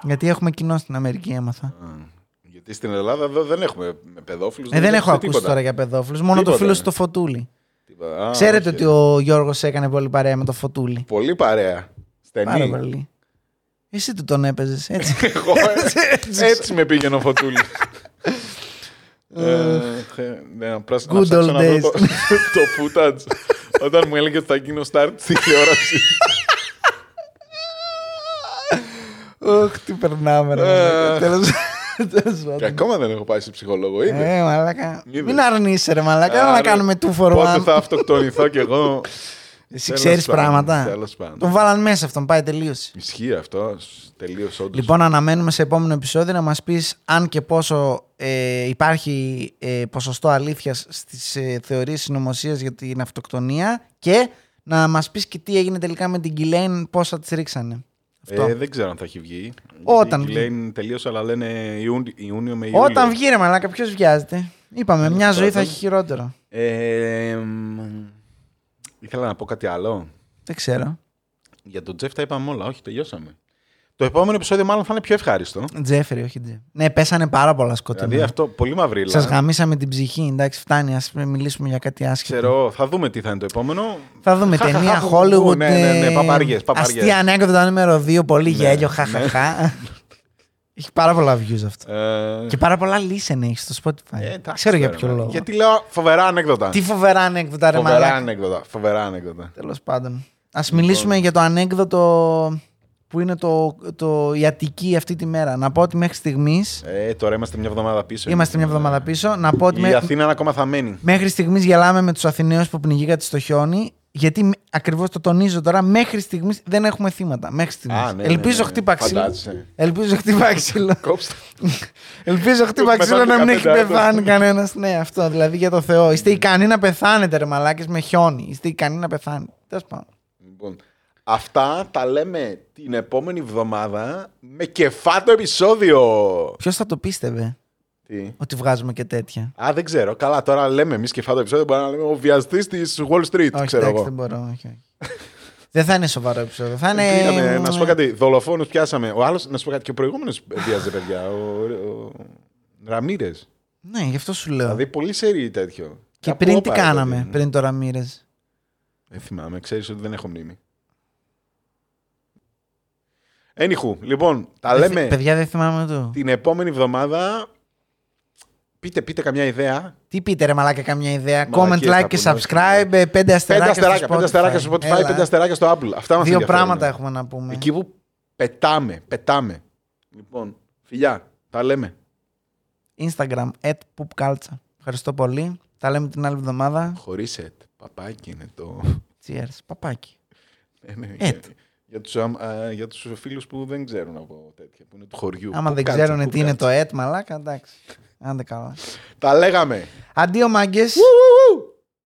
Γιατί έχουμε κοινό στην Αμερική, έμαθα. Γιατί στην Ελλάδα εδώ δεν έχουμε παιδόφιλους. Ε, δεν έχω ακούσει τώρα για παιδόφιλους. Μόνο το Τίποτα, φίλο ναι. στο φωτούλι. Τίποτα. Α, Ξέρετε όχι. ότι ο Γιώργος έκανε πολύ παρέα με το φωτούλι. Πολύ παρέα. Πάρα Στενή. πολύ. Εσύ του τον έπαιζες, έτσι. [LAUGHS] Εγώ, ε, έτσι με πήγαινε ο Φωτούλης. Ε, θε- ναι, να πράσι- να Good ψάξω old να βρω days. Το, το footage όταν μου έλεγε ότι θα γίνω start στη τηλεόρασης. Ωχ, τι περνάμε, ρε. Ε. Τέλος τέλος Και πάντων. ακόμα δεν έχω πάει σε ψυχολόγο. Είδε. Ε, μαλάκα. Είδες. Μην αρνείσαι, ρε μαλάκα. Έλα να Άρα, κάνουμε two for Πότε one. θα αυτοκτονηθώ κι εγώ. Εσύ Τέλος ξέρει πάντων, πράγματα. τέλος πάντων. Τον βάλαν μέσα αυτόν, πάει τελείωσε. Ισχύει αυτό. Τελείω όντως. Λοιπόν, αναμένουμε σε επόμενο επεισόδιο να μας πεις αν και πόσο ε, υπάρχει ε, ποσοστό αλήθειας στις ε, θεωρίες συνωμοσίας για την αυτοκτονία και να μας πεις και τι έγινε τελικά με την Κιλέιν, πόσα τις ρίξανε. Αυτό. Ε, δεν ξέρω αν θα έχει βγει. Όταν Γιατί βγει. Λένε τελείωσε, αλλά λένε Ιούνι- Ιούνιο με Ιούλιο. Όταν βγει ρε μαλάκα, ποιος βιάζεται; Είπαμε, μια ζωή θα πάντων. έχει χειρότερο. Ε, μ, ήθελα να πω κάτι άλλο. Δεν ξέρω. Για τον Τζεφ τα είπαμε όλα. Όχι, τελειώσαμε. Το επόμενο επεισόδιο μάλλον θα είναι πιο ευχάριστο. Τζέφρι, όχι Τζέφρι. Ναι, πέσανε πάρα πολλά σκοτεινά. Δηλαδή αυτό πολύ μαυρίλα. Σας γαμίσαμε την ψυχή. Εντάξει, φτάνει. Α μιλήσουμε για κάτι άσχετο. Ξέρω, θα δούμε τι θα είναι το επόμενο. Θα δούμε Χα, χα, ταινία χα, Hollywood. Ναι, ναι, ναι, ε, παπαριές, παπαριές. Αστεία ανέκδοτα νούμερο 2. Πολύ Ναι, γέλιο. ναι. Χαχαχά. Έχει πάρα πολλά views αυτό. Ε, Και πάρα πολλά listen έχει στο Spotify. ε, εντάξει, Ξέρω για τώρα, ποιο ναι. λόγο. Γιατί λέω φοβερά ανέκδοτα. Τι φοβερά ανέκδοτα, ρε Φοβερά μαλάκα. ανέκδοτα. Φοβερά ανέκδοτα. Τέλος πάντων. Α Λοιπόν. μιλήσουμε για το ανέκδοτο που είναι το, το, η Αττική αυτή τη μέρα. Να πω ότι μέχρι στιγμή. Ε, τώρα είμαστε μια εβδομάδα πίσω. Είμαστε μια εβδομάδα πίσω. Να πω ότι Η με- Αθήνα είναι ακόμα θαμένη. Μέχρι στιγμής γελάμε με τους Αθηναίους που πνιγήκατε στο χιόνι. Γιατί ακριβώς το τονίζω τώρα, μέχρι στιγμής δεν έχουμε θύματα. Μέχρι στιγμής. Α, ναι, Ελπίζω ναι, ναι. χτύπα ξύλο. Φαντάζεσαι. Ελπίζω χτύπα [LAUGHS] ξύλο. Κόψτε. Ελπίζω χτύπα Μετά ξύλο να μην έχει 15 πεθάνει κανένας. Ναι, αυτό δηλαδή για το Θεό. Είστε ικανοί να πεθάνετε, ρε μαλάκες, με χιόνι. Είστε ικανοί να πεθάνετε. Τέλος πάντων. Λοιπόν, Αυτά τα λέμε την επόμενη εβδομάδα με κεφάτο επεισόδιο. Ποιος θα το πίστευε Τι; ότι βγάζουμε και τέτοια; Α, δεν ξέρω. Καλά, τώρα λέμε εμείς κεφάτο επεισόδιο. Μπορεί να λέμε ο βιαστής της Wall Street, όχι, ξέρω εντάξει, εγώ. δεν μπορώ. Όχι, όχι. δεν θα είναι σοβαρό επεισόδιο. Θα είναι. Πήγαμε, να σου πω κάτι. Δολοφόνους πιάσαμε. Ο άλλος, να σου πω κάτι. Και ο προηγούμενος βίαζε παιδιά. Ο, ο Ραμύρες. Ναι, γι' αυτό σου λέω. Δηλαδή πολύ σερή τέτοιο. και Κάπου πριν τι όπα, ρε, κάναμε, παιδί μου. πριν το Ραμύρες; Δεν θυμάμαι, ξέρεις ότι δεν έχω μνήμη. Anywho, λοιπόν, τα λέμε Παιδιά, δεν θυμάμαι το. την επόμενη εβδομάδα. Πείτε, πείτε καμιά ιδέα. Τι πείτε, ρε Μαλάκα, καμιά ιδέα. Μαλακίες Comment, θα like και πούμε, subscribe. ε, Πέντε Πέντε αστεράκια, αστεράκια, στο πέντε αστεράκια στο Spotify, Έλα. πέντε αστεράκια στο Apple. Αυτά μας Δύο ενδιαφέρουν. πράγματα έχουμε να πούμε. Εκεί που πετάμε, πετάμε. Λοιπόν, φιλιά, τα λέμε. Instagram, at poopculture. Ευχαριστώ πολύ. Τα λέμε την άλλη εβδομάδα. Χωρίς ετ. Παπάκι είναι το. Cheers. Παπάκι. Ε, ναι, Ετ. Για- Για τους, αμ- α, για τους φίλους που δεν ξέρουν από τέτοια, που είναι του χωριού. Άμα Πού δεν κάτσε, ξέρουν πού τι είναι κάτσε. το at, μαλάκα, εντάξει. Άντε καλά. Τα λέγαμε. Αντίο μάγκες. Ου,